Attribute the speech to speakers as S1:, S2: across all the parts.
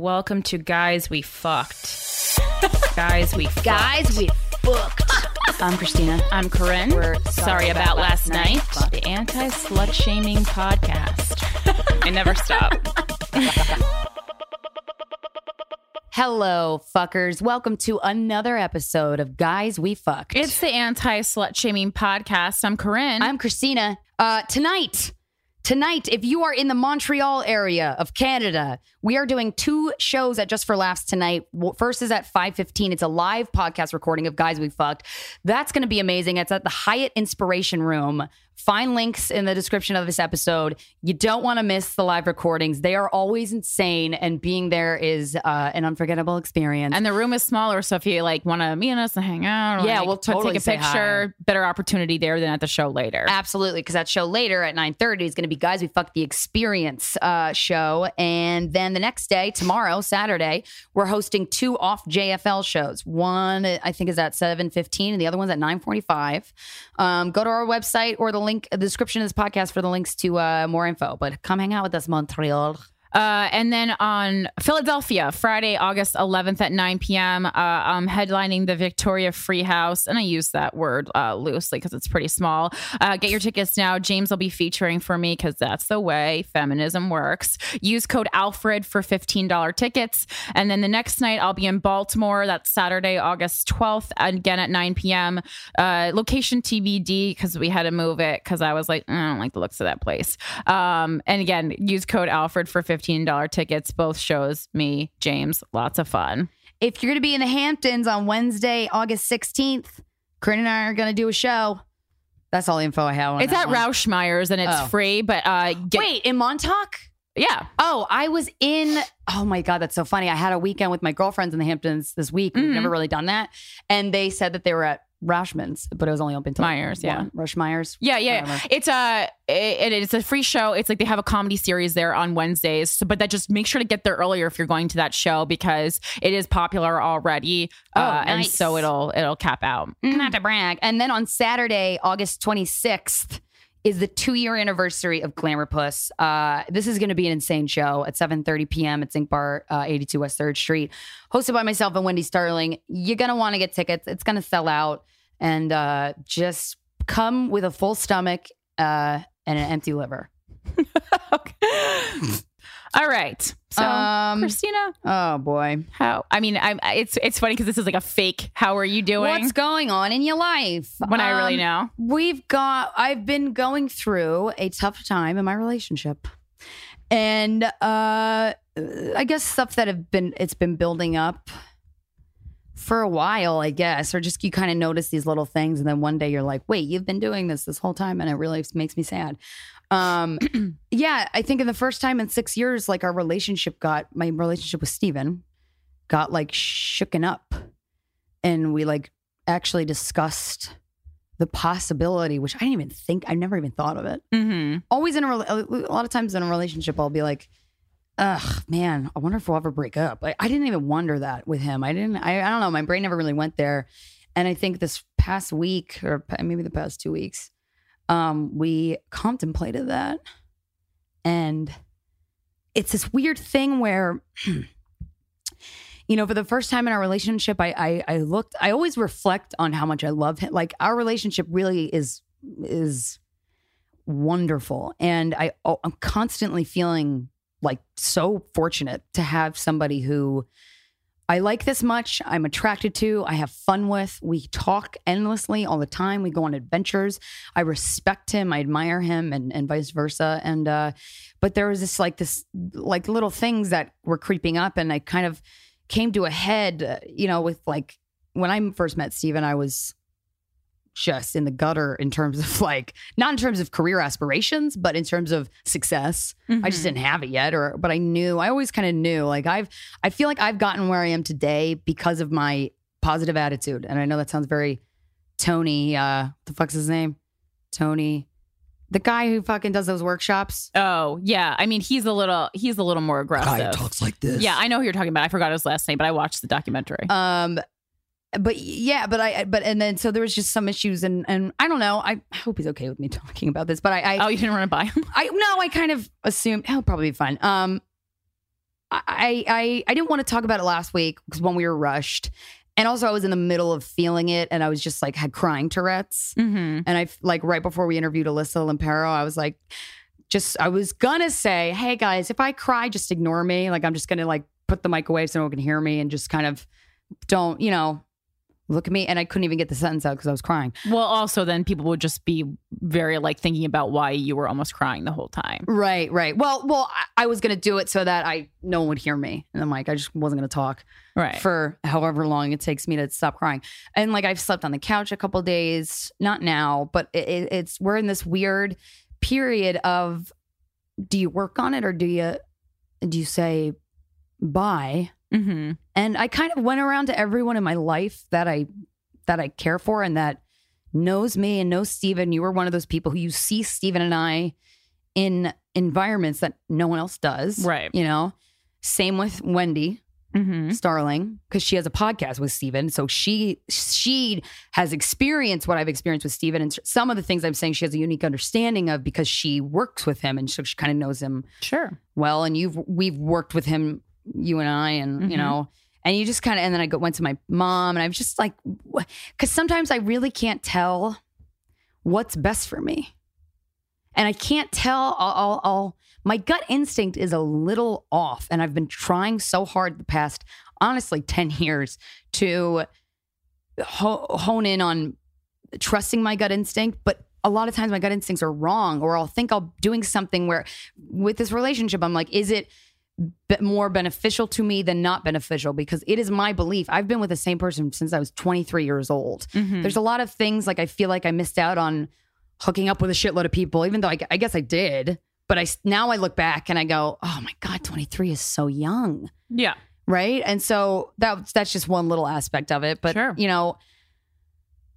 S1: Welcome to Guys We Fucked. Guys We Fucked.
S2: Guys, we Fucked. I'm Krystyna.
S1: I'm Corinne.
S2: We're
S1: sorry, about, last night. The anti slut shaming podcast. I never stop.
S2: Hello, fuckers. Welcome to another episode of Guys We Fucked.
S1: It's the anti slut shaming podcast. I'm Corinne.
S2: I'm Krystyna. Uh, tonight, tonight, if you are in the Montreal area of Canada, we are doing two shows at Just for Laughs tonight. First is at 5.15. It's a live podcast recording of Guys We Fucked. That's going to be amazing. It's at the Hyatt Inspiration Room. Find links in the description of this episode. You don't want to miss the live recordings. They are always insane, and being there is uh, an unforgettable experience.
S1: and the room is smaller, so if you like want to meet us and hang out, or,
S2: Yeah,
S1: like,
S2: we'll
S1: to
S2: totally
S1: take a picture. Better opportunity there than at the show later.
S2: Absolutely, because that show later at 9.30 is going to be Guys We Fuck the Experience uh, show. And then the next day, tomorrow, Saturday, we're hosting two off JFL shows. One, I think, is at 7.15 and the other one's at 9.45. Um, go to our website or the link, the description of this podcast for the links to uh, more info. But come hang out with us, Montreal.
S1: Uh, and then on Philadelphia, Friday, August 11th at 9 p.m., uh, I'm headlining the Victoria Free House. And I use that word uh, loosely because it's pretty small. Uh, get your tickets now. James will be featuring for me because that's the way feminism works. Use code Alfred for $15 tickets. And then the next night, I'll be in Baltimore. That's Saturday, August 12th, again at 9 p.m. Uh, location TBD because we had to move it because I was like, "Mm, I don't like the looks of that place. Um, and again, use code Alfred for $15 tickets. Both shows, me, James, lots of fun.
S2: If you're going to be in the Hamptons on Wednesday, August 16th, Corinne and I are going to do a show. That's all the info I have on
S1: It's at
S2: one.
S1: Ruschmeyer's and it's
S2: Oh.
S1: free, but uh, get,
S2: Wait, in Montauk?
S1: yeah.
S2: Oh, I was in. Oh my god, that's so funny. I had a weekend with my girlfriends in the Hamptons this week. We've
S1: Mhm.
S2: never really done that, and they said that they were at Rauschman's, but it was only open to
S1: Myers, yeah.
S2: one. Rush Myers.
S1: Yeah, yeah.
S2: Whatever.
S1: It's a it, it's a free show. It's like they have a comedy series there on Wednesdays. So, but that just make sure to get there earlier if you're going to that show because it is popular already.
S2: Oh,
S1: uh, and so it'll it'll cap out.
S2: Not to brag. And then on Saturday, August 26th, is the two year anniversary of Glamour Puss. Uh, this is going to be an insane show at 7:30 p.m. at Zinc Bar, uh, 82 West Third Street, hosted by myself and Wendy Starling. You're gonna want to get tickets. It's gonna sell out, and uh, just come with a full stomach uh, and an empty liver.
S1: All right. So,
S2: Um,
S1: Krystyna,
S2: Oh boy,
S1: how? I mean, I'm. It's it's funny because this is like a fake. How are you doing?
S2: what's going on in your life?
S1: when I really
S2: Um,
S1: know.
S2: We've got, I've been going through a tough time in my relationship. And uh I guess stuff that have been, it's been building up for a while, I guess, or just you kind of notice these little things. And then one day you're like, wait, you've been doing this this whole time. And it really makes me sad. Um, yeah, I think in the first time in six years, like our relationship got, my relationship with Steven got like shooken up. And we like actually discussed the possibility, which I didn't even think, I never even thought of it.
S1: Mm-hmm.
S2: Always in a, a lot of times in a relationship, I'll be like, ugh, man, I wonder if we'll ever break up. I, I didn't even wonder that with him. I didn't, I, I don't know. My brain never really went there. And I think this past week or maybe the past two weeks, um, we contemplated that. And it's this weird thing where, you know, for the first time in our relationship, I, I I looked. I always reflect on how much I love him. Like our relationship really is is wonderful, and I oh, I'm constantly feeling like so fortunate to have somebody who I like this much. I'm attracted to. I have fun with. We talk endlessly all the time. We go on adventures. I respect him. I admire him, and and vice versa. And uh, but there was this like this like little things that were creeping up, and I kind of came to a head. Uh, you know, with like when I first met Steven, I was just in the gutter in terms of like not in terms of career aspirations, but in terms of success. I just didn't have it yet, or but I knew. I always kind of knew. Like I've, I feel like I've gotten where I am today because of my positive attitude. And I know that sounds very Tony. Uh, the fuck's his name? Tony, the guy who fucking does those workshops.
S1: Oh yeah. I mean, he's a little he's a little more aggressive.
S3: Guy talks like this.
S1: Yeah, I know who you're talking about. I forgot his last name, but I watched the documentary.
S2: Um, but yeah, but I, but and then so there was just some issues, and and I don't know. I hope he's okay with me talking about this, but I, I
S1: oh, you didn't run it by him?
S2: I no, I kind of assumed he'll probably be fine. Um, I I I didn't want to talk about it last week because when we were rushed, and also I was in the middle of feeling it, and I was just like had crying Tourette's,
S1: Mm-hmm.
S2: and I like right before we interviewed Alyssa Limperis, I was like, just I was gonna say, hey guys, if I cry, just ignore me. Like I'm just gonna like put the mic away so no one can hear me, and just kind of don't you know look at me. And I couldn't even get the sentence out because I was crying.
S1: Well, also then people would just be very like thinking about why you were almost crying the whole time.
S2: Right, right. Well, well, I, I was gonna do it so that I no one would hear me and i'm like I just wasn't gonna talk.
S1: Right.
S2: for however long it takes me to stop crying. And like I've slept on the couch a couple days, not now, but it, it- it's we're in this weird period of do you work on it or do you do you say bye?
S1: Mm-hmm.
S2: And I kind of went around to everyone in my life that I that I care for and that knows me and knows Steven. You were one of those people who you see Steven and I in environments that no one else does.
S1: Right.
S2: You know? Same with Wendy.
S1: Mm-hmm.
S2: Starling because she has a podcast with Steven. So she she has experienced what I've experienced with Steven and some of the things I'm saying she has a unique understanding of because she works with him and so she kind of knows him
S1: Sure.
S2: well and you've we've worked with him you and I and
S1: Mhm.
S2: you know and you just kind of and then I go, went to my mom and I was just like cuz sometimes I really can't tell what's best for me. And I can't tell I'll, I'll, I'll my gut instinct is a little off and I've been trying so hard the past honestly 10 years to ho- hone in on trusting my gut instinct but a lot of times my gut instincts are wrong or I'll think I'll doing something where with this relationship I'm like is it be- more beneficial to me than not beneficial because it is my belief I've been with the same person since I was 23 years old
S1: Mm-hmm.
S2: there's a lot of things like I feel like I missed out on hooking up with a shitload of people, even though I, I guess I did. But I now I look back and I go, oh my god, 23 is so young,
S1: yeah.
S2: right? And so that that's just one little aspect of it. But
S1: Sure.
S2: you know,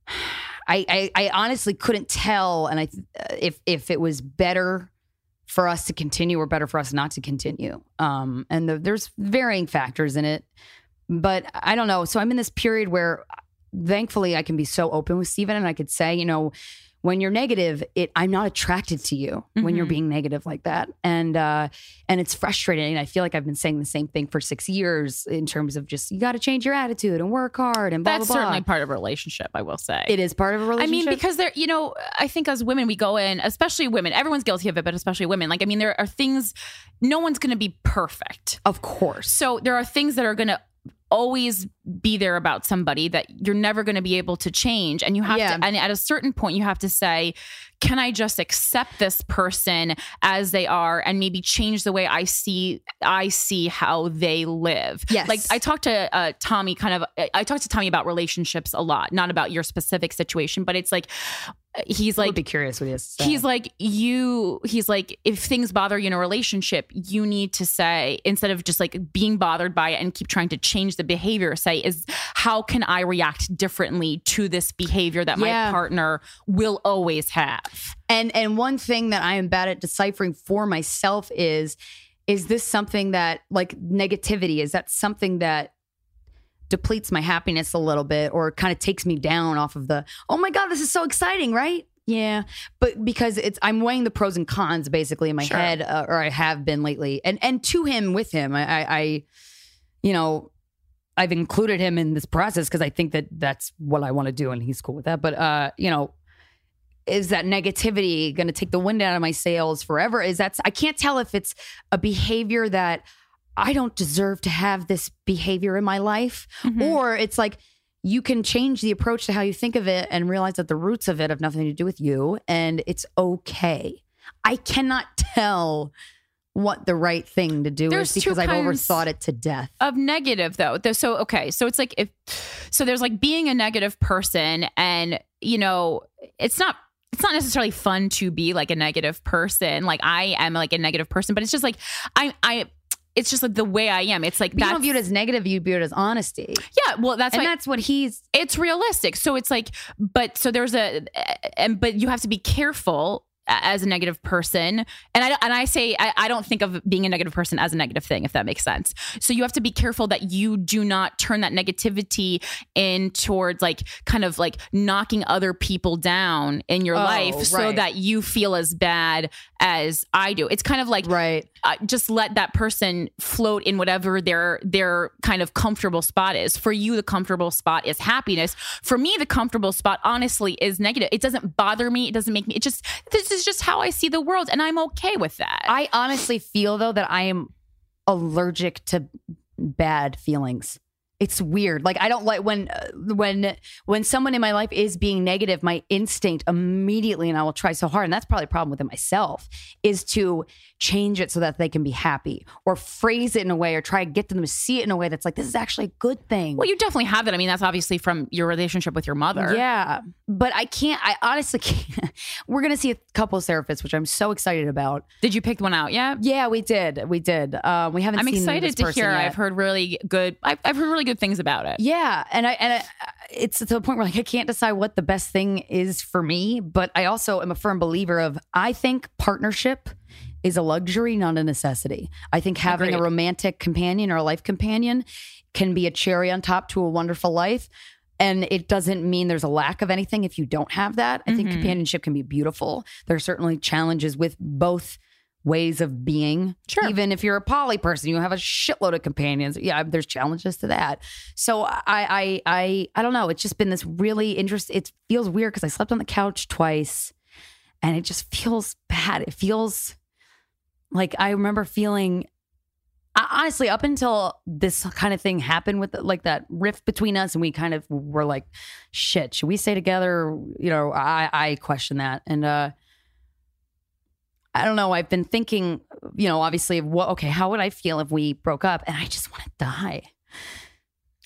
S2: I, I I honestly couldn't tell, and I uh, if if it was better for us to continue or better for us not to continue. Um, and the, there's varying factors in it, but I don't know. So I'm in this period where, thankfully, I can be so open with Steven and I could say, you know, when you're negative, it I'm not attracted to you when you're
S1: Mhm.
S2: being negative like that, and uh, and it's frustrating. And I feel like I've been saying the same thing for six years in terms of just you got to change your attitude and work hard and blah
S1: That's
S2: blah blah.
S1: certainly part of a relationship, I will say.
S2: it is part of a relationship.
S1: I mean, because there, you know, I think as women, we go in, especially women, everyone's guilty of it, but especially women. Like, I mean, there are things, no one's going to be perfect.
S2: of course,
S1: So there are things that are going to always be there about somebody that you're never going to be able to change. And you have
S2: Yeah.
S1: to, and at a certain point, you have to say, can I just accept this person as they are and maybe change the way I see, I see how they live?
S2: Yes.
S1: Like I talked to uh, Tommy kind of, I talked to Tommy about relationships a lot, not about your specific situation, but it's like, he's like,
S2: be curious what he has.
S1: He's like, you, he's like, if things bother you in a relationship, you need to say, instead of just like being bothered by it and keep trying to change the behavior, say, is how can I react differently to this behavior that
S2: Yeah.
S1: my partner will always have?
S2: And and one thing that I am bad at deciphering for myself is is this something that like negativity is that something that depletes my happiness a little bit or kind of takes me down off of the oh my god this is so exciting right? Yeah but because it's i'm weighing the pros and cons basically in my
S1: Sure.
S2: head uh, or i have been lately. And and to him with him i i, I you know i've included him in this process because i think that that's what i want to do and he's cool with that. But uh you know is that negativity going to take the wind out of my sails forever? Is that i can't tell if it's a behavior that i don't deserve to have this behavior in my life.
S1: Mhm.
S2: or it's like you can change the approach to how you think of it and realize that the roots of it have nothing to do with you and it's okay. I cannot tell what the right thing to do
S1: There's
S2: is because i've overthought it to death.
S1: of negative though. So okay. So it's like if so there's like being a negative person and you know it's not it's not necessarily fun to be like a negative person. Like i am like a negative person but it's just like i i it's just like the way i am. It's like
S2: you don't view it as negative you view it as honesty.
S1: Yeah well that's
S2: and that's what he's
S1: it's realistic. So it's like but so there's a and but you have to be careful as a negative person and i and i say I, I don't think of being a negative person as a negative thing if that makes sense so you have to be careful that you do not turn that negativity in towards like kind of like knocking other people down in your
S2: Oh,
S1: life so that you feel as bad as i do it's kind of like
S2: Right.
S1: uh, just let that person float in whatever their their kind of comfortable spot is. For you, the comfortable spot is happiness. For me, the comfortable spot, honestly, is negative. It doesn't bother me. It doesn't make me. It just this is just how I see the world, and I'm okay with that.
S2: I honestly feel though that I am allergic to bad feelings. It's weird. Like I don't like when uh, when when someone in my life is being negative, my instinct immediately and I will try so hard and that's probably a problem with it myself is to change it so that they can be happy or phrase it in a way or try to get them to see it in a way that's like this is actually a good thing.
S1: well, you definitely have that. I mean, that's obviously from your relationship with your mother.
S2: Yeah, but I can't. I honestly can't. We're gonna see a couples therapist, which I'm so excited about.
S1: Did you pick one out yet?
S2: Yeah, we did. We did. Uh, we haven't.
S1: I'm excited to hear.
S2: yet.
S1: I've heard really good. I've, I've heard really good things about it.
S2: Yeah, and I and I, it's to the point where like I can't decide what the best thing is for me. But I also am a firm believer of I think partnership is a luxury, not a necessity. I think having
S1: Agreed.
S2: a romantic companion or a life companion can be a cherry on top to a wonderful life. And it doesn't mean there's a lack of anything if you don't have that. I think
S1: Mhm.
S2: companionship can be beautiful. There are certainly challenges with both ways of being.
S1: Sure.
S2: Even if you're a poly person, you have a shitload of companions. Yeah, there's challenges to that. So I I I I don't know. It's just been this really interesting. It feels weird because I slept on the couch twice, and it just feels bad. It feels like I remember feeling. I- Honestly, up until this kind of thing happened with like that rift between us, and we kind of were like, "Shit, should we stay together?" You know, I I question that, and uh, I don't know. I've been thinking, you know, obviously, what okay, how would I feel if we broke up? And I just want to die.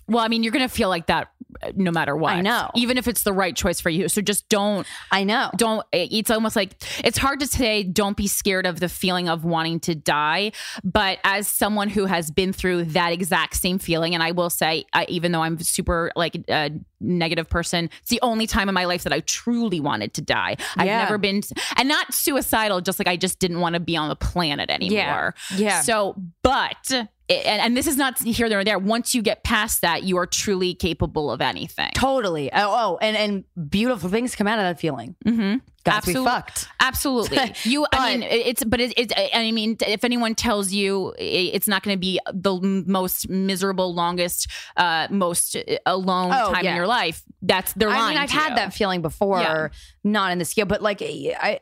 S1: Well, I mean, you're gonna feel like that no matter what.
S2: I know.
S1: even if it's the right choice for you. So just don't
S2: I know.
S1: don't it's almost like it's hard to say don't be scared of the feeling of wanting to die but as someone who has been through that exact same feeling and i will say I, even though i'm super like a negative person it's the only time in my life that i truly wanted to die i've never been and not suicidal just like i just didn't want to be on the planet anymore
S2: Yeah.
S1: so but and, and this is not here there or there once you get past that you are truly capable of anything
S2: Totally. Oh, oh, and and beautiful things come out of that feeling.
S1: mm-hmm.
S2: Guys, we
S1: Absolute-
S2: fucked.
S1: Absolutely. You, I mean, it's, but it, it's, I mean, if anyone tells you it's not going to be the most miserable, longest, uh, most alone
S2: Oh,
S1: time
S2: yeah.
S1: in your life, that's they're
S2: I mean, I've had
S1: you.
S2: that feeling before,
S1: Yeah.
S2: not in the scale, but like, I,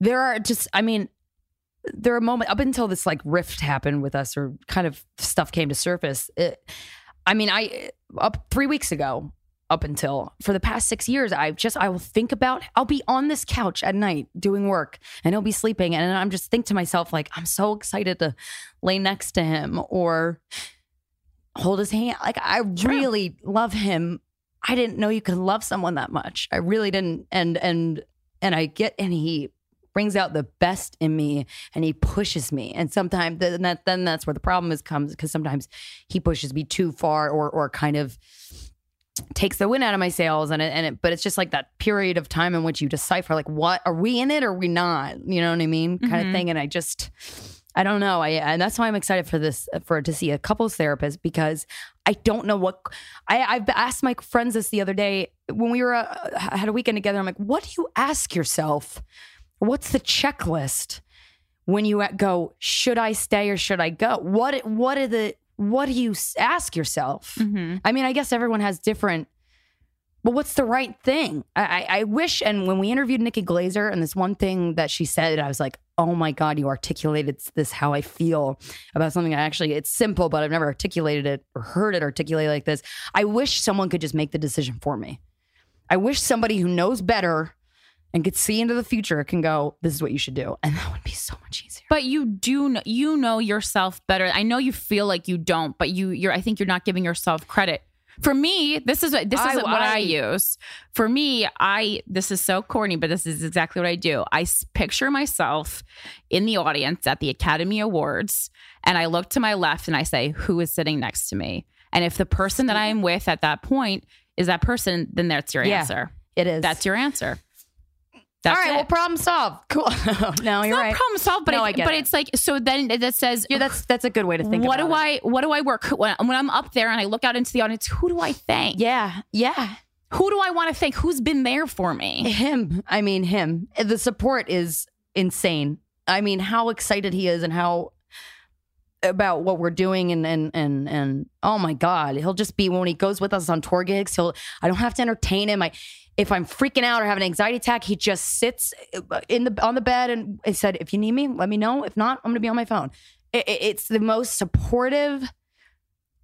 S2: there are just, I mean, there are moments up until this like rift happened with us, or kind of stuff came to surface. It, I mean, I up three weeks ago, up until for the past six years, I've just I will think about. I'll be on this couch at night doing work, and he'll be sleeping, and I'm just think to myself like, I'm so excited to lay next to him or hold his hand. Like I
S1: Sure.
S2: really love him. I didn't know you could love someone that much. I really didn't. And and and I get and he brings out the best in me and he pushes me. And sometimes then that then that's where the problem is comes because sometimes he pushes me too far or or kind of takes the wind out of my sails and it, and it but it's just like that period of time in which you decipher like what are we in it or are we not you know what i mean kind
S1: Mhm.
S2: of thing and i just i don't know i and that's why i'm excited for this for to see a couples therapist because i don't know what i i've asked my friends this the other day when we were uh, had a weekend together i'm like what do you ask yourself what's the checklist when you go should i stay or should i go what what are the what do you ask yourself
S1: Mhm.
S2: I mean, I guess everyone has different. But what's the right thing? I, I, I wish. And when we interviewed Nikki Glazer, and this one thing that she said, I was like, "Oh my god, you articulated this how I feel about something." I actually, it's simple, but I've never articulated it or heard it articulated like this. I wish someone could just make the decision for me. I wish somebody who knows better and could see into the future can go, "This is what you should do," and that would be so much easier.
S1: But you do, kn- you know yourself better. I know you feel like you don't, but you, you're. I think you're not giving yourself credit. For me, this is what this is
S2: I-
S1: what I,
S2: I-
S1: use. For me, I this is so corny, but this is exactly what I do. i picture myself in the audience at the Academy Awards, and I look to my left and I say, "Who is sitting next to me?" And if the person that I am with at that point is that person, then that's your
S2: Yeah.
S1: answer.
S2: It is.
S1: That's your answer. That's
S2: All right,
S1: it.
S2: well, problem solved. Cool. no,
S1: it's
S2: you're
S1: not
S2: right.
S1: problem solved, but
S2: No,
S1: I,
S2: I get
S1: but
S2: it.
S1: it's like so. Then that says
S2: Yeah, that's that's a good way to think.
S1: what
S2: about
S1: do
S2: it.
S1: I what do I work when, when I'm up there and I look out into the audience? Who do I thank?
S2: Yeah, yeah.
S1: Who do I want to thank? Who's been there for me?
S2: Him. I mean, him. The support is insane. I mean, how excited he is and how about what we're doing and and and and oh my god, he'll just be when he goes with us on tour gigs. He'll I don't have to entertain him. I if I'm freaking out or have an anxiety attack, he just sits uh, in the on the bed and he said, "If you need me, let me know. If not, I'm gonna be on my phone." It, it- it's the most supportive.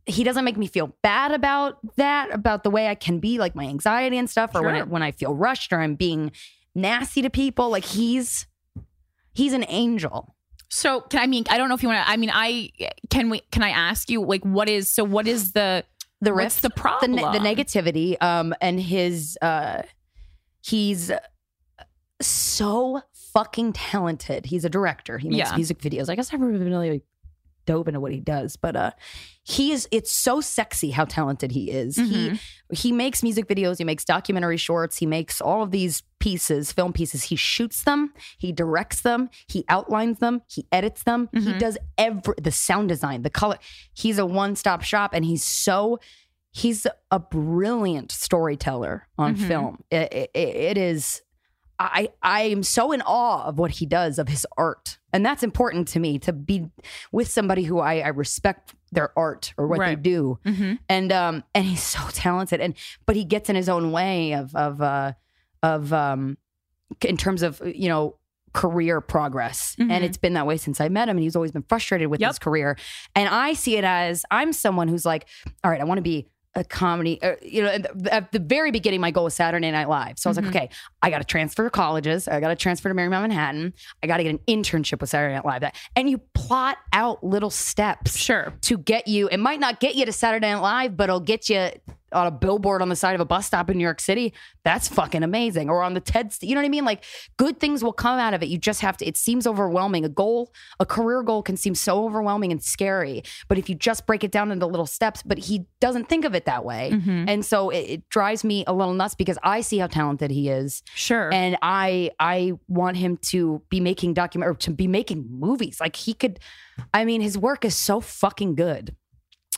S2: He doesn't make me feel bad about that, about the way I can be, like my anxiety and stuff, or when I, when I feel rushed or I'm being nasty to people. Like he's he's an angel.
S1: So can I mean I don't know if you want to. I mean I can we can I ask you like what is so what is the
S2: The
S1: what's
S2: rift,
S1: the
S2: the,
S1: problem?
S2: ne- the negativity, um, and his uh, he's so fucking talented. He's a director. He makes
S1: Yeah.
S2: music videos. I guess been really dove into what he does, but uh, he is. It's so sexy how talented he is.
S1: Mhm.
S2: He he makes music videos. He makes documentary shorts. He makes all of these pieces, film pieces. He shoots them. He directs them. He outlines them. He edits them. He
S1: Mhm.
S2: does every the sound design, the color. He's a one stop shop, and he's so. He's a brilliant storyteller on
S1: Mhm.
S2: film. It, it, it is. I I am so in awe of what he does of his art, and that's important to me to be with somebody who I, I respect their art or what they
S1: Right.
S2: do
S1: Mhm.
S2: and um and he's so talented and but he gets in his own way of of uh of um in terms of you know career progress
S1: Mhm.
S2: and it's been that way since i met him and he's always been frustrated with
S1: Yep.
S2: his career and i see it as i'm someone who's like all right i want to be a comedy uh, you know at the, very beginning my goal was saturday night live so i was
S1: Mhm.
S2: like okay i got to transfer to colleges i got to transfer to marymount manhattan i got to get an internship with saturday night live and you plot out little steps
S1: Sure.
S2: to get you. It might not get you to Saturday Night Live, but it'll get you on a billboard on the side of a bus stop in New York City. That's fucking amazing. Or on the TED, you know what I mean? Like good things will come out of it. You just have to. It seems overwhelming. A goal, a career goal, can seem so overwhelming and scary. But if you just break it down into little steps, but he doesn't think of it that way,
S1: Mhm.
S2: and so it, it drives me a little nuts because I see how talented he is
S1: Sure.
S2: and I I want him to be making document or to be making movies. Like he could, I mean, his work is so fucking good.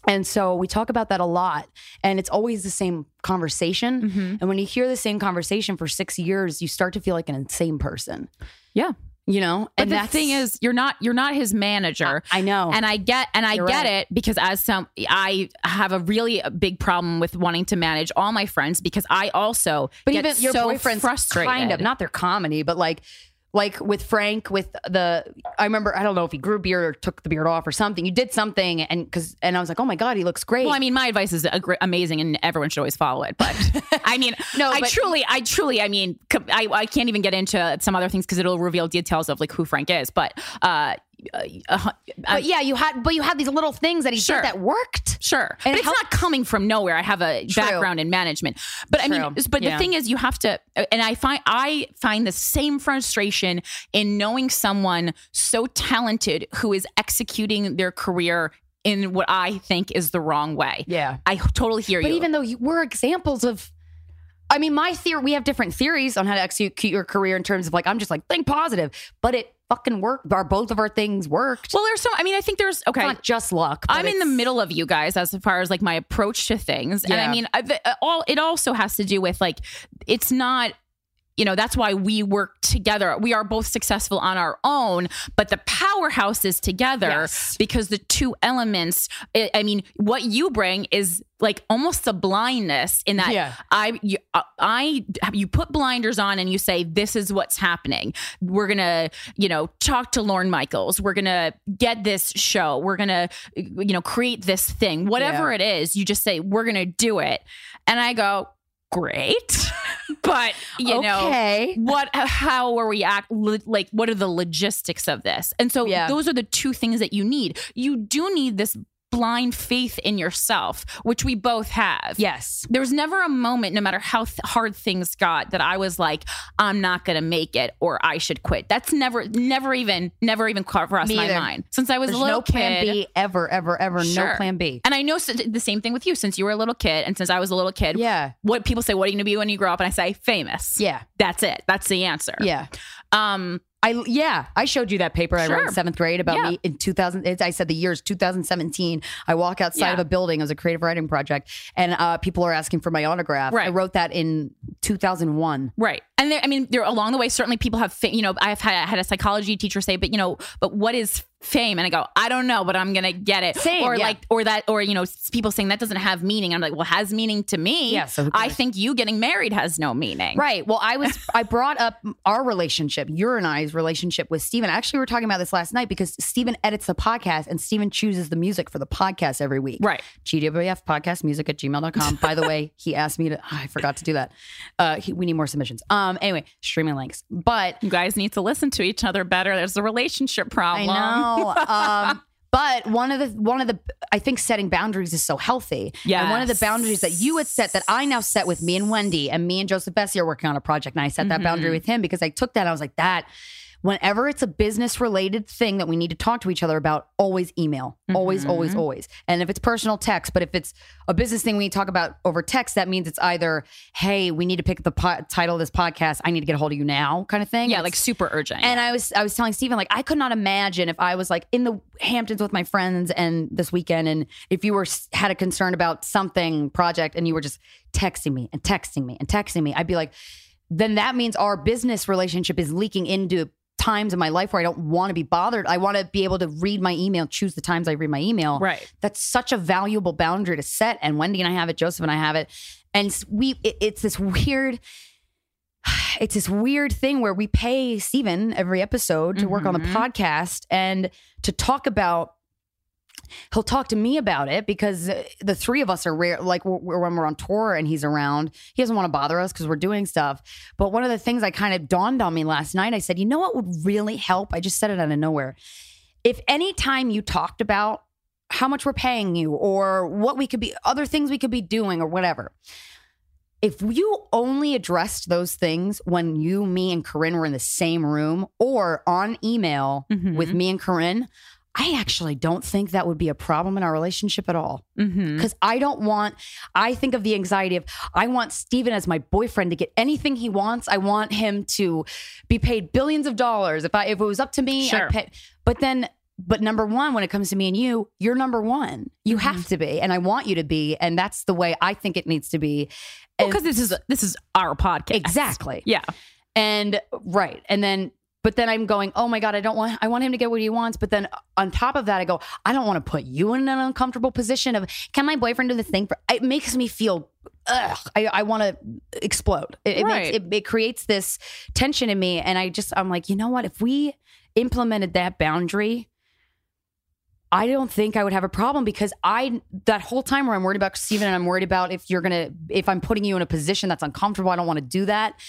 S2: And so we talk about that a lot, and it's always the same conversation.
S1: Mhm.
S2: And when you hear the same conversation for six years, you start to feel like an insane person.
S1: Yeah.
S2: you know.
S1: But
S2: and
S1: the thing is, you're not you're not his manager.
S2: I know.
S1: and I get and I
S2: You're
S1: get
S2: right.
S1: it because as some I have a really big problem with wanting to manage all my friends because I also
S2: But
S1: get
S2: even your
S1: so
S2: boyfriend's
S1: frustrated.
S2: kind of not their comedy, but like like with Frank with the I remember I don't know if he grew beard or took the beard off or something. You did something and because and I was like, oh my god, he looks great.
S1: Well, I mean, my advice is amazing, and everyone should always follow it. But I mean,
S2: No,
S1: I
S2: but-
S1: truly, I truly, I mean, I, I can't even get into some other things because it'll reveal details of like who Frank is. But uh, uh, uh,
S2: but yeah, you had but you had these little things that he
S1: Sure.
S2: did that worked.
S1: Sure,
S2: And
S1: but it's
S2: how-
S1: not coming from nowhere. I have a
S2: True.
S1: background in management, but I mean, but
S2: Yeah.
S1: the thing is, you have to, and I find I find the same frustration in knowing someone so talented who is executing their career in what I think is the wrong way.
S2: Yeah.
S1: I totally hear
S2: But
S1: you.
S2: But even though you were examples of I mean, my theory, we have different theories on how to execute your career in terms of like, I'm just like, think positive, but it fucking worked. Our, both of our things worked.
S1: well, there's some. I mean, I think there's okay.
S2: it's not just luck.
S1: I'm in the middle of you guys as far as like my approach to things, and I mean, I, the- uh, all it also has to do with like it's not. You know, that's why we work together. We are both successful on our own, but the powerhouse is together
S2: Yes.
S1: because the two elements, I, mean, what you bring is like almost a blindness in that
S2: Yeah.
S1: I, you, uh, I, you put blinders on and you say, this is what's happening. We're going to, you know, talk to Lorne Michaels. We're going to get this show. We're going to, you know, create this thing, whatever it is. You just say, we're going to do it. And I go, great. but, you know,
S2: okay.
S1: what how are we act like what are the logistics of this and so
S2: Yeah.
S1: those are the two things that you need you do need this blind faith in yourself, which we both have.
S2: Yes.
S1: There was never a moment, no matter how th- hard things got, that I was like, I'm not going to make it or I should quit. That's never, never even, never even crossed
S2: Me
S1: my
S2: either.
S1: mind since I was
S2: There's
S1: a little
S2: no plan
S1: kid.
S2: B ever, ever, ever.
S1: Sure.
S2: No plan B.
S1: And I know the same thing with you since you were a little kid and since I was a little kid.
S2: Yeah.
S1: What people say, what are you going to be when you grow up? And I say, famous.
S2: Yeah.
S1: That's it. That's the answer.
S2: Yeah.
S1: Um,
S2: I yeah, I showed you that paper I wrote in seventh grade about
S1: Yeah.
S2: me in 2000. I said the year is 2017. I walk outside
S1: Yeah.
S2: of a building as a creative writing project, and uh, people are asking for my autograph.
S1: Right.
S2: I wrote that in 2001.
S1: Right. And there, I mean, there along the way, certainly people have, you know, I've had, had a psychology teacher say, but you know, but what is fame? And I go, I don't know, but I'm going to get it.
S2: Same,
S1: or
S2: yeah.
S1: like, or that, or, you know, people saying that doesn't have meaning. I'm like, well, it has meaning to me.
S2: Yeah, so
S1: I think you getting married has no meaning.
S2: Right. Well, I was I brought up our relationship, your and I's relationship with Steven. Actually, we were talking about this last night because Steven edits the podcast and Steven chooses the music for the podcast every week.
S1: Right.
S2: GWF podcast music at gmail.com. By the way, he asked me to I forgot to do that. Uh he, we need more submissions. Um anyway, streaming links. But
S1: You guys need to listen to each other better. There's a relationship
S2: I
S1: problem.
S2: Um, but one of the one of the I think setting boundaries is so healthy. And one of the boundaries that you had set that I now set with me and Wendy and me and Joseph Bessie are working on a project. And I set that boundary
S1: Mm-hmm.
S2: with him because I took that. I was like, that whenever it's a business related thing that we need to talk to each other about, always email. Always,
S1: Mm-hmm.
S2: always, always. And if it's personal text, but if it's a business thing we need to talk about over text, that means it's either, hey, we need to pick the po- title of this podcast. I need to get a hold of you now, kind of thing.
S1: Yeah,
S2: It's-
S1: like super urgent.
S2: and I was I was telling Stephen like I could not imagine if I was like in the Hamptons with my friends and this weekend and if you were had a concern about something project and you were just texting me and texting me and texting me I'd be like then that means our business relationship is leaking into times in my life where I don't want to be bothered. I want to be able to read my email, choose the times I read my email.
S1: Right.
S2: That's such a valuable boundary to set. And Wendy and I have it, Joseph and I have it. And we, it- it's this weird, it's this weird thing where we pay Steven every episode to work on the
S1: Mhm.
S2: podcast and to talk about he'll talk to me about it because the three of us are rare like when we're on tour and he's around he doesn't want to bother us because we're doing stuff. But one of the things i kind of dawned on me last night i said you know what would really help? I just said it out of nowhere. If any time you talked about how much we're paying you or what we could be other things we could be doing or whatever if you only addressed those things when you me and corinne were in the same room or on email
S1: Mhm.
S2: with me and corinne I actually don't think that would be a problem in our relationship at all. Because I don't want, I think of the anxiety of, I want Steven as my boyfriend to get anything he wants. I want him to be paid billions of dollars. If I, if it was up to me,
S1: Sure.
S2: I'd pay. But then, but number one, when it comes to me and you, you're number one. You
S1: Mm-hmm.
S2: have to be. And I want you to be. And that's the way I think it needs to be.
S1: Because this is this is our podcast.
S2: exactly.
S1: Yeah.
S2: And right. And then but then I'm going, oh my God, I don't want I want him to get what he wants. But then on top of that, I go, I don't want to put you in an uncomfortable position of can my boyfriend do this thing for it makes me feel ugh, I, I want to explode. It, it,
S1: Right.
S2: makes, it, it creates this tension in me. And I just I'm like, you know what? If we implemented that boundary, I don't think I would have a problem because I that whole time where I'm worried about Steven and I'm worried about if you're gonna if I'm putting you in a position that's uncomfortable, I don't want to do that.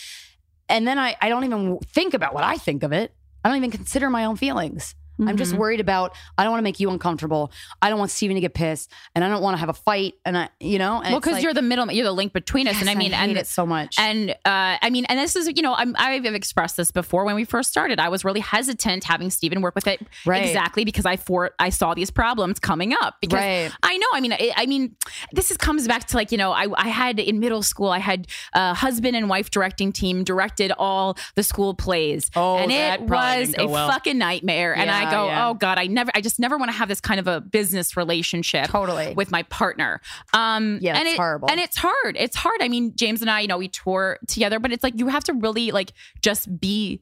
S2: And then I, I don't even think about what I think of it. I don't even consider my own feelings. I'm just
S1: Mhm.
S2: worried about I don't want to make you uncomfortable. I don't want Steven to get pissed and I don't want to have a fight and I you know, and
S1: well because
S2: like,
S1: you're the middle, you're the link between us,
S2: yes,
S1: and I mean,
S2: hate
S1: and
S2: it so much.
S1: And uh, I mean, and this is, you know, I'm, I've expressed this before when we first started. I was really hesitant having Steven work with it
S2: Right.
S1: exactly because I for I saw these problems coming up. Because
S2: Right.
S1: I know, I mean, I, I mean, this is comes back to like, you know, I, I had in middle school, I had a husband and wife directing team directed all the school plays,
S2: Oh,
S1: and
S2: that
S1: it was a
S2: well.
S1: fucking nightmare. and I
S2: Yeah,
S1: go,
S2: yeah.
S1: oh god, I never, I just never want to have this kind of a business relationship
S2: Totally.
S1: with my partner. Um,
S2: Yeah,
S1: and
S2: it's
S1: it-
S2: horrible.
S1: And it's hard. It's hard. I mean, James and I, you know, we tour together, but it's like you have to really like just be,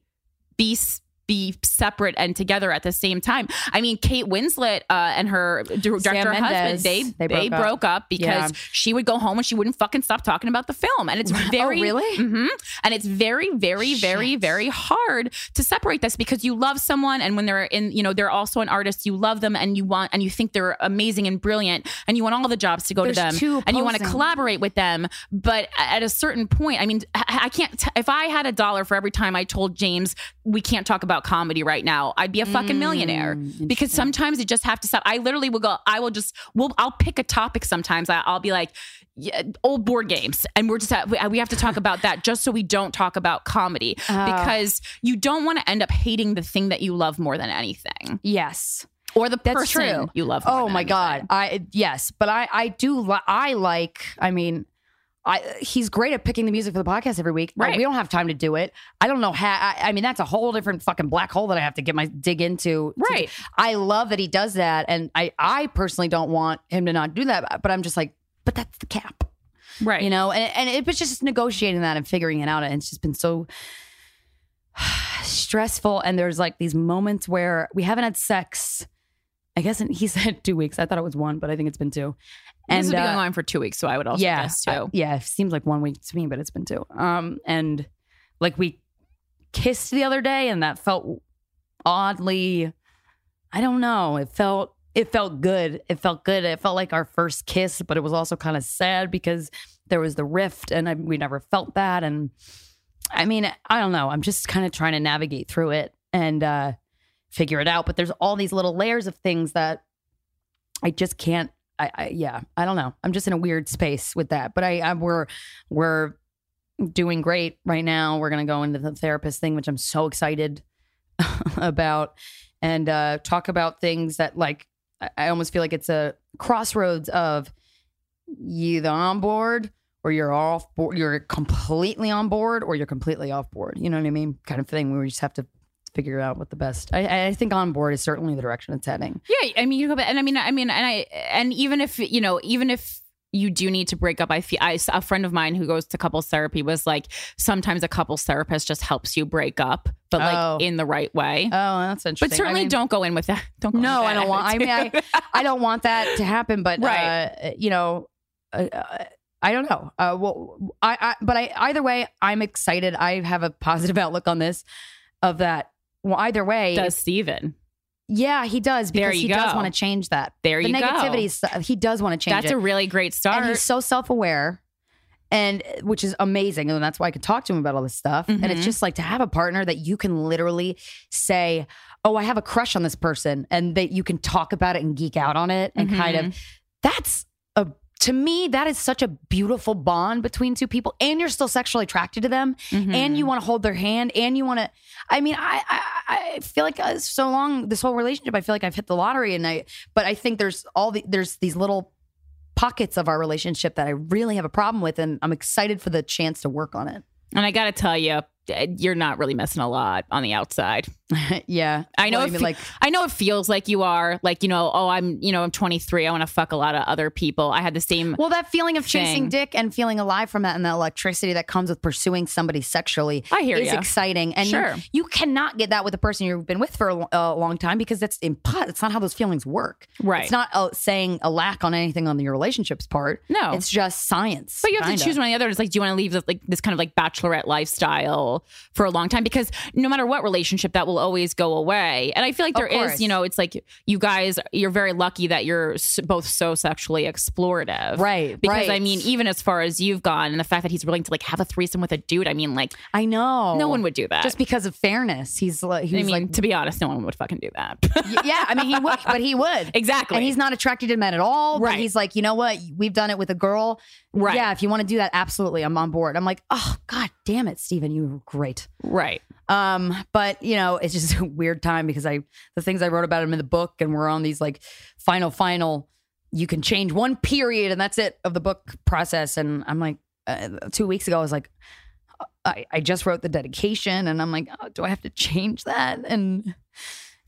S1: be. Be separate and together at the same time. I mean, Kate Winslet uh, and her director
S2: Sam
S1: husband,
S2: Mendes,
S1: they
S2: they
S1: they,
S2: broke
S1: broke,
S2: up.
S1: up, because
S2: Yeah.
S1: she would go home and she wouldn't fucking stop talking about the film. And it's very
S2: Oh, really?
S1: Mhm. And it's very, very, very,
S2: Shit.
S1: very hard to separate this because you love someone, and when they're in, you know, they're also an artist. You love them, and you want, and you think they're amazing and brilliant, and you want all the jobs to go
S2: There's
S1: to them, and you want to collaborate with them. But at a certain point, I mean, I I can't. T- if I had a dollar for every time I told James we can't talk about about comedy right now, I'd be a fucking millionaire
S2: Mm,
S1: because sometimes you just have to stop. I literally will go, I will just, we'll, I'll pick a topic sometimes. I, I'll be like, yeah, old board games. And we're just, at, we, we have to talk about that just so we don't talk about comedy
S2: Oh.
S1: because you don't want to end up hating the thing that you love more than anything
S2: Yes.
S1: or the
S2: That's
S1: person
S2: true.
S1: you love. More
S2: Oh my
S1: anything.
S2: god. I yes, but I I do li- I like I mean I, he's great at picking the music for the podcast every week.
S1: Right.
S2: We don't have time to do it. I don't know how. I, I mean, that's a whole different fucking black hole that I have to get my dig into. to-
S1: Right.
S2: I love that he does that, and I I personally don't want him to not do that. But I'm just like, but that's the cap,
S1: Right.
S2: you know. And and it was just negotiating that and figuring it out, and it's just been so stressful. And there's like these moments where we haven't had sex. I guess he said two weeks. I thought it was one, but I think it's been two.
S1: This
S2: And
S1: has been
S2: uh,
S1: going on for two weeks, so I would also
S2: yeah,
S1: guess too.
S2: uh, yeah, it seems like one week to me, but it's been two. Um, and like we kissed the other day, and that felt oddly, I don't know. It felt it felt good. It felt good. It felt like our first kiss, but it was also kind of sad because there was the rift, and I, we never felt that. And I mean, I don't know. I'm just kind of trying to navigate through it and uh, figure it out. But there's all these little layers of things that I just can't. I, I yeah, I don't know. I'm just in a weird space with that. But I, I we're we're doing great right now. We're gonna go into the therapist thing, which I'm so excited about, and uh, talk about things that like I, almost feel like it's a crossroads of you either on board or you're off board. You're completely on board or you're completely off board. You know what I mean? Kind of thing where we just have to figure out what the best. I, I think on board is certainly the direction it's heading.
S1: Yeah, I mean, you go back, and I mean, I mean, and I, and even if you know, even if you do need to break up, I feel I, a friend of mine who goes to couples therapy was like, sometimes a couples therapist just helps you break up, but like
S2: Oh.
S1: in the right way.
S2: Oh, that's interesting.
S1: but certainly
S2: I mean-
S1: don't go in with that. Don't. Go in
S2: No, I don't want. I mean, I. I don't want that to happen. But
S1: Right.
S2: uh, you know, uh, uh, I don't know. Uh, well, I, I, but I either way, I'm excited. I have a positive outlook on this. Of that, well, either way,
S1: does Steven.
S2: yeah, he does because he does
S1: go.
S2: want to change that.
S1: There
S2: the
S1: you go.
S2: negativity, stuff, he does want to change
S1: That's
S2: it.
S1: a really great start.
S2: and he's so self-aware and which is amazing and that's why i could talk to him about all this stuff and it's
S1: Mhm.
S2: just like to have a partner that you can literally say oh i have a crush on this person and that you can talk about it and geek out on it and kind
S1: Mm-hmm.
S2: of that's a to me that is such a beautiful bond between two people and you're still sexually attracted to them
S1: Mhm.
S2: and you want to hold their hand and you want to i mean i i, I feel like uh, so long this whole relationship i feel like i've hit the lottery and i but i think there's all the there's these little pockets of our relationship that i really have a problem with and i'm excited for the chance to work on it
S1: and I got to tell you, you're not really missing a lot on the outside.
S2: yeah
S1: I know
S2: Well, mean,
S1: fe-
S2: like
S1: I know it feels like you are like, you know, oh, I'm, you know, I'm 23. I want to fuck a lot of other people. I had the same.
S2: well that feeling of chasing dick and feeling alive from that and the electricity that comes with pursuing somebody sexually
S1: I hear
S2: is
S1: ya.
S2: exciting and you-
S1: Sure.
S2: you, cannot get that with a person you've been with for a, a long time because that's impo- it's not how those feelings work
S1: Right.
S2: it's not uh, saying a lack on anything on your relationship's part
S1: No.
S2: it's just science
S1: But you have
S2: kinda.
S1: to choose one or the other. It's like, do you want to leave this, like this kind of like bachelorette lifestyle for a long time? Because no matter what relationship, that will always go away. And I feel like there is, you know, it's like you guys, you're very lucky that you're both so sexually explorative,
S2: Right,
S1: Because I mean, even as far as you've gone, and the fact that he's willing to like have a threesome with a dude, I mean, like
S2: I know
S1: no one would do that.
S2: just because of fairness he's like he's
S1: I mean,
S2: like
S1: to be honest, no one would fucking do that.
S2: Yeah, I mean, he would, but he would.
S1: exactly.
S2: And he's not attracted to men at all.
S1: Right.
S2: But he's like, you know what? We've done it with a girl.
S1: Right.
S2: Yeah, if you want to do that, absolutely. I'm on board. I'm like, oh, God damn it, Steven. You were great.
S1: right.
S2: Um, but you know, it's just a weird time because I the things I wrote about him in the book and we're on these like final, final, you can change one period and that's it of the book process. And I'm like, uh, two weeks ago, I was like, I, I just wrote the dedication and I'm like, oh, do I have to change that? And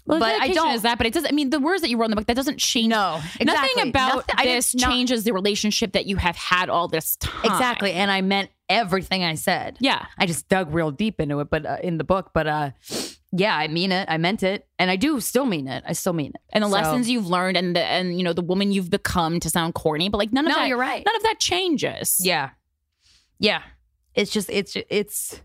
S1: Well,
S2: but I don't
S1: is that, but it doesn't. I mean, the words that you wrote in the book that doesn't change.
S2: No, exactly.
S1: Nothing about
S2: Nothing-
S1: this
S2: not-
S1: changes the relationship that you have had all this time.
S2: Exactly. And I meant everything I said.
S1: Yeah.
S2: I just dug real deep into it, but uh, in the book, but uh, yeah, I mean it. I meant it, and I do still mean it. I still mean it.
S1: And the
S2: So-
S1: lessons you've learned, and the and you know the woman you've become to sound corny, but like none of
S2: No,
S1: that.
S2: you're right.
S1: None of that changes.
S2: Yeah, yeah. It's just it's it's.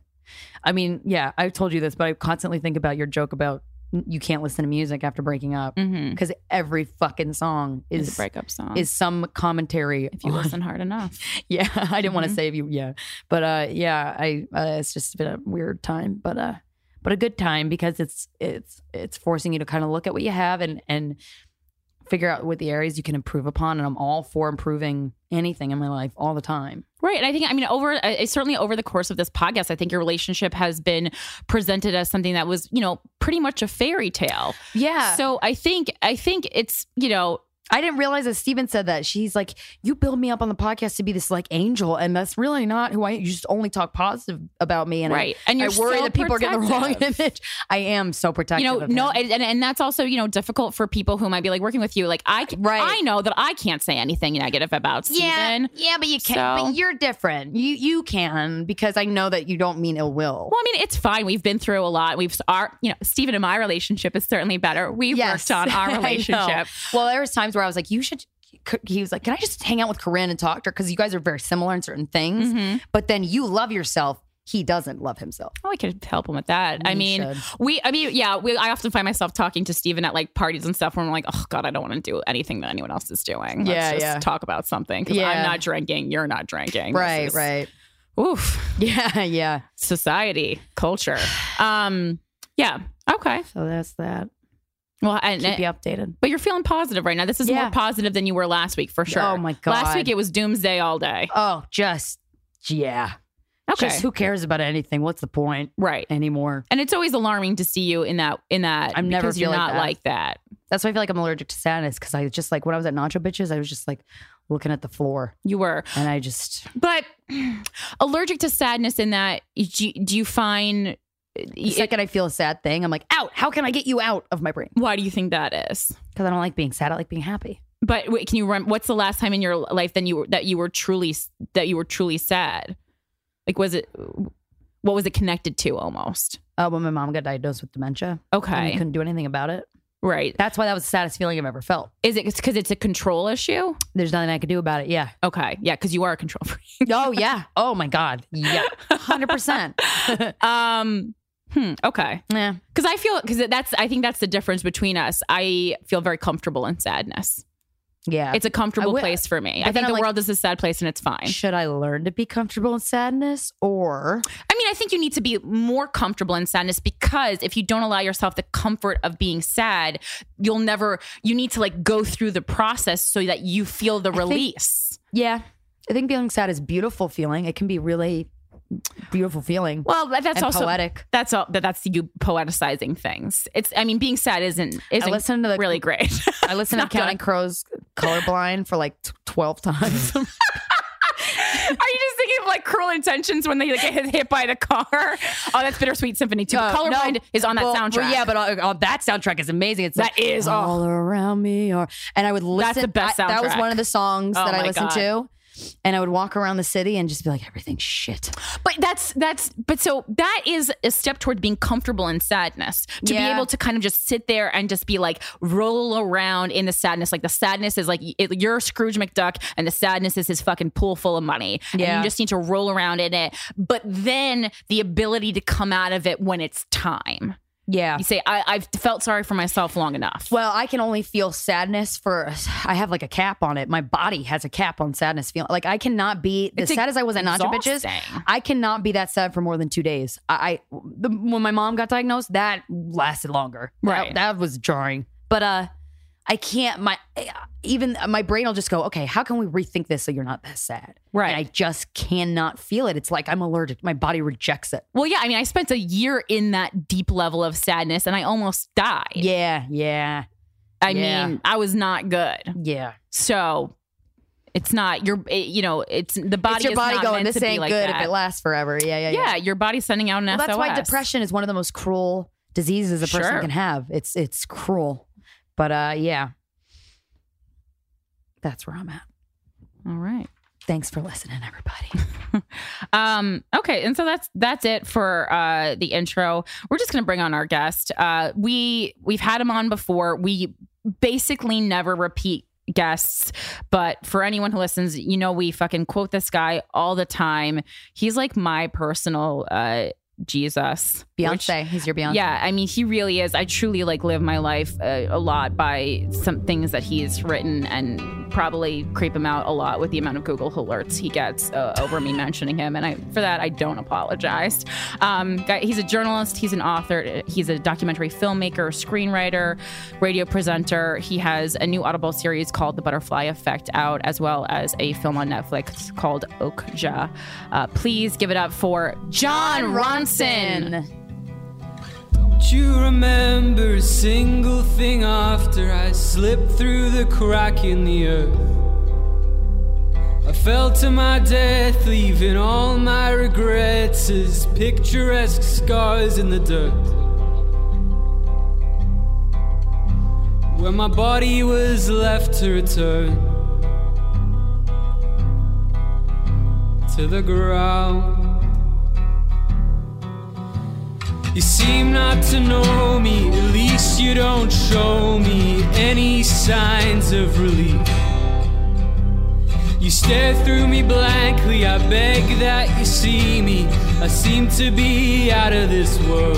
S2: I mean, yeah. I've told you this, but I constantly think about your joke about you can't listen to music after breaking up
S1: Mm-hmm.
S2: because every fucking song
S1: It's
S2: is
S1: a breakup song.
S2: is some commentary.
S1: if you
S2: on-
S1: listen hard enough.
S2: yeah, I didn't want
S1: Mhm.
S2: to save you. Yeah, but uh, yeah, I. Uh, it's just been a weird time, but uh, but a good time because it's it's it's forcing you to kind of look at what you have and and figure out what the areas you can improve upon. And I'm all for improving anything in my life all the time.
S1: Right. And I think, I mean, over uh, certainly over the course of this podcast, I think your relationship has been presented as something that was, you know, pretty much a fairy tale.
S2: Yeah.
S1: So I think, I think it's, you know,
S2: I didn't realize that Steven said that. She's like, you build me up on the podcast to be this like angel, and that's really not who I. You just only talk positive about me, and
S1: right.
S2: I,
S1: and you're
S2: I worry
S1: so
S2: that people are getting the wrong image. I am so protective.
S1: You know, no, and, and that's also you know difficult for people who might be like working with you. Like I,
S2: Right.
S1: I know that I can't say anything negative about Steven.
S2: yeah, yeah, but you can't.
S1: So-
S2: But you're different. You you can because I know that you don't mean ill will.
S1: Well, I mean, it's fine. We've been through a lot. We've our, you know, Steven and my relationship is certainly better. We've
S2: Yes.
S1: worked on our relationship.
S2: Well, there was times where I was like, you should. He was like, "Can I just hang out with Corinne and talk to her? Because you guys are very similar in certain things.
S1: Mhm.
S2: But then you love yourself. He doesn't love himself.
S1: Oh, I could help him with that. I mean,
S2: should.
S1: we, I mean, yeah, we, I often find myself talking to Steven at like parties and stuff where I'm like, oh God, I don't want to do anything that anyone else is doing. Let's
S2: Yeah,
S1: just
S2: yeah.
S1: talk about something because
S2: Yeah.
S1: I'm not drinking. You're not drinking.
S2: Right,
S1: is-
S2: right.
S1: Oof.
S2: Yeah, yeah.
S1: Society, culture. Um, yeah. Okay.
S2: So that's that.
S1: Well, and,
S2: Keep you updated.
S1: but you're feeling positive right now. This is
S2: Yeah.
S1: more positive than you were last week for sure.
S2: Oh, my god!
S1: Last week it was doomsday all day.
S2: Oh, just yeah.
S1: Okay.
S2: Just who cares about anything? What's the point
S1: right.
S2: anymore?
S1: And it's always alarming to see you in that in that
S2: I'm never
S1: you're
S2: like
S1: not
S2: that.
S1: like that.
S2: That's why I feel like I'm allergic to sadness because I just like when I was at Nacho Bitches, I was just like looking at the floor
S1: You were.
S2: and I just
S1: But allergic to sadness in that do you, do you find
S2: the second I feel a sad thing, I'm like, out. How can I get you out of my brain?
S1: why do you think that is?
S2: Because I don't like being sad. I like being happy.
S1: But wait, can you rem- what's the last time in your life then you were that you were truly that you were truly sad? Like was it what was it connected to almost?
S2: Uh, when my mom got diagnosed with dementia,
S1: Okay.
S2: couldn't do anything about it.
S1: Right.
S2: That's why that was the saddest feeling I've ever felt.
S1: Is it because it's a control issue?
S2: There's nothing I could do about it. Yeah.
S1: Okay. Yeah, because you are a control freak.
S2: Oh yeah. Oh my god. Yeah. Hundred percent.
S1: um hmm, okay.
S2: Yeah.
S1: Because I feel because that's I think that's the difference between us. I feel very comfortable in sadness.
S2: Yeah.
S1: It's a comfortable
S2: I wi-
S1: place for me. I think
S2: I'm
S1: the
S2: like-
S1: world is a sad place and it's fine.
S2: Should I learn to be comfortable in sadness or
S1: I mean, I think you need to be more comfortable in sadness because if you don't allow yourself the comfort of being sad, you'll never, you need to like go through the process so that you feel the
S2: think-
S1: release.
S2: Yeah. I think feeling sad is a beautiful feeling. It can be really beautiful feeling.
S1: well, that's also,
S2: poetic.
S1: that's all, that that's you poeticizing things. It's, I mean, being sad isn't,
S2: I
S1: isn't
S2: listened to the
S1: really great.
S2: I listened to. Counting Crows colorblind for like t- 12 times.
S1: Are you just thinking of like cruel intentions when they like, get hit by the car? Oh, that's Bittersweet Symphony too.
S2: Uh,
S1: Colorblind
S2: no.
S1: is on that
S2: Well,
S1: soundtrack.
S2: well, yeah, but uh, uh, that soundtrack is amazing. It's
S1: That
S2: like,
S1: is, oh.
S2: all around me. Or and I would listen.
S1: That's the best
S2: I- that was one of the songs
S1: Oh
S2: that I listened
S1: God.
S2: to. And I would walk around the city and just be like, everything's shit.
S1: But that's that's but so that is a step toward being comfortable in sadness. To be able to kind of just sit there and just be like roll around in the sadness. Like the sadness is like it, you're Scrooge McDuck and the sadness is his fucking pool full of money. And
S2: Yeah.
S1: you just need to roll around in it. But then the ability to come out of it when it's time.
S2: Yeah.
S1: You say, I, I've felt sorry for myself long enough.
S2: Well, I can only feel sadness for. I have like a cap on it. My body has a cap on sadness. Feel like I cannot be as sad as I was at Nacho Bitches. I cannot be that sad for more than two days. I, I the, when my mom got diagnosed, that lasted longer. That-
S1: Right.
S2: that, was jarring. But uh, I can't. My eh, even uh, my brain will just go, okay, how can we rethink this so you're not that sad?
S1: Right.
S2: And I just cannot feel it. It's like I'm allergic. My body rejects it.
S1: Well, yeah, I mean, I spent a year in that deep level of sadness and I almost died.
S2: Yeah, yeah,
S1: I
S2: yeah.
S1: mean, I was not good.
S2: yeah.
S1: So it's not your, it- you know, it's the body.
S2: it's your
S1: is
S2: body
S1: not
S2: going. This
S1: to be
S2: ain't
S1: like
S2: good
S1: that.
S2: if it lasts forever. Yeah, yeah, yeah.
S1: Yeah, your body's sending out an
S2: Well,
S1: SOS.
S2: that's why depression is one of the most cruel diseases a person
S1: Sure.
S2: can have. It's it's cruel. But uh yeah. That's where I'm at.
S1: All right.
S2: Thanks for listening, everybody.
S1: Um, okay, and so that's that's it for uh the intro. We're just gonna bring on our guest. Uh we we've had him on before. We basically never repeat guests, but for anyone who listens, you know we fucking quote this guy all the time. He's like my personal uh Jesus. which-
S2: Beyonce, he's your Beyonce.
S1: yeah, I mean, he really is. I truly like live my life uh, a lot by some things that he's written and probably creep him out a lot with the amount of Google alerts he gets uh, over me mentioning him. And I, for that, I don't apologize. Um, guy, he's a journalist, he's an author, he's a documentary filmmaker, screenwriter, radio presenter. He has a new Audible series called The Butterfly Effect out, as well as a film on Netflix called Okja. Uh, please give it up for Jon Ronson.
S3: Don't you remember a single thing after I slipped through the crack in the earth? I fell to my death, leaving all my regrets as picturesque scars in the dirt. Where my body was left to return to the ground. You seem not to know me, at least you don't show me any signs of relief. You stare through me blankly, I beg that you see me. I seem to be out of this world.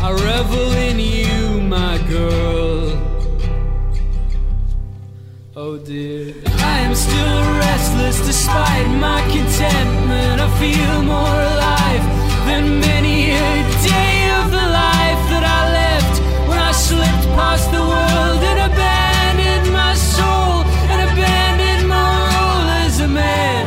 S3: I revel in you, my girl. Oh dear. I am still restless despite my contentment. I feel more alive than many a day of the life that I left when I slipped past the world and abandoned my soul and abandoned my role as a man.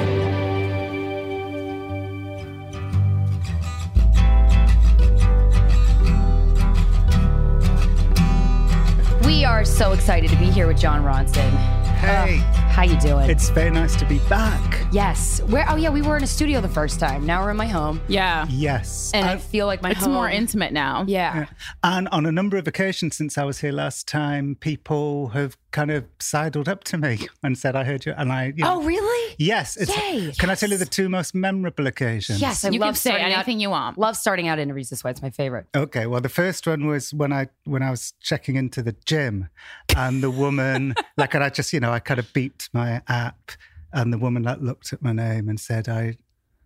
S2: We are so excited to be here with Jon Ronson.
S4: Hey.
S2: Ugh, how you doing?
S4: It's very nice to be back.
S2: yes. Where? Oh yeah, we were in a studio the first time. Now we're in my home,
S1: Yeah.
S4: Yes.
S2: and I
S4: And,
S2: feel like my
S1: It's
S2: home.
S1: more intimate now.
S2: Yeah.
S4: and on a number of occasions since I was here last time, people have kind of sidled up to me and said, I heard you. And I, you oh, know,
S2: Oh really?
S4: yes. It's,
S2: Yay,
S4: Can I tell you the two most memorable occasions?
S2: Yes, I
S1: You
S2: love
S1: can say anything
S2: out,
S1: you want.
S2: Love starting out interviews this way. It's my favorite.
S4: Okay, well, the first one was when I when I was checking into the gym, and the woman, like, and I just, you know, I kind of my app, and the woman like looked at my name and said, "I,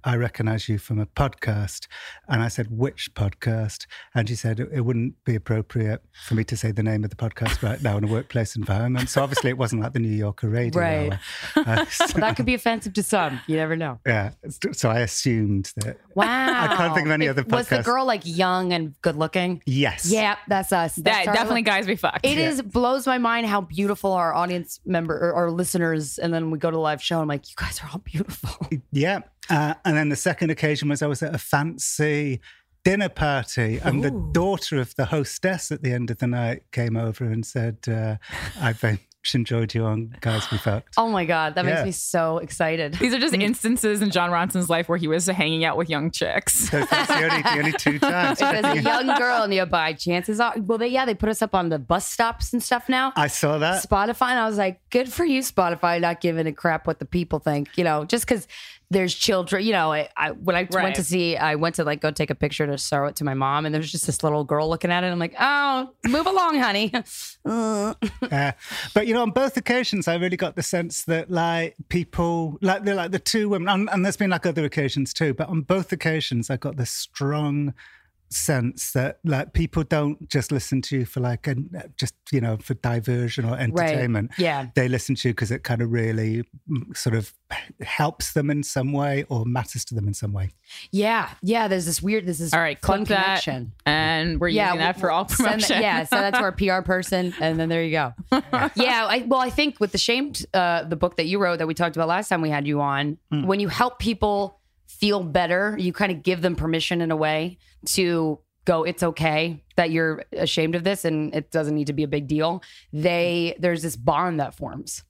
S4: I recognize you from a podcast," and I said, "Which podcast?" And she said, "It wouldn't be appropriate for me to say the name of the podcast right now in a workplace environment." So obviously, it wasn't like the New Yorker radio
S2: Right.
S4: hour. Uh, so-
S2: Well, that could be offensive to some. You never know.
S4: yeah, so I assumed that.
S2: Wow.
S4: I can't think of any
S2: It-
S4: other podcast.
S2: Was the girl like young and good looking?
S4: Yes.
S2: Yeah, that's us.
S1: That
S2: That's our-
S1: definitely guys we fucked.
S2: It is blows my mind how beautiful our audience member or our listeners, and then we go to the live show. And I'm like, you guys are all beautiful.
S4: Yeah. Uh, and then the second occasion was I was at a fancy dinner party, and the daughter of the hostess at the end of the night came over and said, uh, I very much enjoyed you on Guys We Fucked.
S2: Oh my god, that makes me so excited.
S1: These are just instances in Jon Ronson's life where he was hanging out with young chicks.
S4: So that's the only, the only two times.
S2: If there's a young girl nearby, chances are, well, they, yeah, they put us up on the bus stops and stuff now.
S4: I saw that.
S2: Spotify, and I was like, good for you, Spotify, not giving a crap what the people think, you know, just because there's children, you know, I, I when I
S1: Right.
S2: went to see, I went to like go take a picture to show it to my mom, and there was just this little girl looking at it. I'm like, oh, move along, honey. Uh,
S4: but you know, on both occasions, I really got the sense that like people, like the like the two women, and, and there's been like other occasions too, but on both occasions, I got this strong sense that like people don't just listen to you for like a, just you know for diversion or entertainment
S2: Yeah.
S4: they listen to you because it kind of really mm, sort of helps them in some way or matters to them in some way
S2: yeah, yeah. There's this weird, this is
S1: All right,
S2: fun
S1: clip that,
S2: connection.
S1: and we're
S2: yeah,
S1: using that for all
S2: send that-
S1: promotion.
S2: yeah, send that to our PR person, and then there you go. yeah, I, well, I think with the shamed, uh, the book that you wrote that we talked about last time we had you on, when you help people feel better, you kind of give them permission in a way to go. It's okay that you're ashamed of this, and it doesn't need to be a big deal. They there's this bond that forms,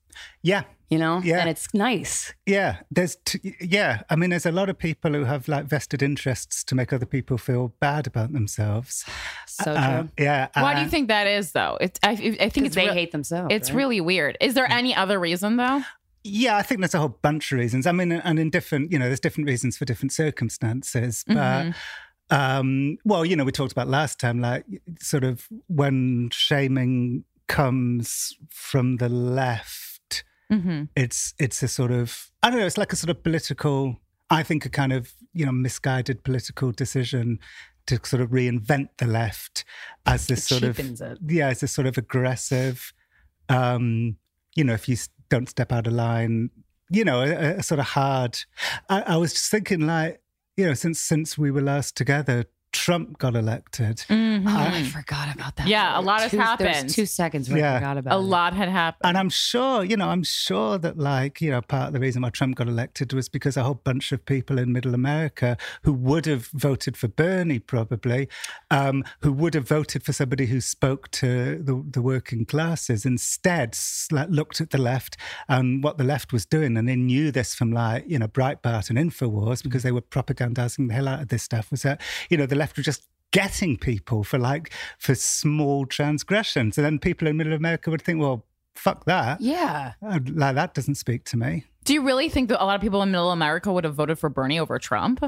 S4: yeah
S2: you know,
S4: Yeah.
S2: and it's nice.
S4: Yeah, there's t- yeah. I mean, there's a lot of people who have like vested interests to make other people feel bad about themselves.
S2: So
S4: Uh,
S2: true.
S4: yeah.
S1: Why do
S4: uh,
S1: you think that is, though? It's I, I think it's
S2: they
S1: real-
S2: hate themselves.
S1: It's
S2: right?
S1: really weird. Is there any other reason though?
S4: Yeah, I think there's a whole bunch of reasons. I mean, and in different, you know, there's different reasons for different circumstances. But,
S1: Mm-hmm.
S4: um, well, you know, we talked about last time, like, sort of when shaming comes from the left,
S1: Mm-hmm.
S4: it's it's a sort of I don't know. It's like a sort of political I think, a kind of you know misguided political decision to sort of reinvent the left as this
S2: It
S4: sort of
S2: it.
S4: yeah, as this sort of aggressive. Um, you know, if you don't step out of line, you know, a, a sort of hard. I, I was just thinking, like, you know, since since we were last together, Trump got elected.
S1: Mhm.
S2: Oh, I forgot about that.
S1: Yeah, a lot has
S2: Two- there
S1: happened.
S2: Two seconds where
S4: Yeah.
S2: I forgot about
S1: a
S2: it.
S1: lot had happened.
S4: And I'm sure, you know, I'm sure that, like, you know, part of the reason why Trump got elected was because a whole bunch of people in middle America who would have voted for Bernie, probably, um, who would have voted for somebody who spoke to the, the working classes, instead like, looked at the left and what the left was doing. And they knew this from, like, you know, Breitbart and InfoWars because they were propagandizing the hell out of this stuff was that, you know, the left with just getting people for like for small transgressions and then people in middle america would think well fuck that
S2: Yeah.
S4: uh, Like that doesn't speak to me.
S1: Do you really think that a lot of people in Middle America would have voted for Bernie over Trump?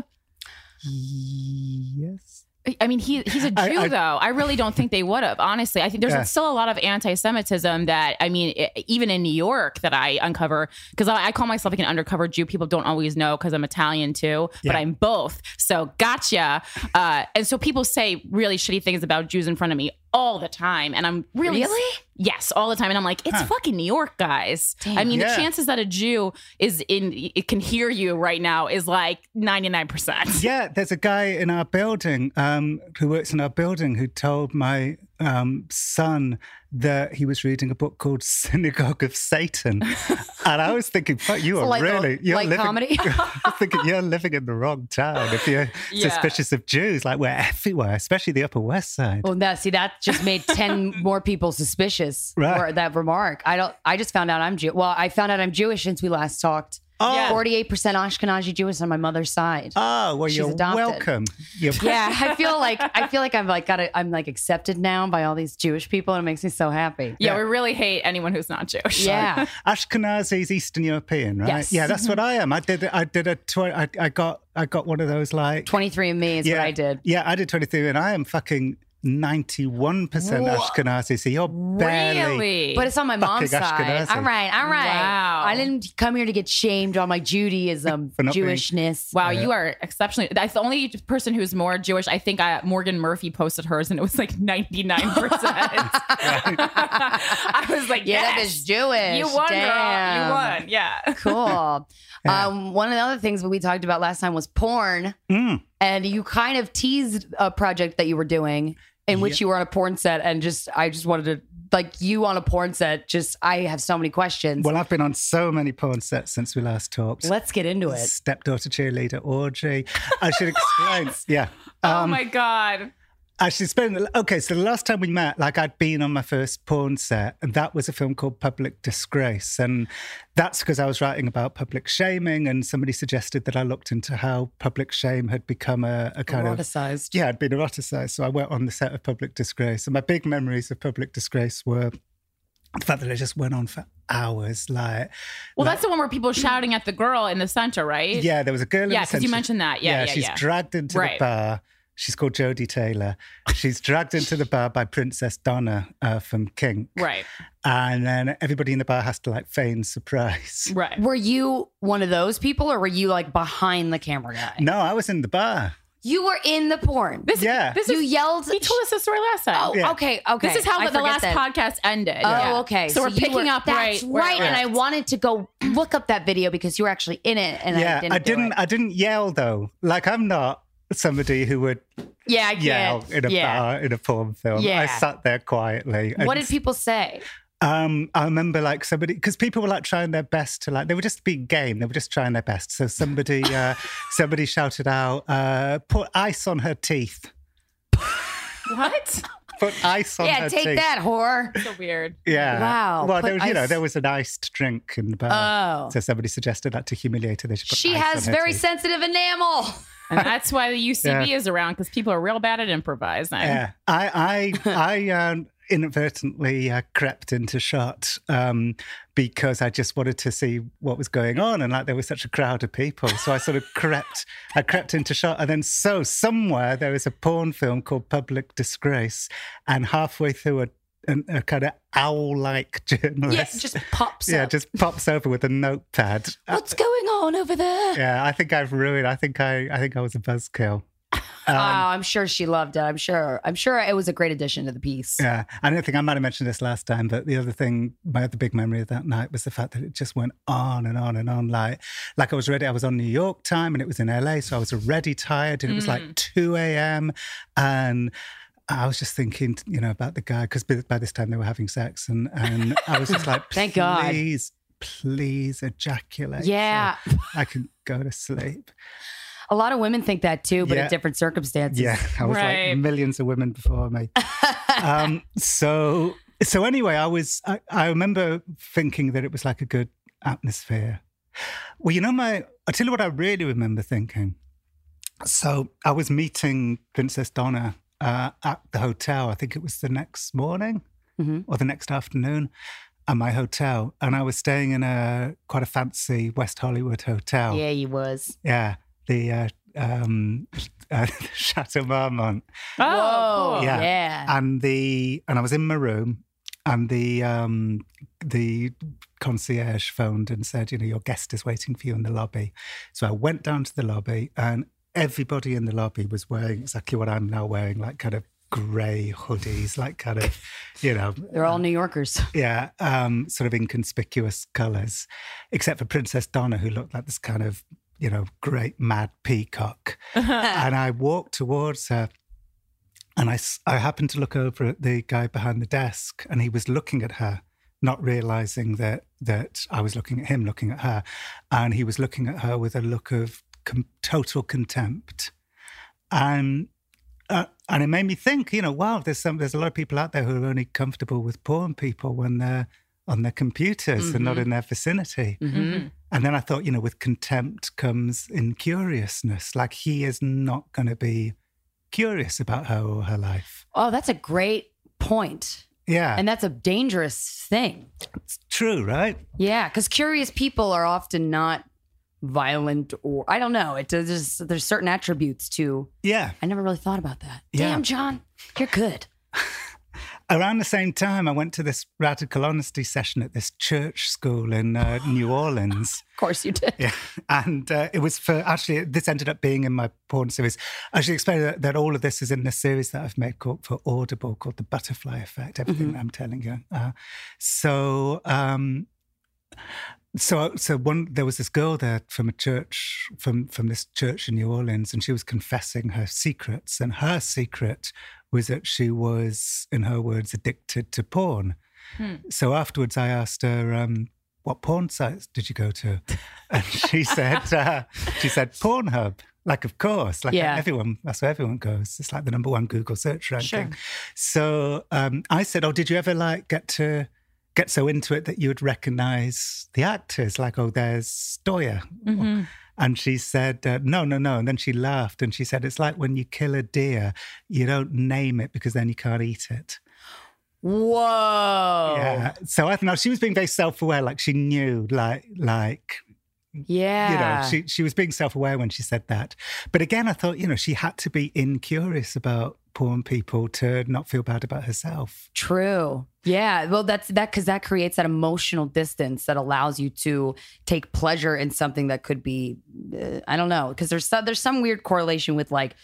S4: Yes.
S1: I mean, he he's a Jew,
S4: I- I-
S1: though. I really don't think they would have. Honestly, I think there's
S4: Yeah.
S1: still a lot of anti-Semitism that I mean, i even in New York, that I uncover because I, I call myself like an undercover Jew. People don't always know because I'm Italian too, but I'm both. So gotcha. Uh, and so people say really shitty things about Jews in front of me all the time, and I'm really
S2: Really?
S1: yes, all the time. And I'm like, it's
S4: Huh.
S1: fucking New York, guys.
S2: Damn.
S1: I mean,
S4: Yeah.
S1: the chances that a Jew is in it can hear you right now is like 99. percent
S4: Yeah, there's a guy in our building um, who works in our building who told my um, son that he was reading a book called Synagogue of Satan, and I was thinking, "Fuck, you are
S2: like
S4: really you're living."
S2: comedy.
S4: I was thinking you're living in the wrong town if you're
S1: Yeah.
S4: suspicious of Jews. Like we're everywhere, especially the Upper West Side.
S2: Well, that see that just made ten more people suspicious.
S4: Right.
S2: For that remark. I don't. I just found out I'm Jew. Well, I found out I'm Jewish since we last talked.
S4: Oh,
S1: Yeah.
S2: Forty-eight percent Ashkenazi Jewish on my mother's side.
S4: oh, well,
S2: She's
S4: you're
S2: adopted.
S4: welcome. You're
S2: yeah, I feel like I feel like I'm like got a, I'm like accepted now by all these Jewish people, and it makes me so happy.
S1: Yeah,
S4: Yeah.
S1: we really hate anyone who's not Jewish.
S2: Yeah.
S4: Ashkenazi is Eastern European, right?
S2: Yes.
S4: Yeah, that's what I am. I did. I did a. Tw- I, I got. I got one of those like.
S2: Twenty-three and me is
S4: yeah,
S2: what I did.
S4: Yeah, I did twenty three, and I am fucking ninety one percent
S2: Wha-
S4: Ashkenazi. So you're barely.
S1: Really?
S2: But it's on my mom's
S4: Fucking
S2: side.
S4: Ashkenazi.
S2: All right, all right.
S1: Wow.
S2: I didn't come here to get shamed on my Judaism,
S4: For not being-
S2: Jewishness.
S1: Wow, you are exceptionally. That's the only person who's more Jewish. I think uh, Morgan Murphy posted hers, and it was like ninety nine percent. I was like,
S2: Yeah, that
S1: yes,
S2: is Jewish.
S1: you won, girl. You won. Yeah.
S2: Cool.
S4: Yeah.
S2: Um, one of the other things that we talked about last time was porn,
S4: Mm.
S2: and you kind of teased a project that you were doing in which you were on a porn set, and just I just wanted to like you on a porn set. Just I have so many questions.
S4: Well, I've been on so many porn sets since we last talked.
S2: Let's get into it.
S4: Stepdaughter cheerleader orgy. I should explain. yeah.
S1: oh
S4: Um,
S1: my god.
S4: I should explain. Okay, so the last time we met, like I'd been on my first porn set, and that was a film called Public Disgrace. And that's because I was writing about public shaming, and somebody suggested that I looked into how public shame had become a, a kind of.
S2: Eroticized.
S4: Yeah, I'd been eroticized. So I went on the set of Public Disgrace. And my big memories of Public Disgrace were the fact that it just went on for hours. Like,
S1: Well,
S4: like-
S1: that's the one where people are shouting at the girl in the center, right?
S4: yeah, there was a girl in
S1: Yeah, because you mentioned that. Yeah, yeah,
S4: she's
S1: yeah.
S4: dragged into
S1: Right.
S4: the bar. She's called Jodie Taylor. She's dragged into the bar by Princess Donna uh, from Kink.
S1: right.
S4: And then everybody in the bar has to like feign surprise.
S1: Right.
S2: Were you one of those people, or were you like behind the camera guy?
S4: No, I was in the bar.
S2: You were in the porn.
S1: This,
S4: Yeah.
S1: This
S2: you
S1: is.
S2: yelled.
S1: He told us the story last time.
S2: Oh,
S4: Yeah.
S2: okay, okay.
S1: This is how
S2: I
S1: the, the last
S2: that.
S1: podcast ended.
S2: Oh,
S1: Yeah.
S2: okay.
S1: So, we're picking
S2: were-
S1: up
S2: that's
S1: right. where
S2: right.
S1: it
S2: And I wanted to go look up that video because you were actually in it, and
S4: yeah,
S2: I didn't.
S4: I didn't.
S2: it.
S4: I didn't yell though. Like I'm not somebody who would
S2: yeah, I
S4: yell in a
S2: yeah.
S4: bar in a porn film.
S2: Yeah.
S4: I sat there quietly.
S2: What did people say?
S4: Um, I remember like somebody because people were like trying their best to like they were just being game. They were just trying their best. So somebody uh, somebody shouted out, uh, "Put ice on her teeth."
S1: What?
S4: Put ice on
S2: Yeah,
S4: her
S2: take
S4: teeth.
S2: that, whore.
S1: so weird.
S4: Yeah.
S2: Wow,
S4: Well,
S2: put
S4: there was, you know, there was an iced drink in the bar.
S2: Oh.
S4: So somebody suggested that to humiliate her. They should put
S2: She
S4: ice
S2: has
S4: on her
S2: very
S4: teeth.
S2: sensitive enamel.
S1: And that's why the UCB
S4: Yeah.
S1: is around because people are real bad at improvising.
S4: Yeah, I I I um, inadvertently uh, crept into shot um, because I just wanted to see what was going on, and like there was such a crowd of people, so I sort of crept. I crept into shot, and then so somewhere there was a porn film called Public Disgrace, and halfway through a an, a kind of owl-like journalist.
S2: Yeah, just pops
S4: yeah,
S2: up.
S4: just pops over with a notepad. Uh,
S2: What's going on over there?
S4: yeah, I think I've ruined. I think I, I think I was a buzzkill.
S2: oh, I'm sure she loved it. I'm sure. I'm sure it was a great addition to the piece.
S4: Yeah, I don't think I might have mentioned this last time, but the other thing, my other big memory of that night was the fact that it just went on and on and on. Like, like I was ready. I was on New York time, and it was in LA, so I was already tired, and it was like two a.m. and. I was just thinking, you know, about the guy because by this time they were having sex, and and I was just like,
S2: Thank God.
S4: please, please ejaculate.
S2: Yeah.
S4: so I can go to sleep.
S2: A lot of women think that too, but
S4: Yeah.
S2: in different circumstances.
S4: Yeah, I was
S1: Right.
S4: like millions of women before me. um, so so anyway, I was I, I remember thinking that it was like a good atmosphere. Well, you know, my I tell you what I really remember thinking. So I was meeting Princess Donna uh, at the hotel. I think it was the next morning
S2: Mhm.
S4: or the next afternoon at my hotel, and I was staying in a quite a fancy West Hollywood hotel.
S2: Yeah, he was.
S4: Yeah, the uh, um, uh, Chateau Marmont,
S1: Oh,
S4: Yeah.
S2: Yeah.
S4: and the and I was in my room, and the um, the concierge phoned and said, you know, your guest is waiting for you in the lobby. So I went down to the lobby, and everybody in the lobby was wearing exactly what I'm now wearing, like kind of grey hoodies, like kind of, you know,
S2: They're all New Yorkers.
S4: yeah, um, sort of inconspicuous colours, except for Princess Donna, who looked like this kind of, you know, great mad peacock. and I walked towards her, and I, I happened to look over at the guy behind the desk, and he was looking at her, not realizing that that I was looking at him, looking at her, and he was looking at her with a look of com- total contempt, and. Uh, and it made me think, you know, wow, there's some, there's a lot of people out there who are only comfortable with porn people when they're on their computers and not in their vicinity.
S2: Mm-hmm.
S4: And then I thought, you know, with contempt comes incuriousness. Like he is not going to be curious about her or her life.
S2: Oh, that's a great point.
S4: Yeah,
S2: And that's a dangerous thing.
S4: it's true, right?
S2: Yeah, because curious people are often not violent or I don't know. It there's there's certain attributes to.
S4: Yeah.
S2: I never really thought about that.
S4: Yeah.
S2: Damn, Jon, you're good.
S4: Around the same time, I went to this radical honesty session at this church school in uh, New Orleans.
S2: Of course you did.
S4: Yeah, and uh, it was for actually. This ended up being in my porn series. I should explain that, that all of this is in the series that I've made called, for Audible called the Butterfly Effect. Everything that I'm telling you. Uh, so, um, so, so one there was this girl there from a church from from this church in New Orleans, and she was confessing her secrets, and her secret was that she was, in her words, addicted to porn. So afterwards, I asked her, um, "What porn sites did you go to?" And she said, uh, "She said Pornhub." Like, of course, like
S2: Yeah.
S4: everyone. That's where everyone goes. It's like the number one Google search ranking.
S1: Sure.
S4: So um, I said, "Oh, did you ever like get to get so into it that you would recognize the actors? Like, oh, there's Stoya."
S1: Mhm.
S4: And she said, uh, no, no, no. And then she laughed and she said, it's like when you kill a deer, you don't name it because then you can't eat it.
S2: Whoa.
S4: Yeah. So I don't know. She was being very self-aware, like she knew, like, like
S2: Yeah.
S4: you know, she she was being self-aware when she said that. But again, I thought, you know, she had to be incurious about porn people to not feel bad about herself.
S2: True. Yeah. Well, that's that because that creates that emotional distance that allows you to take pleasure in something that could be, uh, I don't know, because there's some, there's some weird correlation with like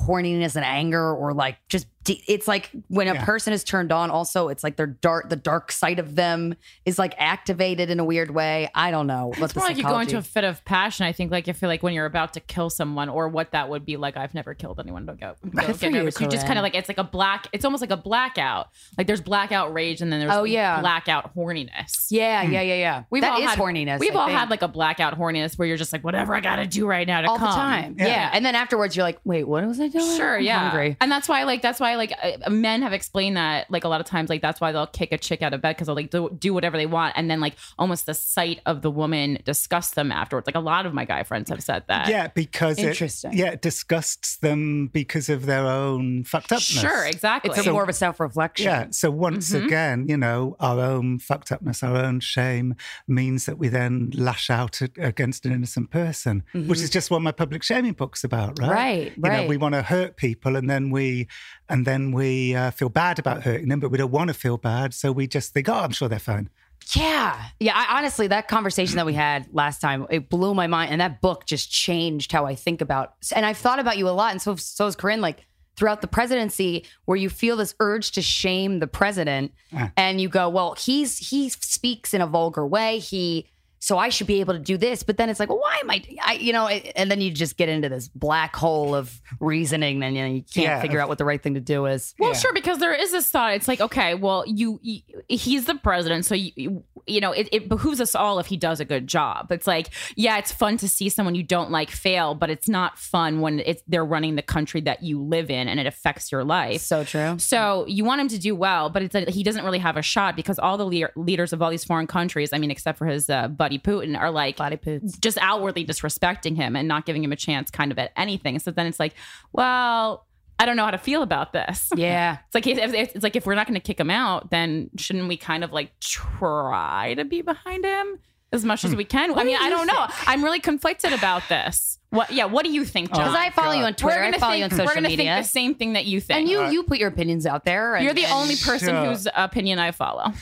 S2: horniness and anger or like just it's like when a
S4: Yeah.
S2: person is turned on also it's like their dark the dark side of them is like activated in a weird way i don't know what
S1: It's
S2: the
S1: more like you go into a fit of passion. I think, like if you're like when you're about to kill someone, or what that would be like. I've never killed anyone. Don't go. Don't
S2: for
S1: get
S2: you,
S1: nervous. You just kind of like it's like a black. It's almost like a blackout. Like there's blackout rage, and then there's
S2: Oh,
S1: like
S2: yeah.
S1: blackout horniness.
S2: yeah hmm. yeah yeah yeah
S1: We've
S2: That
S1: all
S2: is
S1: had,
S2: horniness
S1: We've
S2: I
S1: all
S2: think.
S1: had like a blackout horniness where you're just like, whatever I gotta do right now to
S2: all
S1: come.
S2: the time yeah.
S4: Yeah.
S2: and then afterwards you're like wait what was i doing
S1: Sure,
S2: I'm
S1: yeah,
S2: hungry.
S1: and that's why, like, that's why, like, uh, men have explained that, like, a lot of times, like, that's why they'll kick a chick out of bed because they'll like do, do whatever they want, and then like almost the sight of the woman disgusts them afterwards. Like, a lot of my guy friends have said that.
S4: Yeah, because
S2: Interesting.
S4: It, yeah, it disgusts them because of their own fucked upness.
S1: sure, exactly.
S2: it's a more of a self-reflection
S4: Yeah. So once
S1: Mhm.
S4: again, you know, our own fucked upness, our own shame means that we then lash out a- against an innocent person, which is just what my public shaming book's about, right?
S2: Right,
S4: You know,
S2: right.
S4: we want to hurt people and then we and and then we uh, feel bad about hurting them, but we don't want to feel bad, so we just think, oh, I'm sure they're fine.
S2: Yeah. Yeah. I, honestly, that conversation that we had last time, it blew my mind. And that book just changed how I think about, and I've thought about you a lot. And so, so is Corinne, like throughout the presidency, where you feel this urge to shame the president
S4: Ah.
S2: and you go, well, he's, he speaks in a vulgar way. He, so I should be able to do this. But then it's like, well, why am I, I you know, and then you just get into this black hole of reasoning and you, know, you can't
S4: Yeah.
S2: figure out what the right thing to do is.
S1: Well,
S4: Yeah.
S1: sure, because there is this thought. It's like, okay, well, you, you he's the president, so you, you, you know, it, it behooves us all if he does a good job. It's like, yeah, it's fun to see someone you don't like fail, but it's not fun when it's they're running the country that you live in and it affects your life.
S2: So true.
S1: So you want him to do well, but it's like he doesn't really have a shot because all the leader, leaders of all these foreign countries, I mean, except for his uh, buddy Putin, are like
S2: Body
S1: just outwardly disrespecting him and not giving him a chance, kind of at anything. So then it's like, well, I don't know how to feel about this.
S2: Yeah.
S1: It's like if, if- it's like if we're not going to kick him out, then shouldn't we kind of like try to be behind him as much as hmm. we can? I mean,
S2: do
S1: I don't know. I'm really conflicted about this. What? Yeah. What do you think, oh Jon?
S2: Because I follow you on
S1: we're
S2: Twitter. I
S1: gonna
S2: follow
S1: think,
S2: you on social we're
S1: gonna
S2: media.
S1: think the same thing that you think.
S2: and you
S4: Right.
S2: you put your opinions out there. And,
S1: You're the
S2: and
S1: only person
S4: Sure.
S1: whose opinion I follow.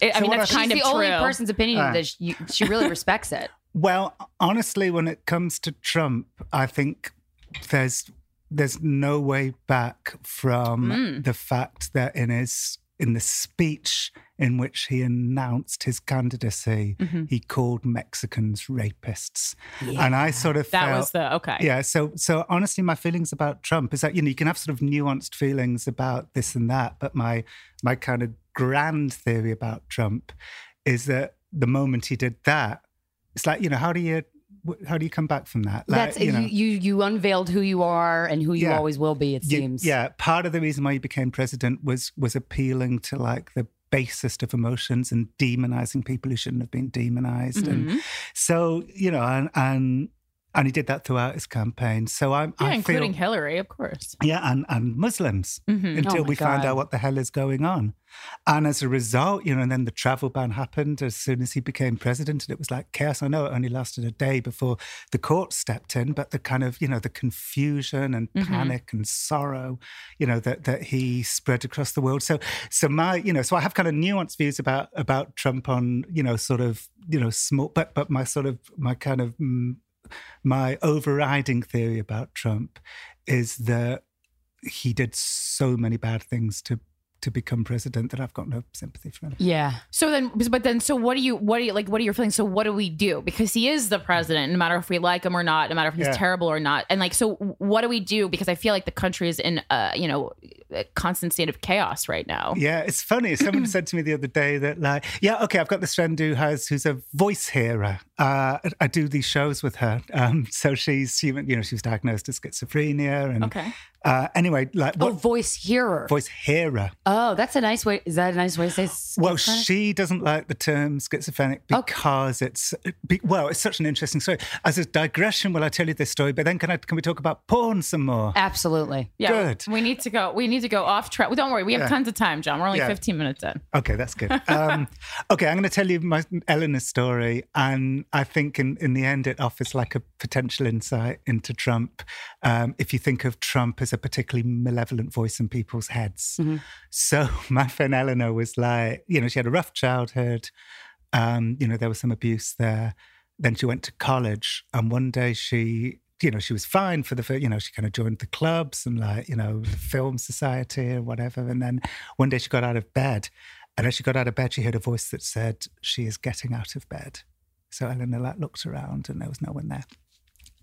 S1: It- I mean, that's
S4: I-
S1: kind
S2: she's
S1: of
S2: the
S1: true.
S2: only person's opinion
S4: Ah.
S2: that she, she really respects it.
S4: Well, honestly, when it comes to Trump, I think there's there's no way back from
S1: Mm.
S4: the fact that in his in the speech in which he announced his candidacy,
S1: Mhm.
S4: he called Mexicans rapists, and I sort of
S1: That
S4: felt,
S1: was the okay.
S4: yeah. So so honestly, my feelings about Trump is that you know you can have sort of nuanced feelings about this and that, but my my kind of grand theory about Trump is that the moment he did that, it's like you know how do you how do you come back from that? Like,
S2: That's you,
S4: know,
S2: you, you unveiled who you are and who you
S4: Yeah.
S2: always will be. It
S4: you-
S2: seems.
S4: yeah. Part of the reason why you became president was was appealing to like the basest of emotions and demonizing people who shouldn't have been demonized, and
S1: Mhm.
S4: so you know, and and and he did that throughout his campaign. So I'm
S1: Yeah,
S4: I
S1: including
S4: feel,
S1: Hillary, of course.
S4: yeah, and and Muslims
S1: Mhm.
S4: until
S2: Oh
S4: we find out what the hell is going on. And as a result, you know, and then the travel ban happened as soon as he became president, and it was like chaos. I know it only lasted a day before the court stepped in, but the kind of, you know, the confusion and
S1: Mhm.
S4: panic and sorrow, you know, that that he spread across the world. So so my, you know, so I have kind of nuanced views about about Trump on, you know, sort of, you know, small but but my sort of my kind of mm, my overriding theory about Trump is that he did so many bad things to to become president that I've got no sympathy for him.
S2: Yeah.
S1: So then, but then, so what do you, what do you like? What are your feelings? So what do we do? Because he is the president, no matter if we like him or not, no matter if he's
S4: Yeah.
S1: terrible or not. And like, so what do we do? Because I feel like the country is in, a, you know, a constant state of chaos right now.
S4: Yeah, it's funny. Someone said to me the other day that like, yeah, okay, I've got this friend who has who's a voice hearer. Uh, I- do these shows with her. Um, so she's she, you know she was diagnosed with schizophrenia and
S1: Okay.
S4: uh, anyway, like
S2: Oh,
S4: what
S2: voice hearer.
S4: voice hearer.
S2: Oh, that's a nice way. Is that a nice way to say?
S4: Well, she doesn't like the term schizophrenic
S2: Okay.
S4: because it's be, well, it's such an interesting story. As a digression, will I tell you this story? But then can I can we talk about porn some more?
S2: Absolutely.
S1: Yeah.
S4: Good.
S1: We need to go. We need to go off track. Well, don't worry. We have
S4: Yeah.
S1: tons of time, Jon. We're only
S4: Yeah.
S1: 15 minutes in.
S4: Okay, that's good. Um, okay, I'm going to tell you my Eleanor's story, and I think in, in the end it offers like a potential insight into Trump. Um, if you think of Trump as a particularly malevolent voice in people's heads, so my friend Eleanor was like, you know, she had a rough childhood. Um, you know, there was some abuse there. Then she went to college, and one day she you know, she was fine for the, you know, she kind of joined the clubs and like, you know, the film society or whatever. And then one day she got out of bed. And as she got out of bed, she heard a voice that said, she is getting out of bed. So Eleanor like, looked around and there was no one there.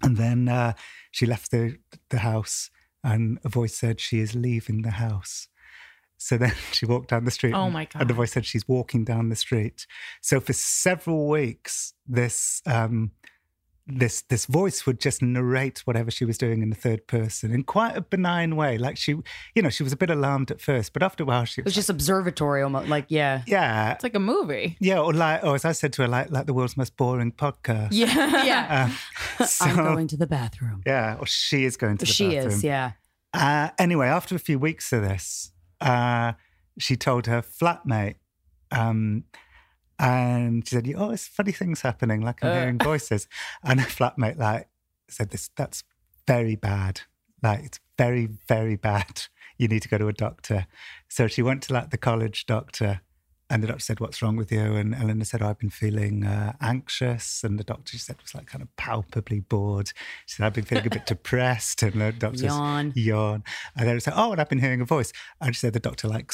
S4: And then uh, she left the, the house and a voice said, she is leaving the house. So then she walked down the street.
S1: Oh my
S4: And the voice said she's walking down the street. So for several weeks, this um, this this voice would just narrate whatever she was doing in the third person in quite a benign way. Like she, you know, she was a bit alarmed at first, but after a while she
S2: It
S4: was
S2: was just observatory almost. Like, yeah.
S4: yeah,
S1: It's like a movie.
S4: yeah, or like, or as I said to her, like like the world's most boring podcast.
S1: Yeah.
S2: Yeah.
S4: Um, so,
S2: I'm going to the bathroom.
S4: yeah, or she is going to the
S2: She
S4: bathroom.
S2: She is, yeah.
S4: Uh, anyway, after a few weeks of this, uh, she told her flatmate, um, and she said, "Oh, it's funny things happening. Like I'm
S1: Uh.
S4: hearing voices." And her flatmate like said, "This that's very bad. Like it's very very bad. you need to go to a doctor. So she went to like the college doctor and the doctor said, What's wrong with you? And Eleanor said, oh, I've been feeling uh, anxious. And the doctor, she said, was like kind of palpably bored. She said, I've been feeling a bit depressed. And the doctor
S2: Yawn.
S4: yawn. And then I said, Oh, and I've been hearing a voice. And she said, The doctor like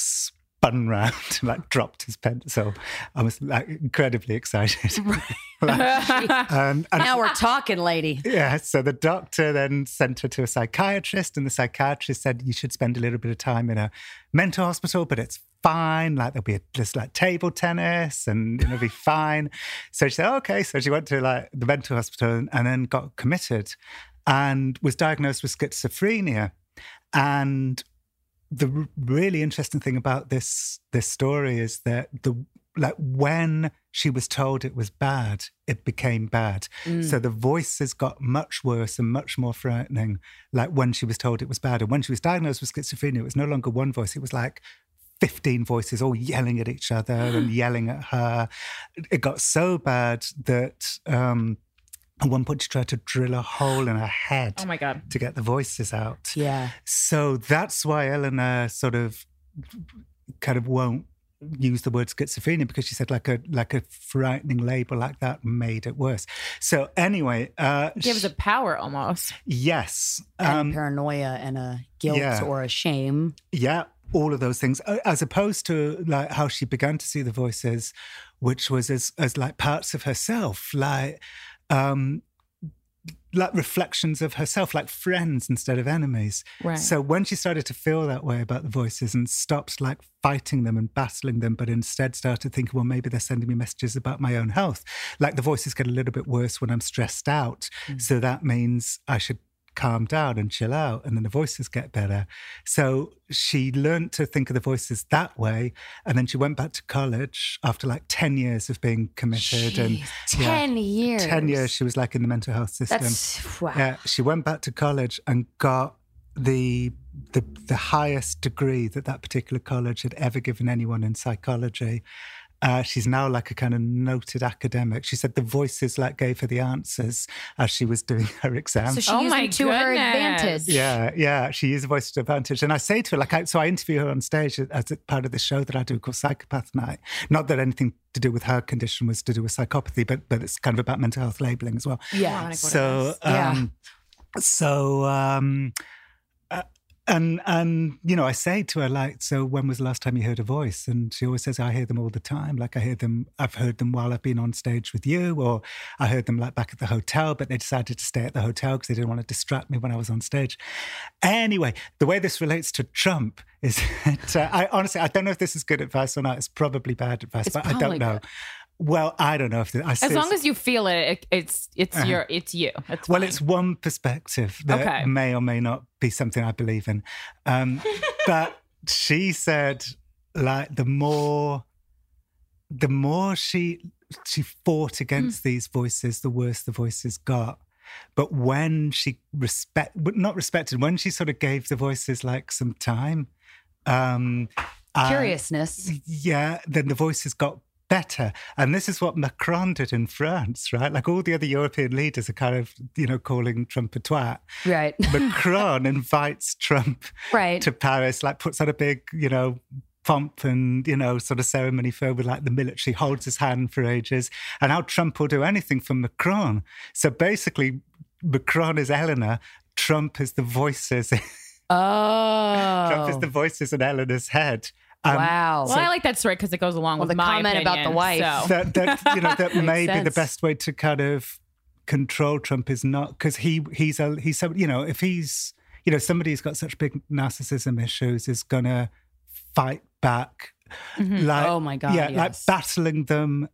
S4: spun round and like dropped his pencil. I was like incredibly excited. Like, um, and
S2: Now we're talking, lady.
S4: yeah, so the doctor then sent her to a psychiatrist, and the psychiatrist said you should spend a little bit of time in a mental hospital, but it's fine. Like there'll be a, just like table tennis, and it'll be fine. So she said, okay. So she went to like the mental hospital and, and then got committed, and was diagnosed with schizophrenia. And the really interesting thing about this this story is that the like when she was told it was bad, it became bad. So the voices got much worse and much more frightening. Like when she was told it was bad, and when she was diagnosed with schizophrenia, it was no longer one voice; it was like. 15 voices all yelling at each other and yelling at her. It got so bad that um, at one point she tried to drill a hole in her head
S1: oh my god.
S4: to get the voices out.
S2: Yeah.
S4: So that's why Eleanor sort of kind of won't use the word schizophrenia because she said like a like a frightening label like that made it worse. So anyway, uh
S1: Gives a power almost.
S4: yes.
S2: And
S4: Um
S2: paranoia and a guilt
S4: yeah.
S2: or a shame.
S4: yeah, all of those things as opposed to like how she began to see the voices which was as as like parts of herself like um like reflections of herself, like friends instead of enemies.
S1: Right.
S4: So when she started to feel that way about the voices and stopped like fighting them and battling them, but instead started thinking, well, maybe they're sending me messages about my own health. Like the voices get a little bit worse when I'm stressed out. So that means I should calm down and chill out and then the voices get better. So she learned to think of the voices that way. And then she went back to college after like 10 years of being committed and
S2: Jeez,
S4: yeah,
S2: 10 years.
S4: 10 years she was like in the mental health system.
S2: That's wow.
S4: Yeah, she went back to college and got the the the highest degree that that particular college had ever given anyone in psychology. Uh, she's now like a kind of noted academic. She said the voices like gave her the answers as she was doing her exams.
S2: So she
S1: Oh
S2: used
S1: my
S2: them to her advantage.
S4: yeah, yeah, she used voice to advantage. And I say to her, like, I, so I interview her on stage as a part of the show that I do called Psychopath Night. Not that anything to do with her condition was to do with psychopathy, but but it's kind of about mental health labeling as well.
S2: Yeah.
S4: So,
S2: Yeah.
S4: um, so, um, and and you know, I say to her like, so when was the last time you heard a voice? And she always says, I hear them all the time. Like I hear them, I've heard them while I've been on stage with you, or I heard them like back at the hotel, but they decided to stay at the hotel because they didn't want to distract me when I was on stage. Anyway, the way this relates to Trump is that uh, I honestly I don't know if this is good advice or not. It's probably bad advice,
S2: It's
S4: but I don't know. Well, I don't know if the, I
S1: As long as you feel it, it it's it's your it's you. It's
S4: well,
S1: fine.
S4: it's one perspective that
S1: Okay.
S4: may or may not be something I believe in. Um, but she said, like, the more, the more she she fought against these voices, the worse the voices got. But when she respect, not respected, when she sort of gave the voices like some time, um, uh,
S2: Curiousness.
S4: yeah, then the voices got better. And this is what Macron did in France, right? Like all the other European leaders are kind of, you know, calling Trump a twat.
S2: Right.
S4: Macron invites Trump
S2: right.
S4: to Paris, like puts on a big, you know, pomp and, you know, sort of ceremony filled with like the military, holds his hand for ages. And how Trump will do anything for Macron. So basically, Macron is Eleanor, Trump is the voices.
S2: oh.
S4: Trump is the voices in Eleanor's head. Um,
S2: wow.
S1: well, I like that story because it goes along
S2: Well,
S1: with
S2: the
S1: my
S2: comment about the wife.
S1: so.
S4: that, that you know that may be the best way to kind of control Trump is not because he he's a he's so you know if he's you know somebody who's got such big narcissism issues is gonna fight back like
S2: Oh my God,
S4: yeah like battling them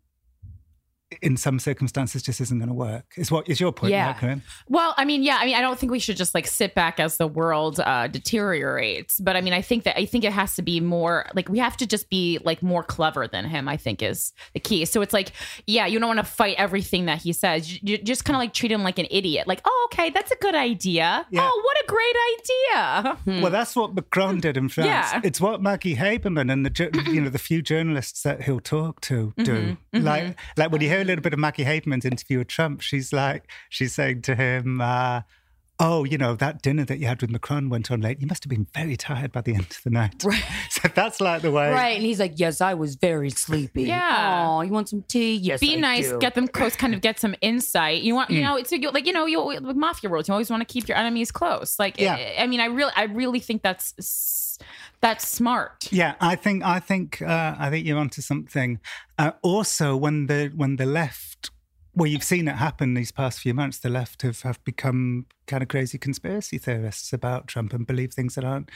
S4: in some circumstances just isn't going to work is what is your point
S2: Yeah.
S4: right?
S1: Well, I mean, yeah, I mean, I don't think we should just like sit back as the world uh, deteriorates. But I mean, I think that I think it has to be more like we have to just be like more clever than him. I think is the key. So it's like, yeah, you don't want to fight everything that he says. You, you just kind of like treat him like an idiot. Like, oh, okay, that's a good idea.
S4: Yeah.
S1: Oh, what a great idea. Hmm.
S4: Well, that's what Macron did in France.
S1: Yeah.
S4: It's what Maggie Haberman and the you know the few journalists that he'll talk to do. Mm-hmm. Mm-hmm. Like like when you hear a little bit of Maggie Haberman's interview with Trump, she's like she's saying to him, uh, oh, you know, that dinner that you had with Macron went on late. You must have been very tired by the end of the night. Right. So that's like the way.
S2: Right. And he's like, Yes, I was very sleepy.
S1: Yeah.
S2: Oh, you want some tea? Yes.
S1: Be
S2: I
S1: nice,
S2: do.
S1: get them close, kind of get some insight. You want, you know, it's like you know, you with mafia rules. You always want to keep your enemies close. Like,
S4: Yeah.
S1: I, I mean, I really, I really think that's s- that's smart.
S4: Yeah, I think I think uh, I think you're onto something. Uh, also, when the when the left, well, you've seen it happen these past few months. The left have have become kind of crazy conspiracy theorists about Trump and believe things that aren't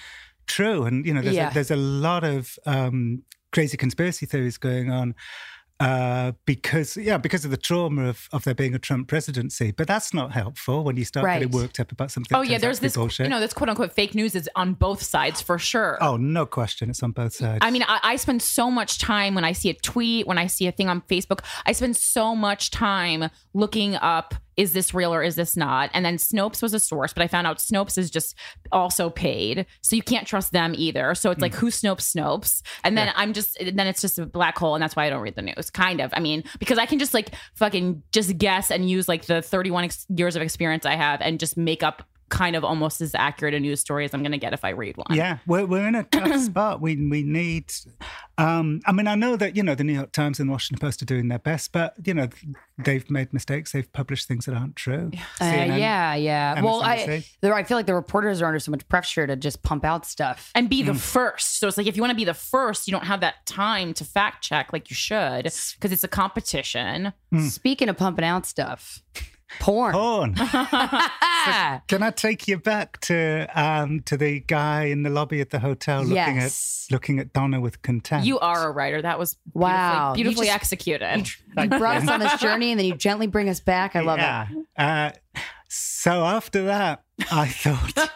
S4: true. And you know, there's
S2: Yeah.
S4: a, there's a lot of um, crazy conspiracy theories going on. Uh, because yeah, because of the trauma of, of there being a Trump presidency, but that's not helpful when you start getting worked up about something.
S1: Oh yeah, there's this,
S4: bullshit.
S1: you know, this quote unquote fake news is on both sides for sure.
S4: oh, no question, it's on both sides.
S1: I mean, I, I spend so much time when I see a tweet, when I see a thing on Facebook, I spend so much time looking up is this real or is this not? And then Snopes was a source, but I found out Snopes is just also paid. So you can't trust them either. So it's hmm. like, who Snopes Snopes? And then I'm just, then it's just a black hole. And that's why I don't read the news, kind of. I mean, because I can just like fucking just guess and use like the 31 ex- years of experience I have and just make up kind of almost as accurate a news story as I'm going to get if I read one.
S4: Yeah, we're, we're in a tough spot. We we need. Um, I mean, I know that you know the New York Times and the Washington Post are doing their best, but you know they've made mistakes. They've published things that aren't true.
S2: Uh,
S4: CNN,
S2: yeah, yeah. Well, I,
S4: MSNBC.
S2: I feel like the reporters are under so much pressure to just pump out stuff.
S1: and be the
S4: Mm.
S1: first. So it's like if you want to be the first, you don't have that time to fact check like you should because it's a competition.
S2: Speaking of pumping out stuff, porn.
S4: Porn.
S2: Ah,
S4: Can I take you back to um, to the guy in the lobby at the hotel looking
S2: Yes.
S4: at looking at Donna with contempt?
S1: You are a writer. That was beautifully,
S2: Wow. You
S1: beautifully
S2: just-
S1: executed.
S2: you brought us on this journey and then you gently bring us back. I love it.
S4: Uh, so after that, I thought,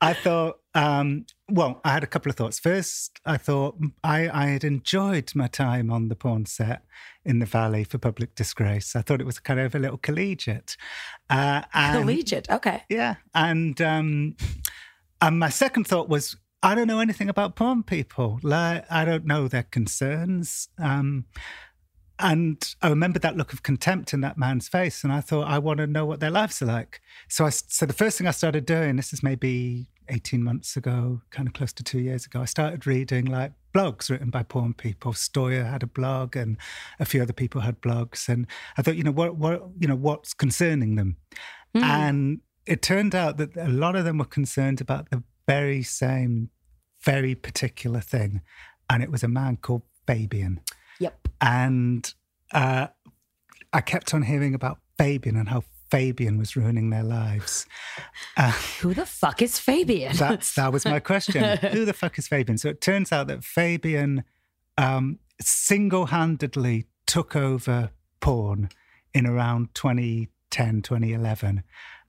S4: I thought, um, well, I had a couple of thoughts. First, I thought I, I had enjoyed my time on the porn set in the Valley for Public Disgrace. I thought it was kind of a little collegiate. Uh, and,
S2: Collegiate. Okay.
S4: Yeah, and um, and my second thought was. I don't know anything about porn people. Like, I don't know their concerns. Um, and I remember that look of contempt in that man's face, and I thought, I want to know what their lives are like. So I, so the first thing I started doing, this is maybe eighteen months ago, kind of close to two years ago, I started reading like blogs written by porn people. Stoya had a blog, and a few other people had blogs, and I thought, you know, what, what, you know, what's concerning them, and it turned out that a lot of them were concerned about the very same, very particular thing, and it was a man called Fabian
S2: Yep.
S4: and uh, I kept on hearing about Fabian and how Fabian was ruining their lives. Uh,
S2: Who the fuck is Fabian?
S4: that's that was my question. Who the fuck is Fabian? So it turns out that Fabian um, single-handedly took over porn in around 2010, 2011.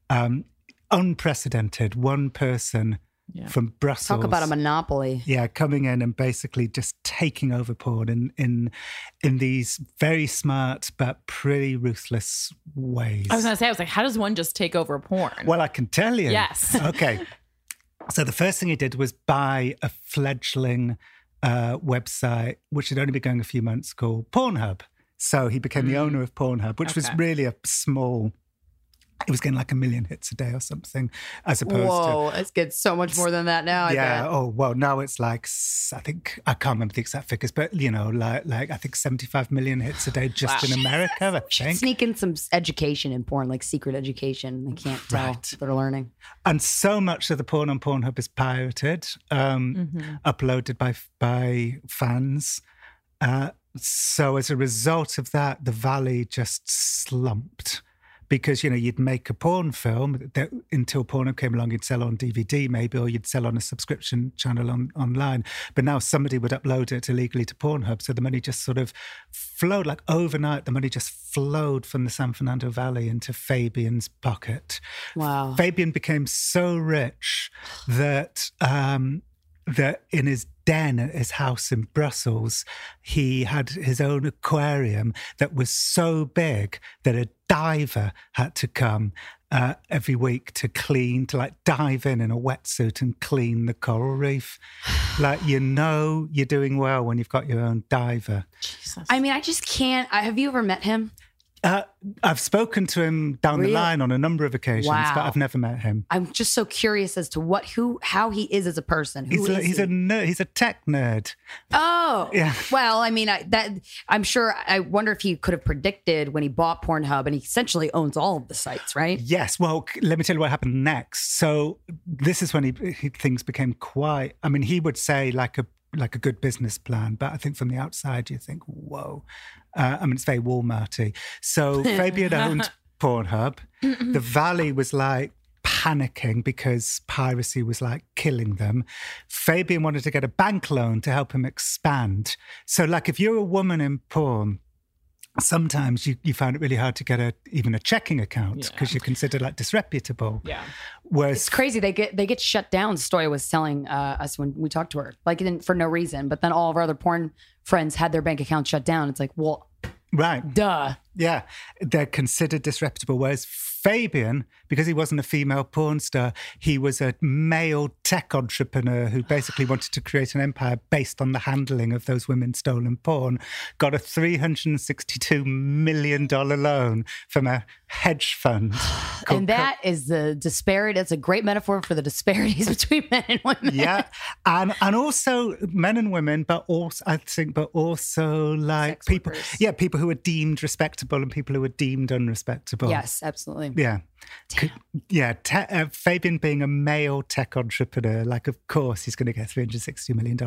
S4: Um, unprecedented. One person
S1: Yeah.
S4: from Brussels.
S2: Talk about a monopoly.
S4: yeah, coming in and basically just taking over porn in in in these very smart but pretty ruthless ways.
S1: I was gonna say, I was like, how does one just take over porn?
S4: well, I can tell you.
S1: Yes.
S4: okay. So the first thing he did was buy a fledgling uh, website, which had only been going a few months, called Pornhub. So he became the owner of Pornhub, which was really a small. It was getting like a million hits a day or something, as opposed to
S2: Whoa, it's getting so much more than that now. I
S4: yeah.
S2: bet.
S4: Oh well, now it's like I think I can't remember the exact figures, but you know, like like I think seventy-five million hits a day just in America. I think.
S2: Sneak in some education in porn, like secret education. They can't tell
S4: Right.
S2: they're learning.
S4: And so much of the porn on Pornhub is pirated, um,
S1: Mhm.
S4: uploaded by by fans. Uh, so as a result of that, the Valley just slumped. Because you know you'd make a porn film that until Pornhub came along, you'd sell on DVD maybe, or you'd sell on a subscription channel on, online. But now somebody would upload it illegally to Pornhub, so the money just sort of flowed like overnight. The money just flowed from the San Fernando Valley into Fabian's pocket.
S2: Wow.
S4: Fabian became so rich that um, that in his den at his house in Brussels, he had his own aquarium that was so big that a diver had to come uh, every week to clean, to like dive in in a wetsuit and clean the coral reef. like you know, you're doing well when you've got your own diver.
S1: Jesus.
S2: I mean, I just can't. I, have you ever met him?
S4: Uh, I've spoken to him down
S2: Really?
S4: the line on a number of occasions, but I've never met him.
S2: I'm just so curious as to what, who, how he is as a person. Who
S4: He's a, he's
S2: he?
S4: a nerd, he's a tech nerd.
S2: Oh,
S4: Yeah.
S2: Well, I mean, I, that I'm sure. I wonder if he could have predicted when he bought Pornhub, and he essentially owns all of the sites, right?
S4: Yes. Well, let me tell you what happened next. So this is when he, he things became quite. I mean, he would say like a like a good business plan, but I think from the outside you think, whoa. Uh, I mean, it's very Walmarty. So Fabian owned Pornhub. the Valley was like panicking because piracy was like killing them. Fabian wanted to get a bank loan to help him expand. So, like, if you're a woman in porn, sometimes you, you find it really hard to get a even a checking account because you're considered like disreputable.
S1: Yeah.
S4: Whereas
S2: It's crazy. They get they get shut down. Stoya was telling uh, us when we talked to her, like it didn't- for no reason. But then all of our other porn friends had their bank accounts shut down. It's like, well,
S4: right,
S2: duh.
S4: yeah, they're considered disreputable. Whereas Fabian, because he wasn't a female porn star, he was a male tech entrepreneur who basically wanted to create an empire based on the handling of those women's stolen porn. Got a three hundred and sixty-two million dollar loan from a hedge fund.
S2: And that is the disparity. That's a great metaphor for the disparities between men and women.
S4: yeah, and and also men and women, but also I think, but also like
S2: Sex
S4: people,
S2: workers.
S4: yeah, people who are deemed respectable and people who are deemed unrespectable.
S2: Yes, absolutely.
S4: Yeah. Yeah, te- uh, Fabian being a male tech entrepreneur, like, of course, he's going to get $360 million.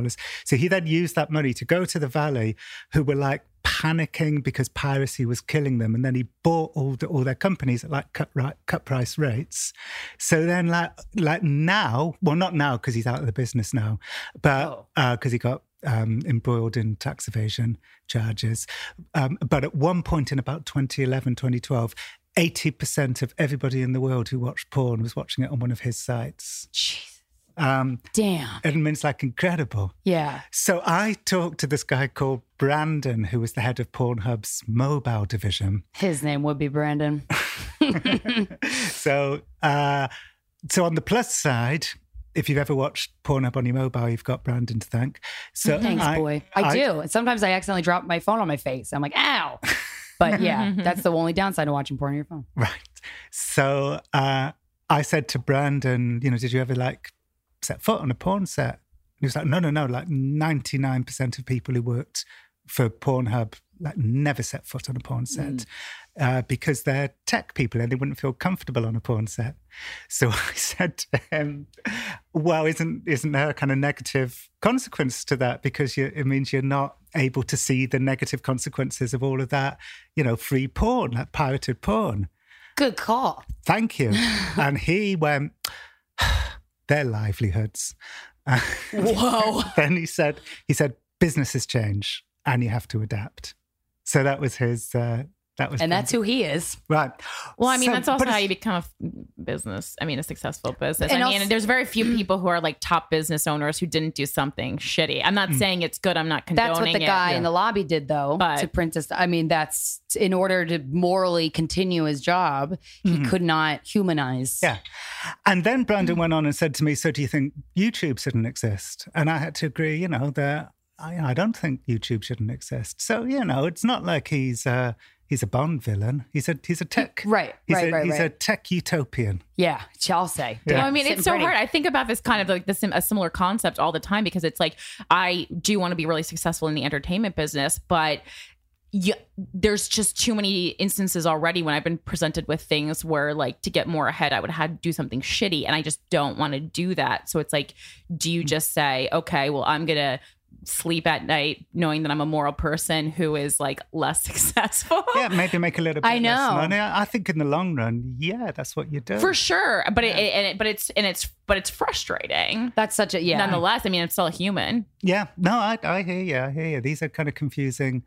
S4: So he then used that money to go to the Valley, who were like panicking because piracy was killing them. And then he bought all, the, all their companies at like cut, right, cut price rates. So then, like, like now, well, not now because he's out of the business now, but because he got um, embroiled in tax evasion charges. Um, but at one point in about 2011, 2012, 80% of everybody in the world who watched porn was watching it on one of his sites.
S2: Jeez.
S4: Um,
S2: Damn.
S4: and I mean, it's like incredible.
S2: Yeah.
S4: So I talked to this guy called Brandon, who was the head of Pornhub's mobile division.
S2: His name would be Brandon.
S4: so, uh, so on the plus side, if you've ever watched Pornhub on your mobile, you've got Brandon to thank. So
S2: Thanks,
S4: I-
S2: boy. I, do. And sometimes I accidentally drop my phone on my face. I'm like, ow. But yeah, that's the only downside to watching porn on your phone.
S4: Right. So uh, I said to Brandon, you know, did you ever like set foot on a porn set? And he was like, no, no, no. Like 99% of people who worked for Pornhub like never set foot on a porn set uh, because they're tech people and they wouldn't feel comfortable on a porn set. So I said to him, well, isn't isn't there a kind of negative consequence to that? Because you, it means you're not able to see the negative consequences of all of that, you know, free porn, that pirated porn.
S2: Good call.
S4: Thank you. and he went, their livelihoods.
S2: Whoa.
S4: then he said, he said, businesses change and you have to adapt. So that was his. Uh, that was
S2: And that's who he is.
S4: right.
S1: Well, I mean,
S4: So-
S1: that's also how you become a business. I mean, a successful business.
S2: And
S1: I mean,
S2: also-
S1: there's very few people who are like top business owners who didn't do something shitty. I'm not saying it's good. I'm not condoning
S2: That's what the
S1: it.
S2: guy in the lobby did, though,
S1: But-
S2: to Princess. I mean, that's in order to morally continue his job, he could not humanize.
S4: Yeah. And then Brandon went on and said to me, So do you think YouTube shouldn't exist? And I had to agree, you know, that I, I don't think YouTube shouldn't exist. So, you know, it's not like he's uh, he's a Bond villain. He's a he's a tech
S2: Right,
S4: He's
S2: right,
S4: a,
S2: right,
S4: He's a tech utopian.
S2: Yeah, I'll say.
S1: Well,
S4: Yeah.
S1: I mean,
S2: Sitting
S1: it's so
S2: pretty.
S1: hard. I think about this kind of like this a similar concept all the time because it's like I do want to be really successful in the entertainment business, but yeah, there's just too many instances already when I've been presented with things where like to get more ahead, I would have to do something shitty, and I just don't want to do that. So it's like, do
S2: Mm.
S1: you just say, okay, well, I'm gonna sleep at night knowing that I'm a moral person who is like less successful?
S4: Yeah, maybe make a little bit
S2: I
S4: less money. I I think in the long run, yeah, that's what you do.
S1: For sure, but it, and it, but it's and it's but it's frustrating.
S2: That's such a, yeah.
S1: Nonetheless, I mean, I'm still a human.
S4: Yeah, no, I, I hear you. I hear you. These are kind of confusing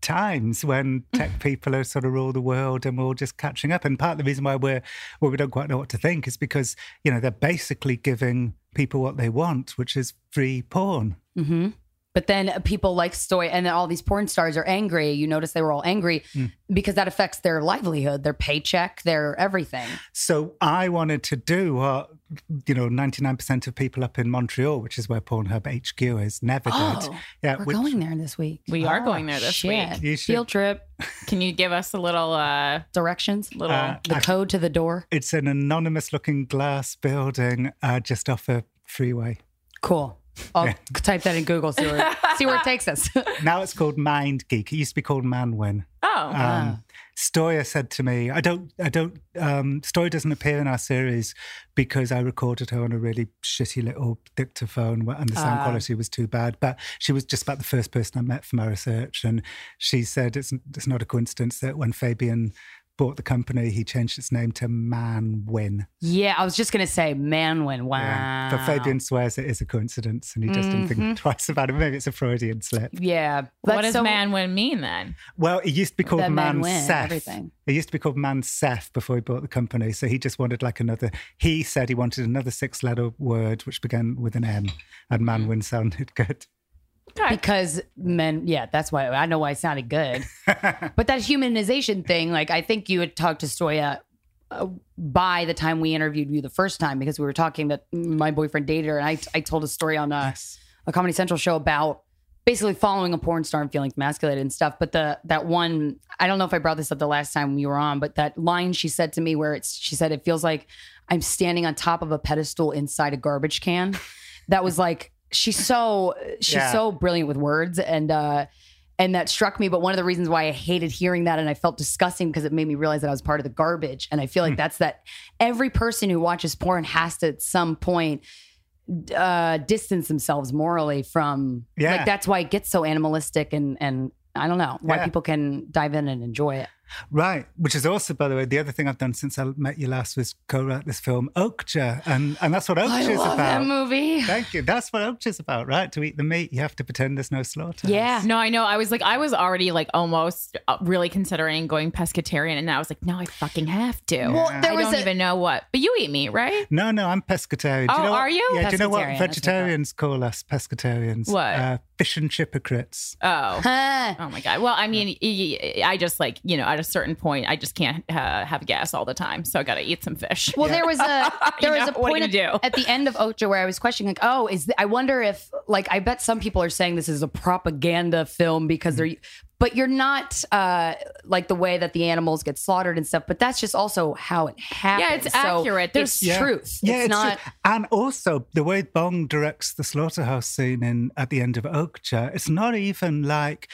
S4: times when tech people are sort of rule the world and we're all just catching up. And part of the reason why we're well, we don't quite know what to think is because you know they're basically giving people what they want, which is free porn.
S2: hmm But then people like Stoy and then all these porn stars are angry. You notice they were all angry because that affects their livelihood, their paycheck, their everything.
S4: So I wanted to do what you know, 99% of people up in Montreal, which is where Pornhub HQ is, never did.
S2: Oh,
S4: Yeah,
S2: We're
S4: which-
S2: going there this week.
S1: We are
S2: Oh,
S1: going there this
S2: shit.
S1: week.
S4: You should-
S2: Field trip,
S1: Can you give us a little uh
S2: directions,
S1: little
S4: Uh,
S2: the
S4: I-
S2: code to the door.
S4: It's an anonymous looking glass building uh, just off a freeway.
S2: Cool. I'll type that in Google. See where, see where it takes us.
S4: Now it's called MindGeek. It used to be called Manwin.
S1: Oh.
S4: Um, Stoya said to me, "I don't, I don't. Um, Stoya doesn't appear in our series because I recorded her on a really shitty little dictaphone, and the sound
S2: Ah.
S4: quality was too bad. But she was just about the first person I met for my research, and she said it's it's not a coincidence that when Fabian bought the company, he changed its name to Manwin.
S2: yeah, I was just gonna say Manwin. Wow.
S4: Yeah. But Fabian swears it is a coincidence, and he just didn't
S2: Mm-hmm.
S4: think twice about it. Maybe it's a Freudian slip.
S2: Yeah.
S1: what does
S2: so-
S1: man win mean then?
S4: Well, it used to be called
S2: That men
S4: Mansef.
S2: everything.
S4: It used to be called Man Mansef before he bought the company. So he just wanted like another. He said he wanted another six-letter word which began with an M, and Manwin sounded good.
S1: Okay.
S2: because men yeah that's why i know why it sounded good. But that humanization thing like i think you had talked to stoya uh, by the time we interviewed you the first time because we were talking that my boyfriend dated her and i, I told a story on a, a comedy central show about basically following a porn star and feeling emasculated and stuff. But the that one i don't know if i brought this up the last time we were on but that line she said to me where it's she said it feels like i'm standing on top of a pedestal inside a garbage can. That was like she's so she's
S4: Yeah.
S2: so brilliant with words and uh and that struck me but one of the reasons why i hated hearing that and i felt disgusting because it made me realize that i was part of the garbage and i feel like that's that every person who watches porn has to at some point uh distance themselves morally from
S4: Yeah.
S2: like that's why it gets so animalistic and and i don't know why
S4: Yeah.
S2: people can dive in and enjoy it
S4: Right, which is also, by the way, the other thing I've done since I met you last was co-write this film Okja, and and that's what Okja
S2: i
S4: is
S2: love
S4: about.
S2: that movie
S4: Thank you. That's what Okja is about, right? To eat the meat, you have to pretend there's no slaughter.
S2: yeah
S1: No, I know. I was like, I was already like almost uh, really considering going pescatarian, and now I was like, no, I fucking have to.
S2: Well, there
S1: I
S2: was
S1: don't
S2: a-
S1: even know what. But you eat meat, right?
S4: No, no, I'm pescatarian. Do
S1: Oh,
S4: know what-
S1: are you?
S4: Yeah. Do you know what
S2: Pescatarian, that's what I thought.
S4: vegetarians call us? Pescatarians.
S1: What?
S4: Uh, fish and hypocrites.
S1: Oh.
S2: Huh.
S1: Oh my god. Well, I mean, I just like you know, at a certain point, I just can't uh, have gas all the time, so I got to eat some fish.
S2: Well, there was a there
S1: You
S2: was
S1: know,
S2: a point
S1: you
S2: at,
S1: do?
S2: at the end of Okja where I was questioning, like, oh, is th- I wonder if like I bet some people are saying this is a propaganda film because they're, but you're not uh like the way that the animals get slaughtered and stuff. But that's just also how it happens.
S1: Yeah, it's
S2: So
S1: accurate.
S2: There's
S1: It's-
S2: truth.
S4: Yeah,
S2: it's, not.
S4: true. And also the way Bong directs the slaughterhouse scene in at the end of Okja, it's not even like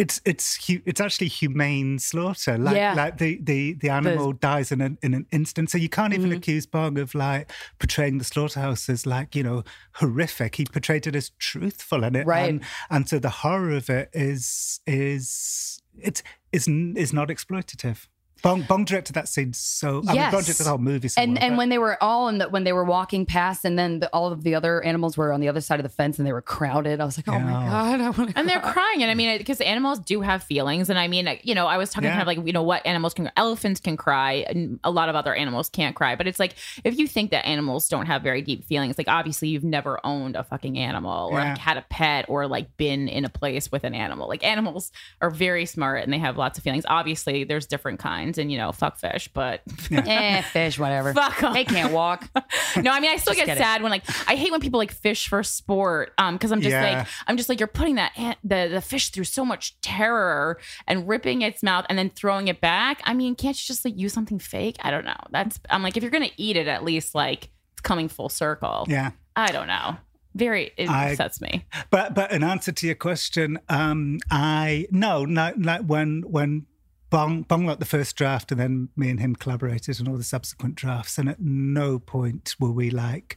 S4: it's it's hu- it's actually humane slaughter. Like
S2: Yeah.
S4: like the the the animal dies in an in an instant. So you can't
S2: Mm-hmm.
S4: even accuse Bong of like portraying the slaughterhouse as like you know horrific. He portrayed it as truthful, and it
S2: Right.
S4: and, and so the horror of it is is it's is is not exploitative. Bong Bong directed that scene so. I mean, Bong
S2: Yes.
S4: directed the whole movie. So
S2: and
S4: well,
S2: and
S4: but-
S2: when they were all in the when they were walking past, and then the, all of the other animals were on the other side of the fence, and they were crowded. I was like, oh my god, I want to.
S1: and they're crying and i mean because animals do have feelings and i mean you know i was talking
S4: Yeah.
S1: kind of like you know what animals can elephants can cry and a lot of other animals can't cry but it's like if you think that animals don't have very deep feelings like obviously you've never owned a fucking animal or
S4: Yeah.
S1: like had a pet or like been in a place with an animal like animals are very smart and they have lots of feelings obviously there's different kinds and you know fuck fish but
S2: eh, fish, whatever.
S1: Fuck 'em.
S2: They can't walk.
S1: no, I mean I still get
S2: kidding.
S1: sad when like I hate when people like fish for sport. Um, because I'm just
S4: Yeah.
S1: like I'm just like you're putting that ant- the the fish through so much terror and ripping its mouth and then throwing it back. I mean, can't you just like use something fake? I don't know. That's I'm like if you're gonna eat it, at least like it's coming full circle.
S4: yeah.
S1: I don't know. Very it
S4: I-
S1: upsets me.
S4: But but in answer to your question, um, I no, no, like when when Bong Bong wrote the first draft, and then me and him collaborated on all the subsequent drafts, and at no point were we like.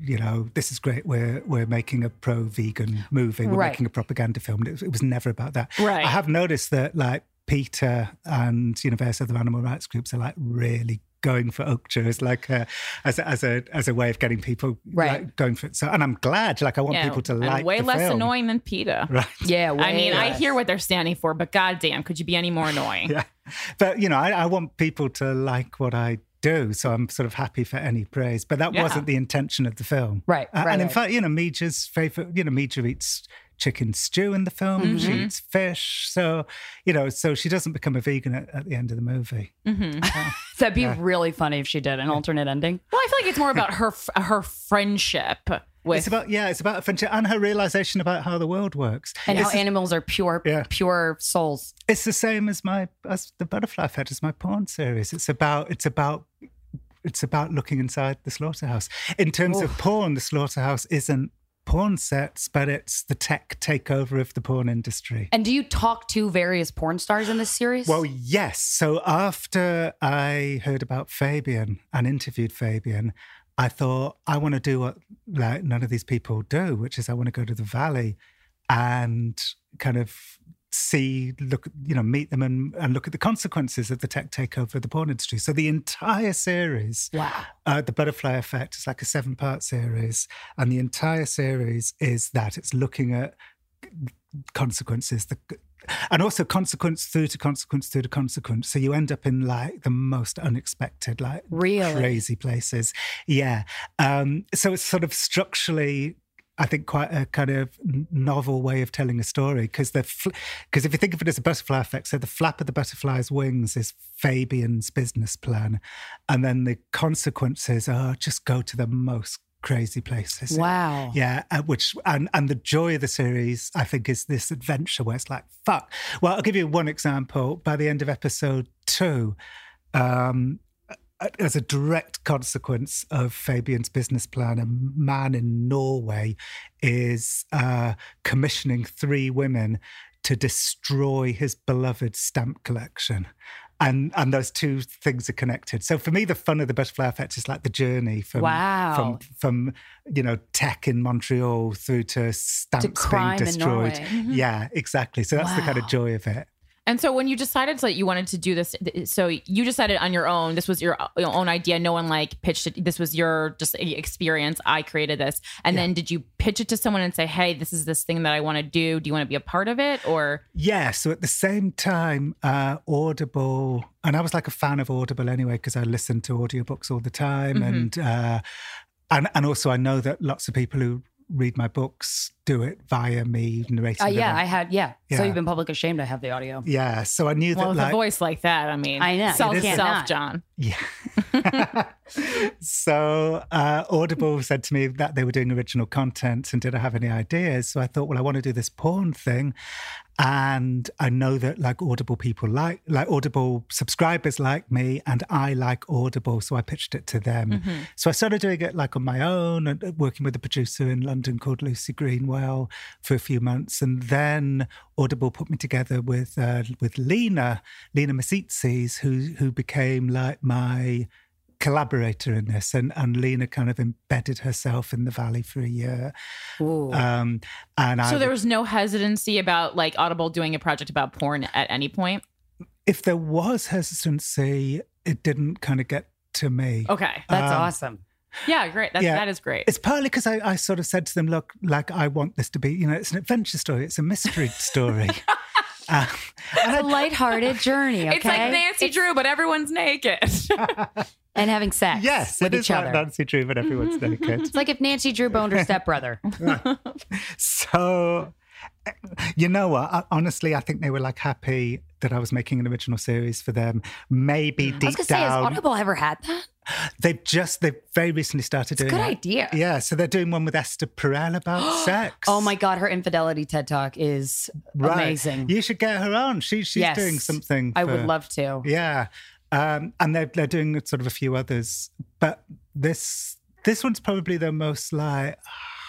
S4: You know, this is great. We're we're making a pro-vegan movie. We're
S2: Right.
S4: making a propaganda film. It, was- it was never about that.
S1: Right.
S4: I have noticed that like PETA and you know various other animal rights groups are like really going for Okja as like a, as a, as a as a way of getting people
S2: Right.
S4: like, going for. So, and I'm glad. Like I want
S1: Yeah,
S4: people to
S1: and
S4: like
S1: way
S4: the
S1: less
S4: film.
S1: annoying than PETA.
S4: Right.
S2: Yeah,
S1: I mean, I hear what they're standing for, but goddamn, could you be any more annoying?
S4: Yeah. But, you know, I, I want people to like what I do. So I'm sort of happy for any praise. But that
S1: Yeah.
S4: wasn't the intention of the film.
S2: Right,
S4: Uh,
S2: right,
S4: and in
S2: right.
S4: fact, you know, Mija's favorite, you know, Mija eats chicken stew in the film. Mm-hmm. She eats fish. So, you know, so she doesn't become a vegan at, at the end of the movie. Mm-hmm.
S2: That'd be really funny if she did an alternate ending.
S1: Well, I feel like it's more about her her friendship with
S4: It's about yeah, it's about a friendship and her realization about how the world works.
S2: And how
S4: it's,
S2: animals are pure,
S4: Yeah.
S2: pure souls.
S4: it's the same as my as the butterfly effect as my porn series. It's about it's about it's about looking inside the slaughterhouse. In terms of porn, the slaughterhouse isn't porn sets, but it's the tech takeover of the porn industry.
S2: And do you talk to various porn stars in this series?
S4: Well, yes. So after I heard about Fabian and interviewed Fabian, I thought I want to do what like none of these people do, which is I want to go to the valley and kind of see, look, you know, meet them and, and look at the consequences of the tech takeover of the porn industry. So the entire series,
S2: wow.
S4: uh, the Butterfly Effect, is like a seven-part series, and the entire series is that it's looking at consequences, the and also consequence through to consequence through to consequence. So you end up in like the most unexpected, like
S2: Really?
S4: crazy places. Yeah. Um, so it's sort of structurally. I think quite a kind of novel way of telling a story because the because if you think of it as a butterfly effect, so the flap of the butterfly's wings is Fabian's business plan, and then the consequences are just go to the most crazy places.
S2: Wow.
S4: Yeah, uh, which and and the joy of the series, I think, is this adventure where it's like, fuck. Well, I'll give you one example. By the end of episode two, um, as a direct consequence of Fabian's business plan, a man in Norway is uh, commissioning three women to destroy his beloved stamp collection. And and those two things are connected. So for me, the fun of the butterfly effect is like the journey from
S2: Wow.
S4: from from you know tech in Montreal through to stamps
S2: in
S4: being destroyed. Yeah, exactly. So that's the kind of joy of it.
S1: And so when you decided that you wanted to do this, so you decided on your own. This was your own idea. No one like pitched it. This was your just experience. I created this. And then did you pitch it to someone and say, "Hey, this is this thing that I want to do. Do you want to be a part of it?" Or
S4: Yeah. So at the same time, uh, Audible, and I was like a fan of Audible anyway because I listened to audiobooks all the time,
S2: Mm-hmm.
S4: and uh, and and also I know that lots of people who read my books do it via me narrating.
S2: Uh,
S4: them.
S2: yeah, I had, yeah. So you've been publicly shamed. I have the audio.
S4: yeah. So I knew
S1: well,
S4: that
S1: with
S4: like
S1: a voice like that, I mean,
S2: I know.
S1: self
S2: It is
S1: self,
S2: not.
S1: Jon.
S4: Yeah. so uh, Audible said to me that they were doing original content and did I have any ideas? So I thought, well, I want to do this porn thing. And I know that like Audible people like like Audible subscribers like me and I like Audible. So I pitched it to them. So I started doing it like on my own and uh, working with a producer in London called Lucy Greenwell for a few months. And then Audible put me together with uh, with Lena, Lena Misitzis, who who became like my collaborator in this and, and Lena kind of embedded herself in the valley for a year.
S2: Ooh.
S4: Um, and I
S1: So there was no hesitancy about like Audible doing a project about porn at any point.
S4: if there was hesitancy, it didn't kind of get to me.
S1: Okay.
S2: That's
S4: um,
S2: awesome.
S1: Yeah, great. That's,
S4: yeah.
S1: That is great.
S4: It's partly because I, I sort of said to them, look, like I want this to be, you know, it's an adventure story, it's a mystery story. Uh,
S2: It's a lighthearted journey. Okay?
S1: It's like Nancy Drew, but everyone's naked.
S2: and having sex
S4: yes,
S2: with
S4: it is
S2: each
S4: like
S2: other.
S4: Nancy Drew, but everyone's naked.
S2: It's like if Nancy Drew boned her stepbrother.
S4: So, you know what? I, honestly, I think they were like happy that I was making an original series for them. Maybe
S2: I was
S4: deep
S2: gonna say, has
S4: down,
S2: Audible ever had that?
S4: they've just they very recently started doing.
S2: It's a
S4: doing
S2: good
S4: it.
S2: idea.
S4: Yeah, so they're doing one with Esther Perel about sex.
S2: Oh my god, her infidelity TED Talk is
S4: Right.
S2: amazing.
S4: You should get her on. She, she's
S2: Yes.
S4: doing something.
S2: I would love to.
S4: Yeah, um, and they're they're doing sort of a few others, but this this one's probably the most like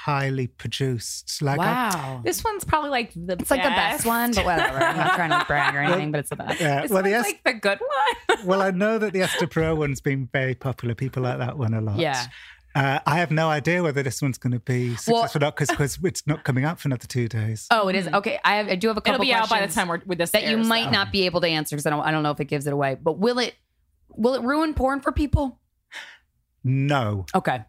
S4: highly produced. Like, I-
S2: Wow.
S1: this one's probably like the
S2: It's like the best one, but whatever. I'm not trying to brag or anything, but it's the best.
S4: yeah.
S1: This
S4: Well, the
S1: one's
S4: Es-
S1: like the good one.
S4: well, I know that the Esther Perel one's been very popular. People like that one a lot.
S2: Yeah.
S4: Uh, I have no idea whether this one's going to be successful
S2: Well-
S4: or not because it's not coming out for another two days.
S2: Oh, it is okay. I, have, I do have a couple.
S1: It'll be out by the
S2: questions
S1: time we're with this
S2: that you might
S1: so.
S2: not be able to answer because I don't. I don't know if it gives it away. But will it? Will it ruin porn for people?
S4: No,
S2: Okay.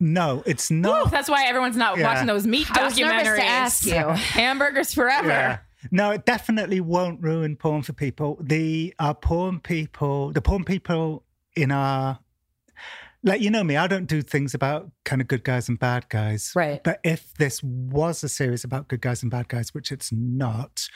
S4: No, it's
S1: Woo,
S4: not.
S1: that's why everyone's not
S4: Yeah.
S1: watching those meat
S2: I was
S1: documentaries.
S2: to ask you.
S1: Hamburgers forever.
S4: Yeah. No, it definitely won't ruin porn for people. The our porn people, the porn people in our like you know me, I don't do things about kind of good guys and bad guys.
S2: Right.
S4: But if this was a series about good guys and bad guys, which it's not,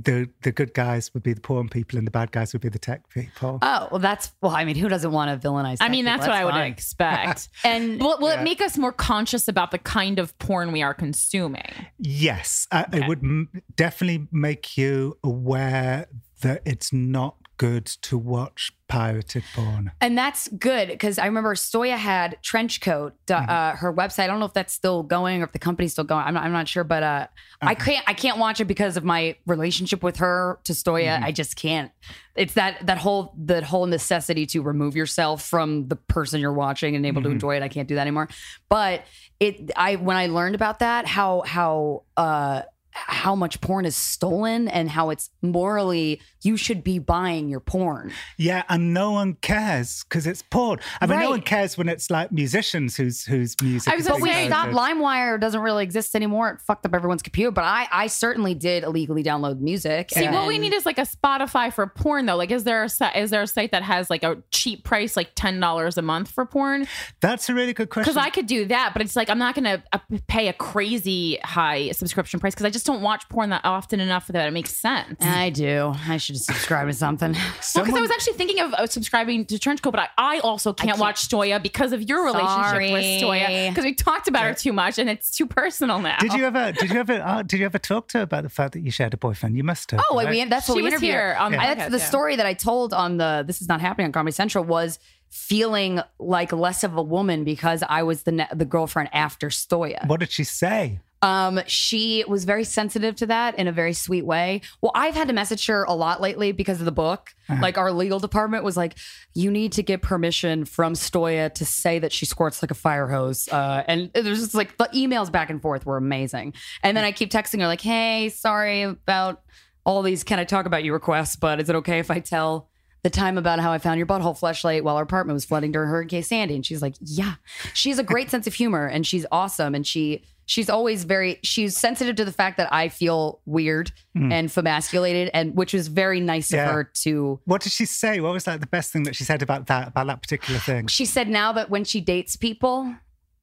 S4: the the good guys would be the porn people and the bad guys would be the tech people.
S2: Oh, well, that's well. I mean, who doesn't want to villainize?
S1: I
S2: tech
S1: mean,
S2: people?
S1: that's what I would expect.
S2: And
S1: will will
S4: Yeah.
S1: it make us more conscious about the kind of porn we are consuming?
S4: Yes, uh, it would m- definitely make you aware that it's not good to watch pirated porn.
S2: And that's good because I remember Stoya had Trenchcoat, uh, uh, her website. I don't know if that's still going or if the company's still going. I'm not, I'm not sure, but uh, I can't I can't watch it because of my relationship with her to Stoya. I just can't. It's that that whole that whole necessity to remove yourself from the person you're watching and able to enjoy it. I can't do that anymore. But it I when I learned about that, how how uh how much porn is stolen and how it's morally you should be buying your porn.
S4: Yeah, and no one cares because it's porn. I mean, no one cares when it's like musicians whose whose music.
S1: I was
S4: is
S1: gonna
S2: But
S1: say-
S2: stopped. LimeWire doesn't really exist anymore. It fucked up everyone's computer. But I, I certainly did illegally download music.
S1: See, what we need is like a Spotify for porn, though. Like, is there a is there a site that has like a cheap price, like ten dollars a month for porn?
S4: That's a really good question.
S1: Because I could do that, but it's like I'm not going to uh, pay a crazy high subscription price because I just don't watch porn that often enough that it makes sense.
S2: I do. I should subscribe to something.
S1: Well, because I was actually thinking of uh, subscribing to Trenchcoat, but I, I also can't,
S2: can't.
S1: watch Stoya because of your relationship with Stoya. Because we talked about her too much, and it's too personal now.
S4: Did you ever? Did you ever? Uh, did you ever talk to her about the fact that you shared a boyfriend? You must have.
S2: Oh,
S4: right?
S2: we, that's what
S1: She
S2: we
S1: was
S2: interviewed.
S1: here on the
S2: I- That's the
S1: yeah.
S2: story that I told on the This Is Not Happening on Comedy Central was feeling like less of a woman because I was the ne- the girlfriend after Stoya.
S4: What did she say?
S2: Um, she was very sensitive to that in a very sweet way. Well, I've had to message her a lot lately because of the book. Like our legal department was like, you need to get permission from Stoya to say that she squirts like a fire hose. Uh, and there's just like the emails back and forth were amazing. And then I keep texting her like, hey, sorry about all these can I talk about you requests, but is it okay if I tell the time about how I found your butthole fleshlight while our apartment was flooding during Hurricane Sandy? And she's like, yeah. She has a great sense of humor and she's awesome. And she she's always very she's sensitive to the fact that I feel weird and femasculated, and which was very nice
S4: Yeah.
S2: of her to
S4: What did she say? What was like the best thing that she said about that about that particular thing?
S2: she said now that when she dates people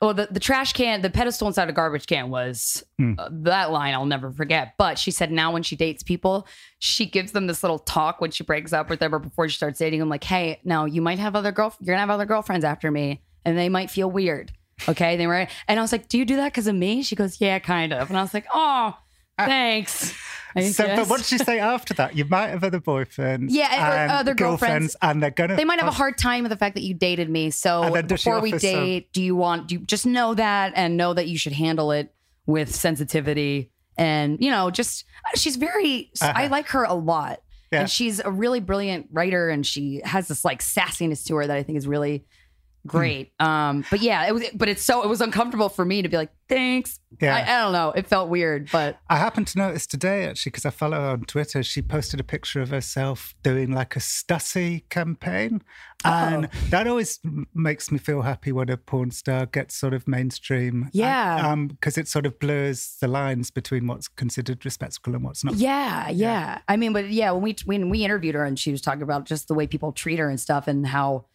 S2: well the, the trash can the pedestal inside a garbage can was uh, that line i'll never forget but she said now when she dates people she gives them this little talk when she breaks up with them or before she starts dating them like hey now you might have other girl you're gonna have other girlfriends after me and they might feel weird okay they were and i was like do you do that because of me she goes yeah kind of and i was like oh uh, thanks
S4: So, but what did she say after that? You might have other boyfriends,
S2: Yeah, uh,
S4: or
S2: other girlfriends.
S4: and they're gonna.
S2: they might have a hard time with the fact that you dated me. So
S4: And then does she
S2: before we
S4: offer some-
S2: date, do you want do you just know that and know that you should handle it with sensitivity and you know just uh, she's very I uh-huh. like her a lot.
S4: Uh-huh. Yeah.
S2: And she's a really brilliant writer and she has this like sassiness to her that I think is really great.
S4: Hmm.
S2: Um but yeah, it was but it's so it was uncomfortable for me to be like, "Thanks."
S4: Yeah.
S2: I, I don't know. It felt weird, but
S4: I happened to notice today, actually, because I follow her on Twitter. She posted a picture of herself doing like a Stussy campaign. And
S2: Oh.
S4: that always makes me feel happy when a porn star gets sort of mainstream.
S2: Yeah.
S4: Because it sort of blurs the lines between what's considered respectable and what's not.
S2: Yeah, yeah. I mean, but yeah, when we when we interviewed her and she was talking about just the way people treat her and stuff, and how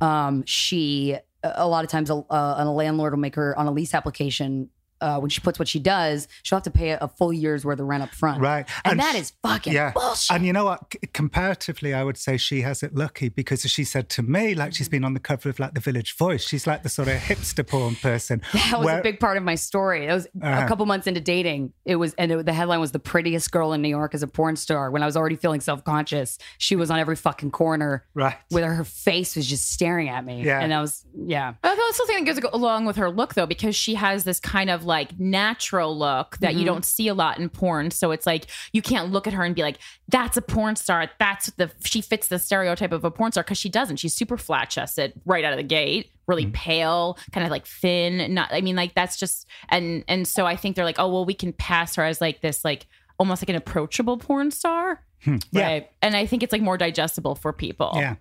S2: um she a lot of times a, uh, a landlord will make her on a lease application. Uh, when she puts what she does, she'll have to pay a, a full year's worth of rent up front.
S4: Right.
S2: And,
S4: And
S2: that
S4: sh-
S2: is fucking
S4: Yeah.
S2: bullshit.
S4: And you know what? C- comparatively, I would say she has it lucky because she said to me, like she's been on the cover of like the Village Voice. She's like the sort of hipster porn person.
S2: that was
S4: where-
S2: a big part of my story. It was
S4: Uh-huh.
S2: a couple months into dating. It was, and it, the headline was "The prettiest girl in New York is a porn star." When I was already feeling self conscious, she was on every fucking corner,
S4: Right.
S2: With her face was just staring at me,
S4: Yeah.
S2: and I was, yeah,
S1: I also think it goes along with her look though, because she has this kind of like natural look that you mm-hmm. don't see a lot in porn. So it's like you can't look at her and be like, "That's a porn star." That's the she fits the stereotype of a porn star because she doesn't. She's super flat chested right out of the gate, really mm-hmm. pale, kind of like thin. Not, I mean, like that's just and and so I think they're like, oh well, we can pass her as like this like almost like an approachable porn star, hmm.
S4: Yeah.
S1: right? And I think it's like more digestible for people.
S4: Yeah.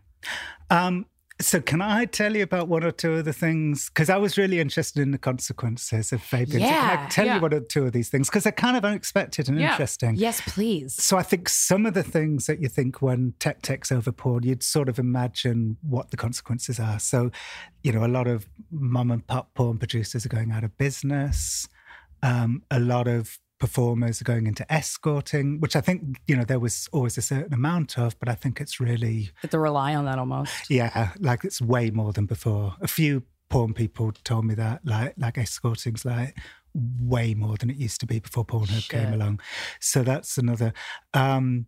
S4: Um, So, can I tell you about one or two of the things? Because I was really interested in the consequences of Fabian. So can I tell
S1: yeah.
S4: you one or two of these things? Because they're kind of unexpected and
S1: Yeah.
S4: interesting.
S2: Yes, please.
S4: So I think some of the things that you think when tech takes over porn, you'd sort of imagine what the consequences are. So, you know, a lot of mum and pop porn producers are going out of business. Um, a lot of performers are going into escorting, which I think, you know, there was always a certain amount of, but I think it's really,
S2: Have to rely on that almost.
S4: yeah, like it's way more than before. A few porn people told me that, like, like escorting's like way more than it used to be before Pornhub came along. So that's another. Um,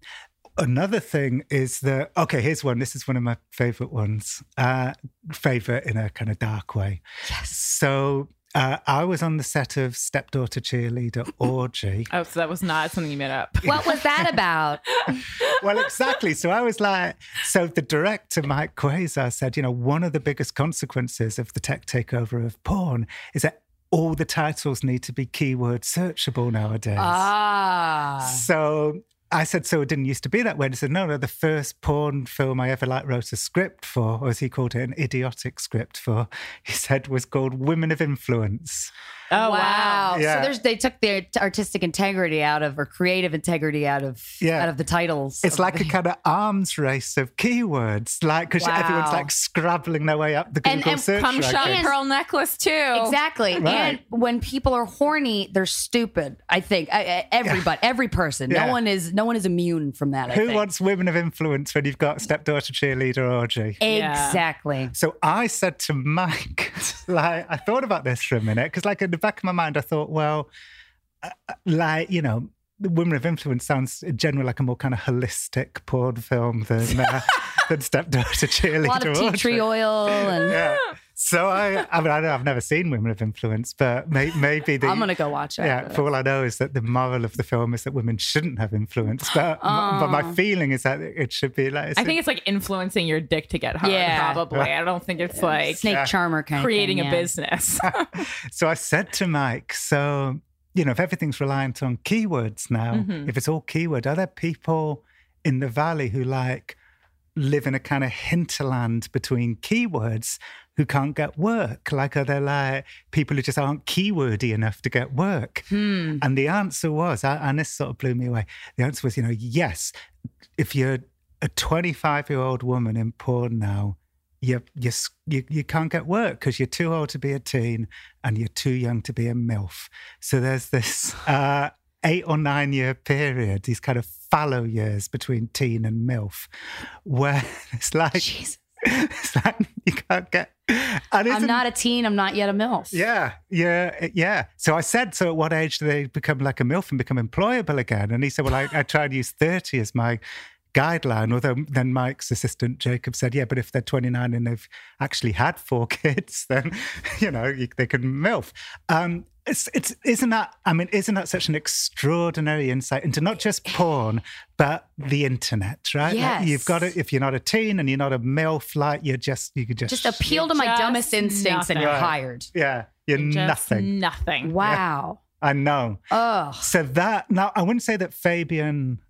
S4: another thing is that okay, here's one. This is one of my favorite ones. Uh, favorite in a kind of dark way.
S2: Yes.
S4: So. Uh, I was on the set of Stepdaughter Cheerleader Orgy.
S1: Oh, so that was not something you made up.
S2: What was that about?
S4: well, exactly. So I was like, so the director, Mike Quasar, said, you know, one of the biggest consequences of the tech takeover of porn is that all the titles need to be keyword searchable nowadays.
S2: ah.
S4: So I said, so it didn't used to be that way. And he said, no, no, the first porn film I ever like wrote a script for, or as he called it, an idiotic script for, he said was called Women of Influence.
S1: Oh, wow.
S4: Yeah.
S2: So there's they took their artistic integrity out of or creative integrity out of
S4: Yeah.
S2: out of the titles.
S4: It's like
S2: the-
S4: a kind of arms race of keywords, like because everyone's like scrabbling their way up the Google
S2: And- and
S4: search
S1: Cum shot
S4: rankings.
S1: pearl necklace too.
S2: Exactly.
S4: Right.
S2: And when people are horny, they're stupid. I think I, I, everybody, every person.
S4: Yeah.
S2: No one is no one is immune from that. I
S4: Who
S2: think.
S4: wants women of influence when you've got stepdaughter cheerleader orgy?
S1: Yeah.
S2: exactly?
S4: So I said to Mike, like, I thought about this for a minute because, like, in the back of my mind, I thought, well, uh, uh, like, you know, Women of Influence sounds in general like a more kind of holistic porn film than uh, than stepdaughter cheerleader.
S2: A lot of tea
S4: orgy.
S2: tree oil and.
S4: Yeah. So I, I mean, I know I've never seen Women of Influence, but may, maybe the.
S2: I'm gonna go watch it.
S4: Yeah, for all I know is that the moral of the film is that women shouldn't have influence. But, but my
S2: Oh.
S4: feeling is that it should be like.
S1: I think it's like influencing your dick to get hard.
S2: Yeah.
S1: Probably. I don't think it's like
S2: snake
S4: Yeah.
S2: charmer kind
S1: creating
S2: of
S1: a
S2: thing, yeah.
S1: business.
S4: So I said to Mike, so, you know, if everything's reliant on keywords now,
S1: Mhm.
S4: if it's all keyword, are there people in the valley who like live in a kind of hinterland between keywords who can't get work? Like, are there like people who just aren't keywordy enough to get work?
S2: Hmm.
S4: And the answer was, and this sort of blew me away. The answer was, you know, yes, if you're a 25 year old woman in porn now, you, you, you, you can't get work because you're too old to be a teen and you're too young to be a MILF. So there's this uh, eight or nine year period, these kind of fallow years between teen and MILF, where it's like, it's like you can't get.
S2: I'm
S4: isn't-
S2: a teen. I'm not yet a milf.
S4: yeah, yeah, yeah. So I said, so at what age do they become like a MILF and become employable again? And he said, well, I, I try and use 30 as my guideline. Although then Mike's assistant, Jacob, said, yeah, but if they're 29 and they've actually had four kids, then, you know, you, they can MILF. Um, it's, it's, isn't that, I mean, isn't that such an extraordinary insight into not just porn, but the internet, right? Like, you've got it if you're not a teen and you're not a male flight, you're just, you could just,
S2: Just appeal to my dumbest instincts and you're
S4: nothing.
S2: hired.
S4: yeah, you're
S1: Just
S4: nothing.
S1: Nothing.
S2: Wow.
S4: I know.
S2: Oh.
S4: So that now I wouldn't say that Fabian it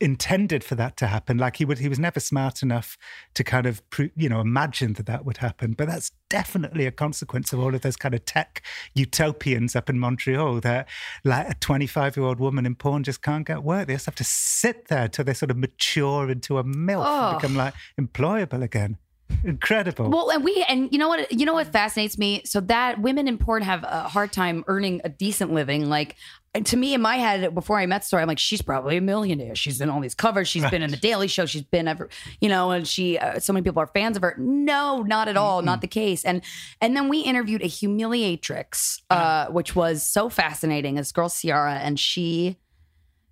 S4: intended for that to happen. Like he would, he was never smart enough to kind of, you know, imagine that that would happen. But that's definitely a consequence of all of those kind of tech utopians up in Montreal. That like a twenty-five-year-old woman in porn just can't get work. They just have to sit there till they sort of mature into a milf and become like employable again. Incredible.
S2: Well, and we and you know what you know what fascinates me. So that women in porn have a hard time earning a decent living. Like to me, in my head, before I met Stoya, I'm like, she's probably a millionaire. She's in all these covers. She's been in the Daily Show. She's been ever, you know, and she. Uh, so many people are fans of her. No, not at all. Not the case. And and then we interviewed a humiliatrix, uh, which was so fascinating. This girl Ciara, and she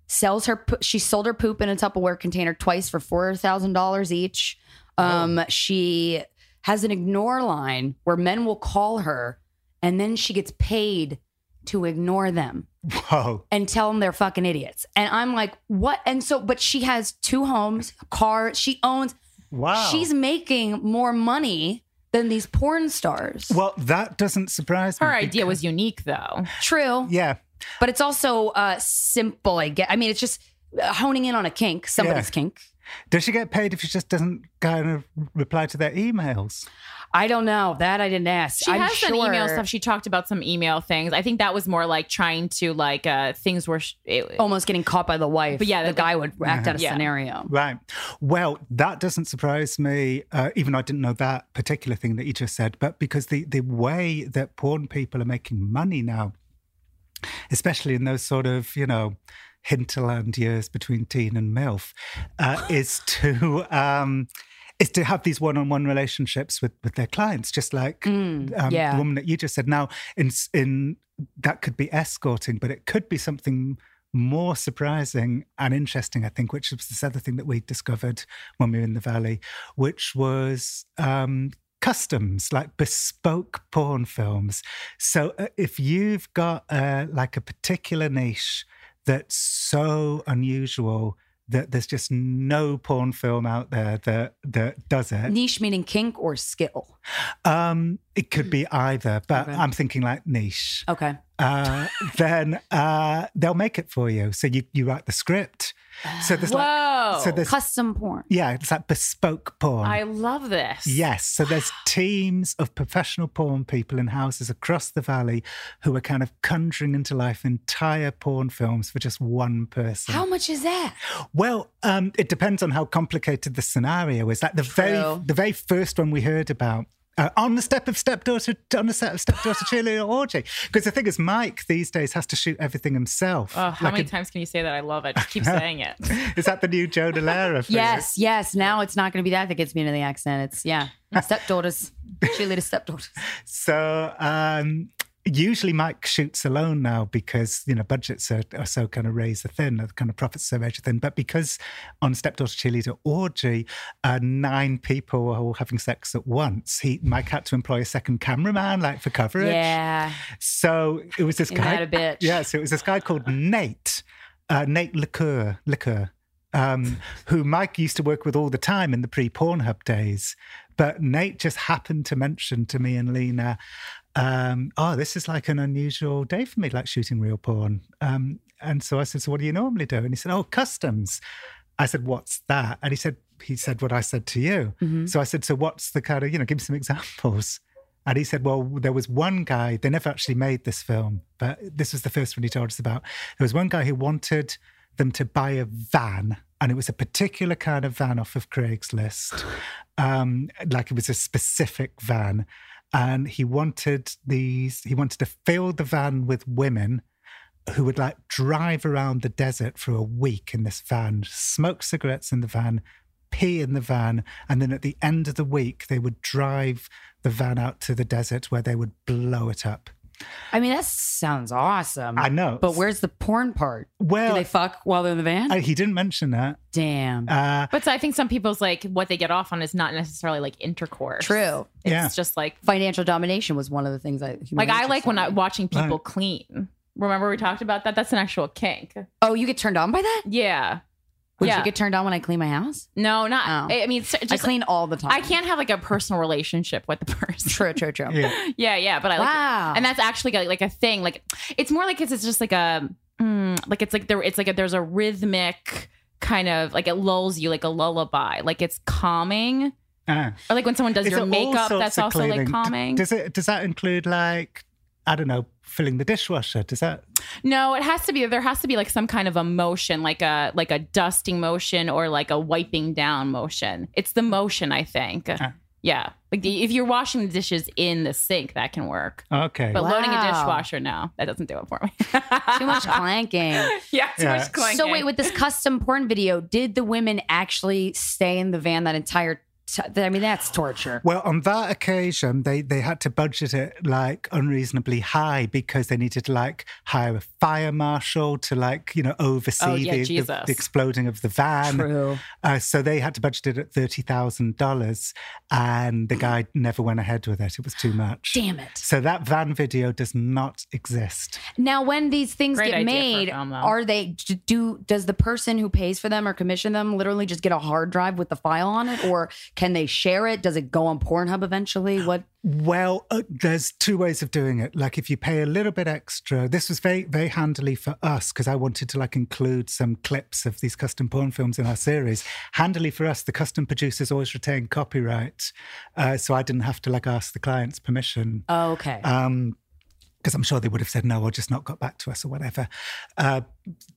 S2: sells her. She sold her poop in a Tupperware container twice for four thousand dollars each. Um, she has an ignore line where men will call her, and then she gets paid to ignore them
S4: Whoa.
S2: and tell them they're fucking idiots. And I'm like, what? And so, but she has two homes, a car. She owns.
S4: Wow.
S2: She's making more money than these porn stars.
S4: well, that doesn't surprise me.
S1: Her idea
S4: because-
S1: was unique though.
S2: True,
S4: yeah.
S2: but it's also uh, simple. I get. I mean, it's just honing in on a kink, somebody's
S4: Yeah.
S2: kink.
S4: Does she get paid if she just doesn't kind of reply to their emails?
S2: I don't know. That I didn't ask.
S1: She
S2: I'm
S1: has
S2: sure.
S1: done email stuff. She talked about some email things. I think that was more like trying to like uh things where sh- it,
S2: almost getting caught by the wife.
S1: But yeah,
S2: the
S1: the-
S2: guy would act out a
S1: Yeah.
S2: scenario.
S4: Right. Well, that doesn't surprise me, uh, even though I didn't know that particular thing that you just said, but because the, the way that porn people are making money now, especially in those sort of, you know, hinterland years between teen and MILF, uh, is to. Um, is to have these one-on-one relationships with, with their clients, just like um,
S2: yeah.
S4: the woman that you just said. Now, in in that could be escorting, but it could be something more surprising and interesting, I think, which was this other thing that we discovered when we were in the valley, which was um, customs, like bespoke porn films. So uh, if you've got uh, like a particular niche that's so unusual that there's just no porn film out there that that does it.
S2: Niche meaning kink or skill.
S4: Um, it could be either, but
S2: Okay.
S4: I'm thinking like niche.
S2: Okay.
S4: Uh, then uh, they'll make it for you. So you you write the script. So there's like so there's
S2: Custom porn.
S4: yeah, it's like bespoke porn.
S1: I love this.
S4: Yes. So there's teams of professional porn people in houses across the valley who are kind of conjuring into life entire porn films for just one person.
S2: How much is that?
S4: Well, um, it depends on how complicated the scenario is. Like the very the very first one we heard about. Uh, on the step of stepdaughter, on the set of stepdaughter cheerleader orgy. Because the thing is, Mike these days has to shoot everything himself.
S1: Oh, how
S4: Like
S1: many
S4: a-
S1: times can you say that? I love it. Just keep saying it.
S4: is that the new Joe Delara? for you?
S2: Yes, yes. Now it's not going to be that that gets me into the accent. It's yeah, stepdaughters, cheerleader stepdaughters.
S4: So um, usually Mike shoots alone now because you know budgets are, are so kind of razor thin, the kind of profits so razor thin. But because on Stepdaughter Cheerleader Orgy, uh, nine people were all having sex at once, he Mike had to employ a second cameraman, like for coverage.
S2: Yeah,
S4: So it was this
S2: Isn't
S4: guy.
S2: that a bitch?
S4: Yeah. So it was this guy called Nate, uh, Nate Liqueur, Liqueur, um, who Mike used to work with all the time in the pre Pornhub days. But Nate just happened to mention to me and Lena, um, "Oh, this is like an unusual day for me, like shooting real porn." Um, and so I said, "So what do you normally do?" And he said, "Oh, customs." I said, "What's that?" And he said, "He said what I said to you." So I said, "So what's the kind of you know? Give me some examples." And he said, Well, there was one guy, they never actually made this film, but this was the first one he told us about. There was one guy who wanted them to buy a van, and it was a particular kind of van off of Craigslist. Um, like it was a specific van. And he wanted these, he wanted to fill the van with women who would like drive around the desert for a week in this van, smoke cigarettes in the van, pee in the van, and then at the end of the week they would drive the van out to the desert where they would blow it up.
S2: I mean that sounds awesome.
S4: I know.
S2: but where's the porn part?
S4: Well, Do
S2: they fuck while they're in the van?
S4: uh, he didn't mention that.
S2: Damn.
S4: Uh,
S1: But so I think some people's like what they get off on is not necessarily like intercourse.
S2: True.
S1: It's
S4: Yeah.
S1: just like
S2: Financial domination was one of the things I
S1: like I like when I
S2: said.
S1: watching people
S4: Right.
S1: clean. Remember we talked about that? That's an actual kink.
S2: Oh, you get turned on by that?
S1: Yeah.
S2: Would
S1: yeah.
S2: you get turned on when I clean my house?
S1: no, not.
S2: Oh.
S1: I I mean, it's
S2: I clean all the time.
S1: I can't have like a personal relationship with the person.
S2: True, true, true.
S4: yeah.
S1: yeah, yeah, but I like,
S2: Wow.
S1: and that's actually like, like a thing. Like, it's more like it's, it's just like a, mm, like it's like there, it's like a, there's a rhythmic kind of like it lulls you like a lullaby. Like it's calming,
S4: Uh,
S1: or like when someone does
S4: is
S1: your makeup, that's also
S4: cleaning?
S1: like
S4: D-
S1: calming.
S4: Does it? Does that include like I don't know, filling the dishwasher? Does that?
S1: No, it has to be there has to be like some kind of a motion, like a like a dusting motion or like a wiping down motion. It's the motion, I think.
S4: Ah.
S1: Yeah. Like the, if you're washing the dishes in the sink, that can work.
S4: Okay.
S1: But loading a dishwasher, no, that doesn't do it for me.
S2: Too much clanking.
S1: yeah, too
S4: Yeah.
S1: much clanking.
S2: So wait, with this custom porn video, did the women actually stay in the van that entire? T- I mean, that's torture.
S4: Well, on that occasion, they they had to budget it like unreasonably high because they needed to like hire a fire marshal to like you know oversee
S1: Oh, yeah,
S4: the, the, the exploding of the van.
S2: True.
S4: Uh, so they had to budget it at thirty thousand dollars, and the guy never went ahead with it. It was too much.
S2: Damn it.
S4: So that van video does not exist.
S2: Now, when these things
S1: Great
S2: get
S1: idea for a
S2: made,
S1: film,
S2: are they do? Does the person who pays for them or commission them literally just get a hard drive with the file on it, or can they share it? Does it go on Pornhub eventually? What?
S4: Well, uh, there's two ways of doing it. Like if you pay a little bit extra, this was very, very handily for us because I wanted to like include some clips of these custom porn films in our series. Handily for us, the custom producers always retain copyright, uh, so I didn't have to like ask the client's permission.
S2: Oh, okay.
S4: Um, because I'm sure they would have said no or just not got back to us or whatever. Uh,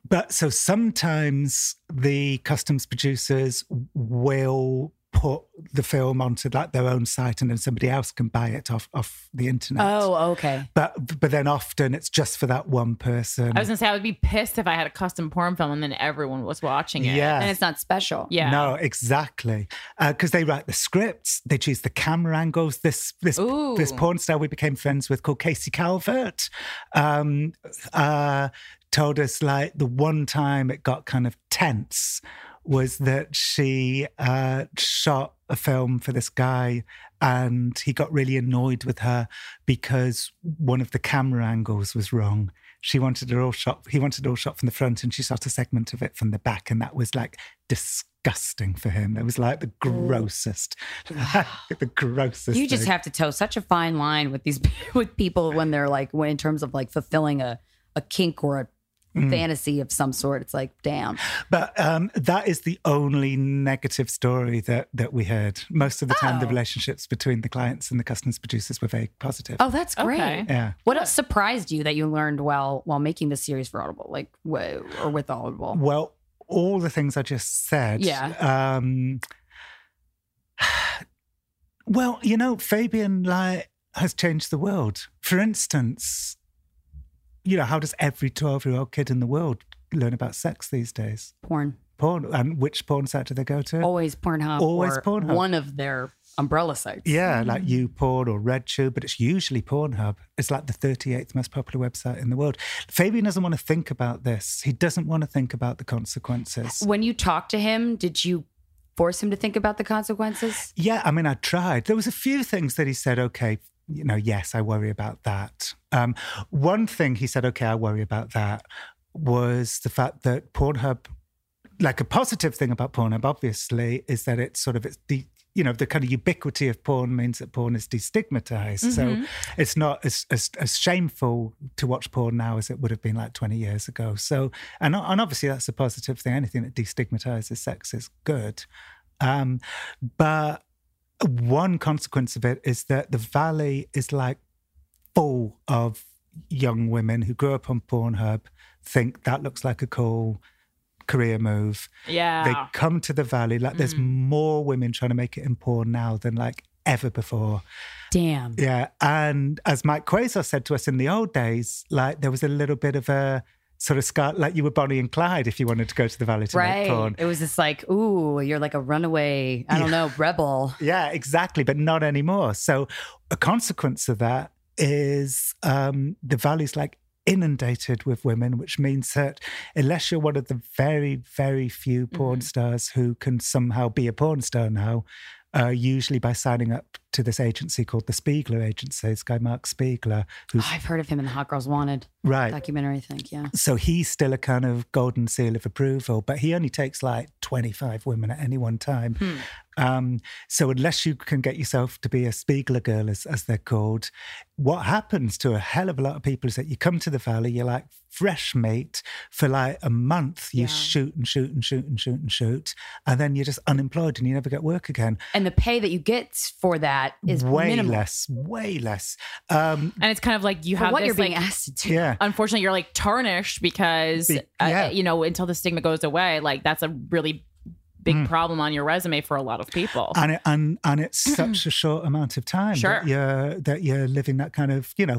S4: but so sometimes the customs producers will put the film onto like their own site and then somebody else can buy it off off the internet.
S2: oh, okay.
S4: But but then often it's just for that one person.
S1: I was gonna say I would be pissed if I had a custom porn film and then everyone was watching it.
S4: Yeah.
S2: And it's not special.
S1: Yeah.
S4: No, exactly. Because they write the scripts, they choose the camera angles. This this
S1: Ooh.
S4: this porn star we became friends with called Casey Calvert um, uh, told us like the one time it got kind of tense was that she uh, shot a film for this guy and he got really annoyed with her because one of the camera angles was wrong. She wanted it all shot. He wanted it all shot from the front, and she shot a segment of it from the back, and that was like disgusting for him. It was like the grossest, the grossest.
S2: You just
S4: thing.
S2: have to toe such a fine line with these with people when they're like when in terms of like fulfilling a a kink or a
S4: Mm.
S2: fantasy of some sort. It's like, damn.
S4: But um, that is the only negative story that that we heard. Most of the time, the
S2: Oh.
S4: relationships between the clients and the customers producers were very positive.
S2: Oh, that's great.
S1: Okay.
S4: Yeah.
S2: What else surprised you that you learned while while making this series for Audible, like wh- or with Audible?
S4: Well, all the things I just said.
S2: Yeah.
S4: Um, well, you know, Fabian like has changed the world. For instance, you know, how does every twelve-year-old kid in the world learn about sex these days?
S2: Porn,
S4: Porn, and which porn site do they go to?
S2: always Pornhub,
S4: Always
S2: or
S4: Pornhub.
S2: one of their umbrella sites.
S4: Yeah, like YouPorn or RedTube, but it's usually Pornhub. It's like the 38th most popular website in the world. Fabian doesn't want to think about this. He doesn't want to think about the consequences.
S2: When you talked to him, did you force him to think about the consequences?
S4: Yeah, I mean, I tried. There was a few things that he said, okay, you know, yes, I worry about that. Um, one thing he said, okay, I worry about that, was the fact that Pornhub, like a positive thing about Pornhub, obviously, is that it's sort of it's the you know the kind of ubiquity of porn means that porn is destigmatized. So it's not as, as as shameful to watch porn now as it would have been like twenty years ago. So and and obviously that's a positive thing. Anything that destigmatizes sex is good. Um, but one consequence of it is that the valley is like full of young women who grew up on Pornhub, think that looks like a cool career move.
S1: Yeah.
S4: They come to the valley like there's mm. more women trying to make it in porn now than like ever before.
S2: Damn.
S4: Yeah. And as Mike Quasar said to us in the old days, like there was a little bit of a sort of scar, like you were Bonnie and Clyde if you wanted to go to the valley to make
S2: Right.
S4: porn.
S2: It was just like, ooh, you're like a runaway, I don't know, rebel.
S4: Yeah, exactly, but not anymore. So a consequence of that is um, the valley's like inundated with women, which means that unless you're one of the very, very few porn stars who can somehow be a porn star now, uh, usually by signing up to this agency called the Spiegler Agency, this guy Mark Spiegler, who's
S2: I've heard of him in the Hot Girls Wanted
S4: right.
S2: documentary, I think. Yeah.
S4: So he's still a kind of golden seal of approval, but he only takes like 25 women at any one time. Um, so unless you can get yourself to be a Spiegler girl, as, as they're called, what happens to a hell of a lot of people is that you come to the valley, you're like fresh meat for like a month. You
S2: Yeah.
S4: shoot and shoot and shoot and shoot and shoot, and then you're just unemployed and you never get work again.
S2: And the pay that you get for that is
S4: way
S2: minimal
S4: less, way less. Um,
S1: and it's kind of like you have
S2: what
S1: this
S2: you're being
S1: like,
S2: asked to do.
S4: yeah.
S1: Unfortunately you're like tarnished because
S4: Be-
S1: uh, you know until the stigma goes away like that's a really big
S4: Mm.
S1: problem on your resume for a lot of people
S4: and it, and and it's such a short amount of time
S1: Sure.
S4: that you're that you're living that kind of you know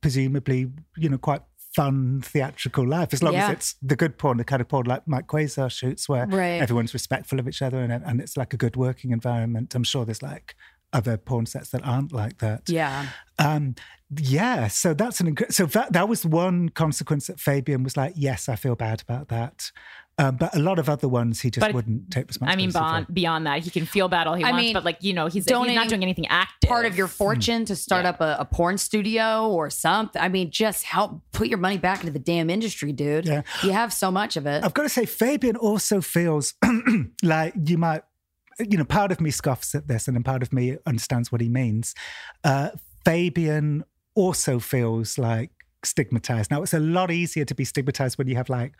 S4: presumably you know quite fun theatrical life as long
S2: Yeah.
S4: as it's the good porn the kind of porn like Mike Quasar shoots where
S2: Right.
S4: everyone's respectful of each other and and it's like a good working environment I'm sure there's like other porn sets that aren't like that
S2: Yeah.
S4: um yeah so that's an inc- so that that was one consequence that Fabian was like yes I feel bad about that um, but a lot of other ones he just
S1: But-
S4: wouldn't take responsibility.
S1: i
S4: responsibility
S1: mean
S4: for.
S1: beyond, beyond that he can feel bad all he
S2: I
S1: wants
S2: mean,
S1: but like you know he's, he's not doing anything active
S2: Part of your fortune to start
S1: Yeah.
S2: up a, a porn studio or something. I mean, just help put your money back into the damn industry, dude.
S4: Yeah.
S2: You have so much of it.
S4: I've got to say, Fabian also feels like you might you know, part of me scoffs at this, and then part of me understands what he means. Uh, Fabian also feels like stigmatized. Now, it's a lot easier to be stigmatized when you have like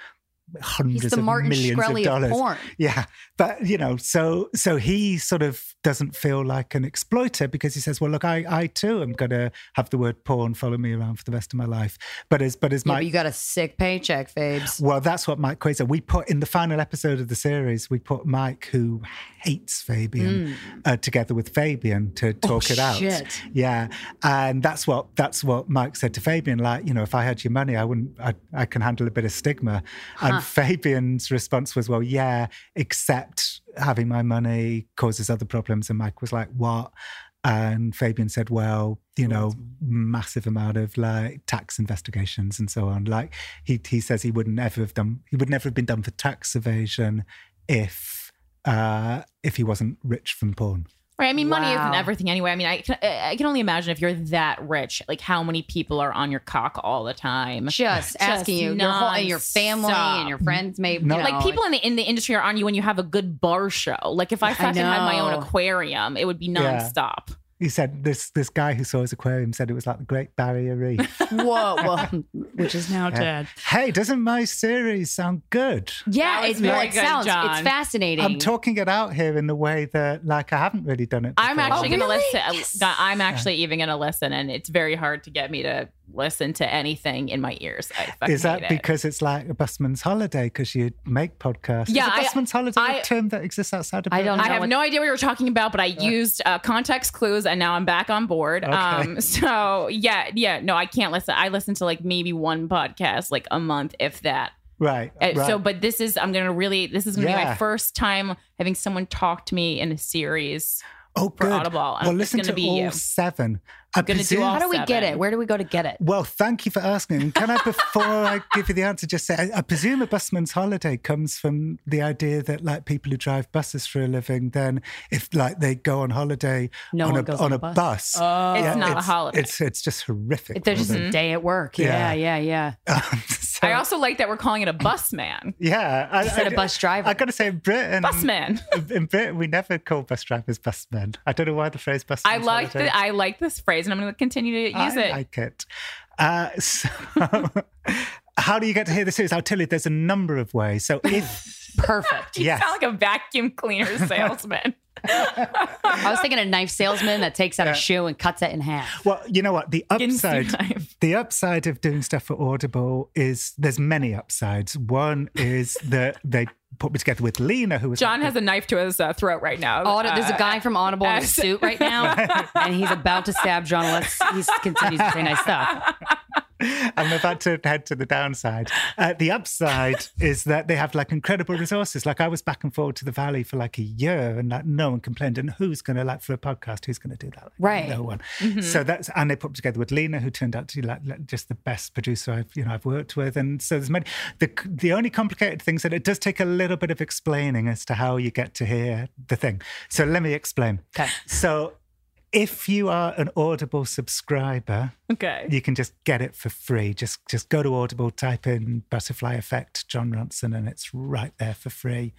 S4: hundreds
S2: He's the
S4: of
S2: Martin
S4: millions
S2: Shkreli
S4: of dollars.
S2: of porn.
S4: Yeah, but you know, so so he sort of doesn't feel like an exploiter because he says, "Well, look, I I too am going to have the word porn follow me around for the rest of my life." But as but as
S2: Yeah,
S4: Mike,
S2: but you got a sick paycheck, Fabes.
S4: well, that's what Mike Quasar. We put in the final episode of the series. We put Mike, who hates Fabian, uh, together with Fabian to talk it out.
S2: Oh, shit.
S4: Yeah, and that's what that's what Mike said to Fabian. Like, you know, if I had your money, I wouldn't. I, I can handle a bit of stigma. And Fabian's response was, "Well, yeah, except having my money causes other problems." And Mike was like, "What?" And Fabian said, "Well, you know, massive amount of like tax investigations and so on. Like he he says he wouldn't ever have done. He would never have been done for tax evasion if uh if he wasn't rich from porn.
S1: Right. I mean, money isn't everything anyway. I mean, I can, I can only imagine if you're that rich, like how many people are on your cock all the time.
S2: Just asking you, your whole, and your family and your friends, maybe.
S4: No.
S2: you
S1: Like people in the in the industry are on you when you have a good bar show. Like if I fucking had my own aquarium, it would be
S4: Yeah.
S1: Nonstop.
S4: He said this this guy who saw his aquarium said it was like the Great Barrier Reef.
S2: Whoa, whoa, which is now dead.
S4: hey, doesn't my series sound good?
S2: Yeah,
S1: That was
S2: it's well,
S1: very
S2: it
S1: good,
S2: sounds
S1: Jon.
S2: it's fascinating.
S4: I'm talking it out here in the way that like I haven't really done it.
S1: I'm actually
S2: Oh,
S1: going to
S2: really?
S1: listen.
S2: Uh, yes.
S1: I'm actually even going to listen, and it's very hard to get me to listen to anything in my ears. I fucking
S4: Is that
S1: hate it.
S4: because it's like a busman's holiday because you make podcasts?
S1: Yeah,
S4: Is
S1: I-
S4: a busman's holiday
S1: I-
S4: a term that exists outside of
S2: I don't
S1: I have
S2: what-
S1: no idea what you were talking about, but I used uh, context clues, and now I'm back on board.
S4: Okay.
S1: Um, so yeah, yeah, no, I can't listen. I listen to like maybe one podcast like a month, if that.
S4: Right.
S1: Uh,
S4: right.
S1: So, but this is I'm gonna really this is gonna be my first time having someone talk to me in a series.
S4: oh,
S1: for
S4: good.
S1: Audible.
S4: Well,
S1: It's
S4: listen
S1: gonna
S4: to
S1: be
S4: all
S1: you.
S4: seven. I
S1: gonna do
S4: presume-
S2: How do we get it? Where do we go to get it?
S4: Well, thank you for asking. Can I, before I give you the answer, just say I, I presume a busman's holiday comes from the idea that like people who drive buses for a living, then if like they go on holiday
S2: No
S4: on a on
S2: on
S4: a
S2: a bus.
S4: bus,
S1: It's
S4: yeah,
S1: not a holiday.
S4: It's it's just horrific.
S2: If there's just a day at work. Yeah, yeah, yeah.
S4: Um, so-
S1: I also like that we're calling it a bus man.
S4: yeah, I,
S2: Instead of bus driver.
S4: I've got to say, in Britain,
S1: Bus man.
S4: in Britain, we never call bus drivers busmen. I don't know why the phrase busman.
S1: I like the, I like this phrase, and I'm going to continue to use
S4: I
S1: it.
S4: I like it. Uh, so, how do you get to hear the series? I'll tell you. There's a number of ways. So if
S2: Perfect.
S1: you
S4: yes,
S1: sound like a vacuum cleaner salesman.
S2: I was thinking a knife salesman that takes out a shoe and cuts it in half.
S4: well, you know what? The upside, the upside of doing stuff for Audible is there's many upsides. One is that they put me together with Lena, who was
S1: Jon has a knife to his uh, throat right now.
S2: Audi- there's a
S1: Uh,
S2: guy from Audible in a suit right now, and he's about to stab Jon unless he continues to say nice stuff.
S4: I'm about to head to the downside. Uh, the upside is that they have like incredible resources. Like I was back and forth to the valley for like a year, and like no one complained. And who's going to like for a podcast? Who's going to do that? Like,
S2: Right.
S4: No one.
S1: Mm-hmm.
S4: So that's and they put together with Lena, who turned out to be like, like just the best producer I've you know I've worked with. And so there's many. The the only complicated things that it does take a little bit of explaining as to how you get to hear the thing. So let me explain.
S2: Okay.
S4: So. If you are an Audible subscriber,
S1: Okay.
S4: you can just get it for free. Just just go to Audible, type in Butterfly Effect, Jon Ronson, and it's right there for free.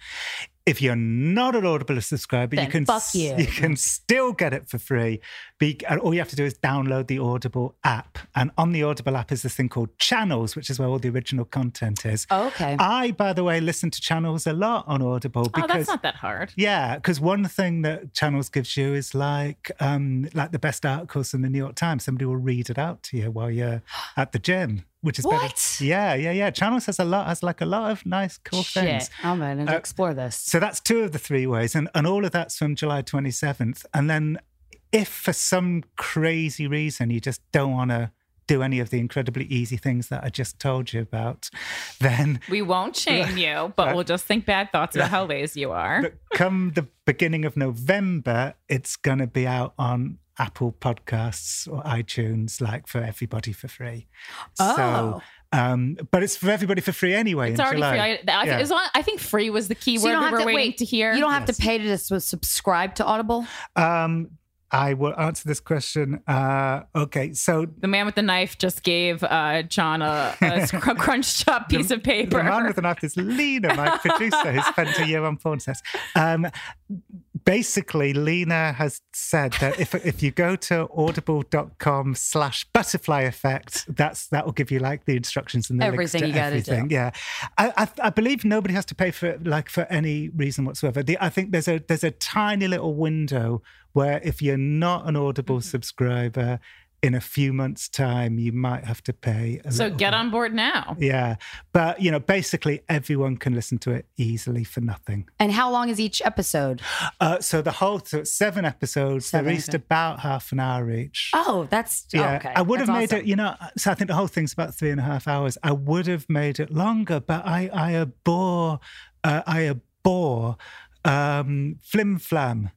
S4: If you're not an Audible subscriber, you can
S2: fuck you.
S4: you can still get it for free. Be, and all you have to do is download the Audible app, and on the Audible app is this thing called Channels, which is where all the original content is.
S2: Oh, okay.
S4: I, by the way, listen to Channels a lot on Audible
S1: Oh,
S4: because
S1: that's not that hard.
S4: yeah, because one thing that Channels gives you is like um, like the best articles in the New York Times. Somebody will read it out to you while you're at the gym, which is
S2: What?
S4: better. Yeah, yeah, yeah. Channels has a lot has like a lot of nice, cool things.
S2: Shit. I'm going to
S4: Uh,
S2: explore this.
S4: So that's two of the three ways, and and all of that's from July twenty seventh. And then, if for some crazy reason you just don't want to do any of the incredibly easy things that I just told you about, then
S1: We won't shame you, but we'll just think bad thoughts about how lazy you are.
S4: But come the beginning of November, it's going to be out on Apple Podcasts or iTunes, like for everybody for free.
S2: Oh.
S4: So, um, but it's for everybody for free anyway.
S1: It's
S4: in
S1: already
S4: July.
S1: free. I, I,
S4: Yeah.
S1: as long- I think free was the key
S2: So you
S1: word
S2: don't
S1: we
S2: have
S1: were
S2: to
S1: waiting
S2: wait
S1: to hear.
S2: You don't have
S4: Yes.
S2: to pay to just subscribe to Audible.
S4: Um, I will answer this question. Uh, okay, so
S1: the man with the knife just gave uh, Jon a, a cr- crunched up piece of paper.
S4: the man with the knife is Lena, my producer, who spent a year on porn sets. Um, basically, Lena has said that if if you go to audible.com slash butterfly effect, that's that will give you like the instructions and the
S2: Everything
S4: links
S2: you
S4: to
S2: gotta do.
S4: Yeah, I, I I believe nobody has to pay for it like for any reason whatsoever. The, I think there's a there's a tiny little window where if you're not an Audible
S2: Mm-hmm.
S4: subscriber, in a few months' time, you might have to pay. A
S1: So get
S4: bit.
S1: on board now.
S4: Yeah, but you know, basically everyone can listen to it easily for nothing.
S2: And how long is each episode?
S4: Uh, so the whole so it's seven episodes.
S2: Seven
S4: They're each
S2: episodes.
S4: about half an hour each.
S2: Oh, that's oh,
S4: yeah,
S2: okay.
S4: I would have made
S2: awesome.
S4: it. You know, so I think the whole thing's about three and a half hours. I would have made it longer, but I I abhor uh, I abhor um, flim flam.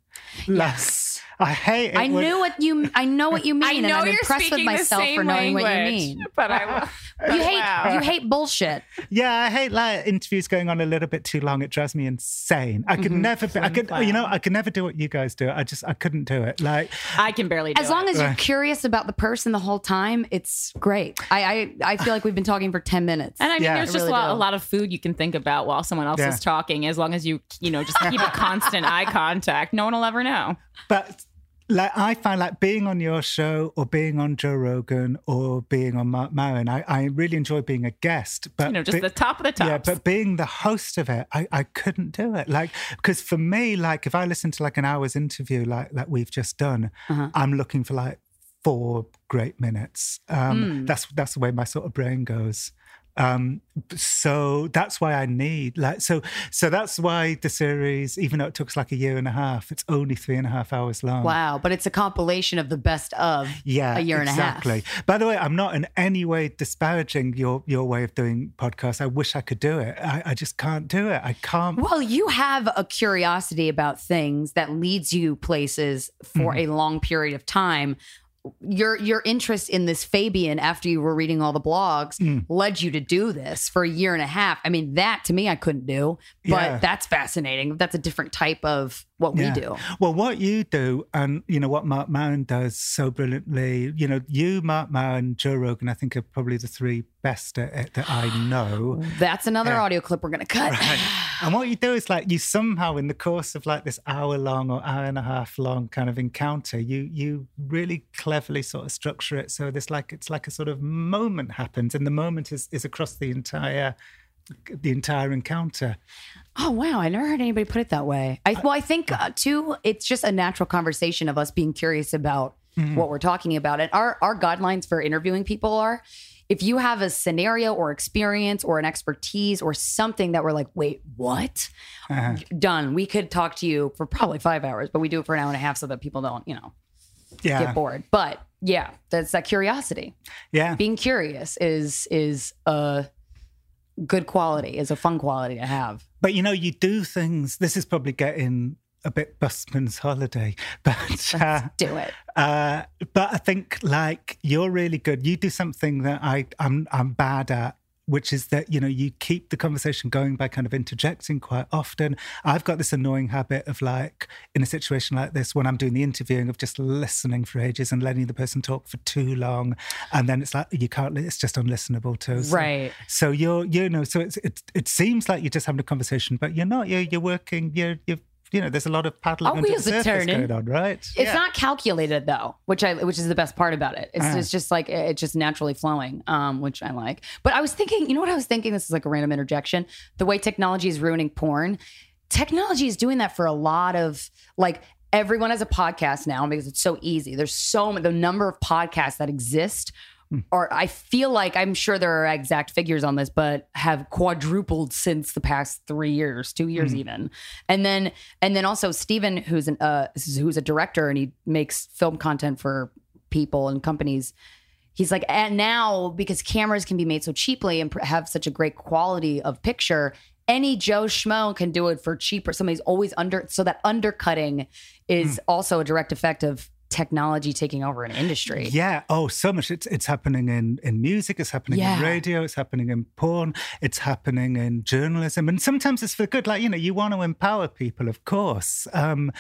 S2: Yes.
S4: I hate it.
S2: I
S4: when-
S2: knew what you. I know what you mean,
S1: I
S2: and
S1: know
S2: I'm
S1: you're
S2: impressed with
S1: speaking the
S2: myself
S1: same
S2: for knowing what you
S1: language,
S2: mean.
S1: But I,
S2: You hate
S1: Wow.
S2: you hate bullshit.
S4: Yeah, I hate like interviews going on a little bit too long. It drives me insane. I
S2: Mm-hmm.
S4: could never be. I could,
S1: Flim
S4: you know. I could never do what you guys do. I just, I couldn't do it. Like,
S1: I can barely. Do
S2: As long
S1: it.
S2: as you're
S4: Right.
S2: curious about the person the whole time, it's great. I I, I feel like we've been talking for ten minutes.
S1: And I mean,
S4: Yeah.
S1: there's
S2: I
S1: just
S2: really
S1: a, lot, a lot of food you can think about while someone else
S4: Yeah.
S1: is talking. As long as you, you know, just keep a constant eye contact, no one will ever know.
S4: but like I find like being on your show or being on Joe Rogan or being on Marc Maron, I, I really enjoy being a guest. But
S1: You know, just
S4: be-
S1: the top of the top.
S4: Yeah, but being the host of it, I, I couldn't do it. Like, because for me, like, if I listen to like an hour's interview, like like we've just done,
S2: Uh-huh.
S4: I'm looking for like four great minutes. Um,
S2: Hmm.
S4: That's that's the way my sort of brain goes. Um, so that's why I need like so so that's why the series, even though it took us like a year and a half, it's only three and a half hours long.
S2: wow, but it's a compilation of the best of
S4: Yeah,
S2: a year and a half.
S4: exactly. By the way, I'm not in any way disparaging your your way of doing podcasts. I wish I could do it. I, I just can't do it. I can't.
S2: Well, you have a curiosity about things that leads you places for
S4: Mm-hmm.
S2: a long period of time. Your your interest in this Fabian after you were reading all the blogs
S4: Mm.
S2: led you to do this for a year and a half. I mean, that to me I couldn't do, but
S4: Yeah.
S2: that's fascinating. That's a different type of what
S4: Yeah.
S2: we do.
S4: Well, what you do, and you know what Marc Maron does so brilliantly. You know, you, Marc Maron, Joe Rogan. I think are probably the three best at it that I know.
S2: That's another
S4: Yeah.
S2: audio clip we're gonna cut.
S4: Right. And what you do is like you somehow in the course of like this hour long or hour and a half long kind of encounter, you you really cleverly sort of structure it so this like it's like a sort of moment happens and the moment is is across the entire the entire encounter.
S2: Oh wow, I never heard anybody put it that way. I well, I think uh, too, it's just a natural conversation of us being curious about what we're talking about, and our our guidelines for interviewing people are. If you have a scenario or experience or an expertise or something that we're like, wait, what?
S4: Uh-huh.
S2: Done. We could talk to you for probably five hours, but we do it for an hour and a half so that people don't, you know,
S4: Yeah.
S2: get bored. But yeah, that's that curiosity.
S4: Yeah.
S2: Being curious is is a good quality, is a fun quality to have.
S4: But you know, you do things. This is probably getting a bit busman's holiday, but uh,
S2: Do it.
S4: uh, but I think like you're really good. You do something that I I'm I'm bad at. Which is that you know you keep the conversation going by kind of interjecting quite often. I've got this annoying habit of like in a situation like this when I'm doing the interviewing of just listening for ages and letting the person talk for too long, and then it's like you can't. It's just unlistenable to So-
S2: Right.
S4: so you're, you know, so it's, it it seems like you're just having a conversation, but you're not. You're you're working. You're you're you know, there's a lot of paddling
S2: Our
S4: under the
S2: wheels are turning.
S4: going on, right?
S2: It's not calculated though, which I which is the best part about it. It's
S4: Uh.
S2: just, just like it's just naturally flowing, um, which I like. But I was thinking, you know what I was thinking? This is like a random interjection. The way technology is ruining porn, technology is doing that for a lot of like everyone has a podcast now because it's so easy. There's so the number of podcasts that exist. Hmm. Or I feel like I'm sure there are exact figures on this, but have quadrupled since the past three years, two years hmm. even. And then and then also Steven, who's an uh who's a director and he makes film content for people and companies. He's like, and now because cameras can be made so cheaply and pr- have such a great quality of picture, any Joe Schmo can do it for cheaper. Somebody's always under, so that undercutting is hmm. also a direct effect of technology taking over an industry.
S4: Yeah. Oh, so much. It's it's happening in in music. It's happening
S2: Yeah.
S4: in radio. It's happening in porn. It's happening in journalism. And sometimes it's for good. Like you know, you want to empower people, of course. Um,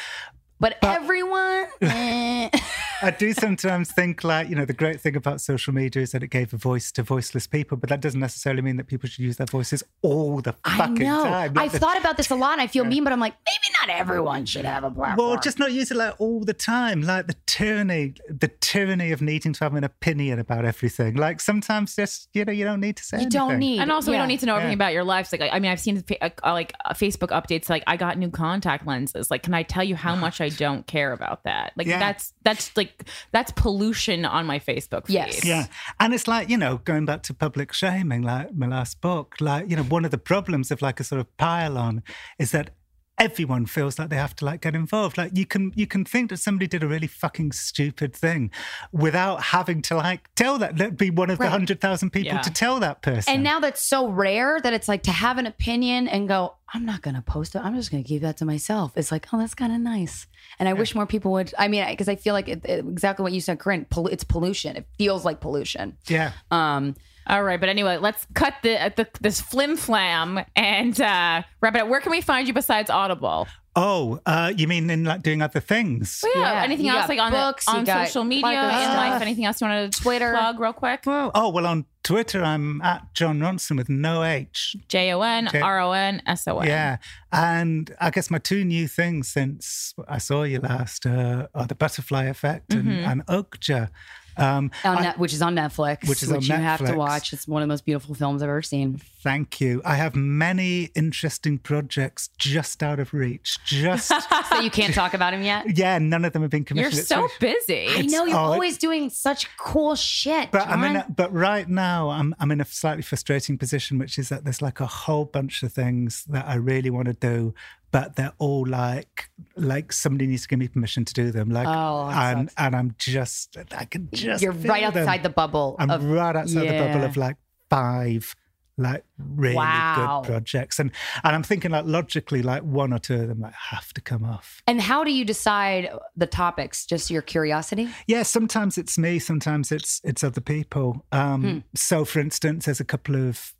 S2: But, everyone, eh.
S4: I do sometimes think like, you know, the great thing about social media is that it gave a voice to voiceless people, but that doesn't necessarily mean that people should use their voices all the
S2: I
S4: fucking
S2: know.
S4: time. Not
S2: I've
S4: that-
S2: thought about this a lot and I feel mean, but I'm like, maybe not everyone should have a platform.
S4: Well, just not use it like all the time. Like the tyranny, the tyranny of needing to have an opinion about everything. Like sometimes just, you know, you don't need to say
S2: you don't need.
S1: And also, we don't need to know everything
S4: Yeah.
S1: about your lives. Like, I I mean, I've seen fa- uh, like uh, Facebook updates. Like, I got new contact lenses. Like, can I tell you how much I don't care about that? Like,
S4: Yeah.
S1: that's that's like that's pollution on my Facebook feed.
S2: Yes.
S4: Yeah. And it's like, you know, going back to public shaming, like my last book, like, you know, one of the problems of like a sort of pile on is that everyone feels like they have to like get involved. Like you can you can think that somebody did a really fucking stupid thing without having to like tell that that be one of the hundred thousand people
S1: Yeah.
S4: to tell that person.
S2: And now that's so rare that it's like to have an opinion and go, I'm not going to post it. I'm just going to keep that to myself. It's like, oh, that's kind of nice. And I wish more people would. I mean, because I feel like it, it- exactly what you said, Corinne. Pol- it's pollution. It feels like pollution.
S4: yeah.
S2: Um,
S1: All right, but anyway, let's cut the, uh, the this flim flam and uh, wrap it up. Where can we find you besides Audible?
S4: Oh, uh, you mean in like doing other things?
S1: Well, yeah,
S2: Yeah,
S1: anything
S2: you
S1: else like on
S2: books,
S1: the, on social media, in life? Anything else you want to
S2: Twitter.
S1: plug real quick?
S4: Oh, well, on Twitter, I'm at Jon Ronson with no H.
S1: J O N R O N S O N.
S4: Yeah. And I guess my two new things since I saw you last uh, are The Butterfly Effect and,
S1: Mm-hmm.
S4: and Okja. Um, I-
S2: which is on Netflix,
S4: Which is on
S2: you have to watch. It's one of the most beautiful films I've ever seen.
S4: thank you. I have many interesting projects just out of reach. Just,
S2: So you can't talk about them yet.
S4: yeah, none of them have been commissioned. You're. It's
S1: so
S4: really-
S1: busy.
S2: I know you're
S4: oh,
S2: always doing such cool shit.
S4: But I'm in a, but right now I'm I'm in a slightly frustrating position, which is that there's like a whole bunch of things that I really want to do, but they're all like like somebody needs to give me permission to do them. Like
S2: Oh,
S4: and
S2: sucks.
S4: and I'm just I can just
S2: you're right
S4: feel them.
S2: outside the bubble.
S4: I'm
S2: of,
S4: right outside the bubble of like five like really
S2: Wow.
S4: good projects, and and I'm thinking like logically like one or two of them like have to come off.
S2: and how do you decide the topics? Just your curiosity?
S4: Yeah, sometimes it's me, sometimes it's it's other people. Um,
S2: Hmm.
S4: So, for instance, there's a couple of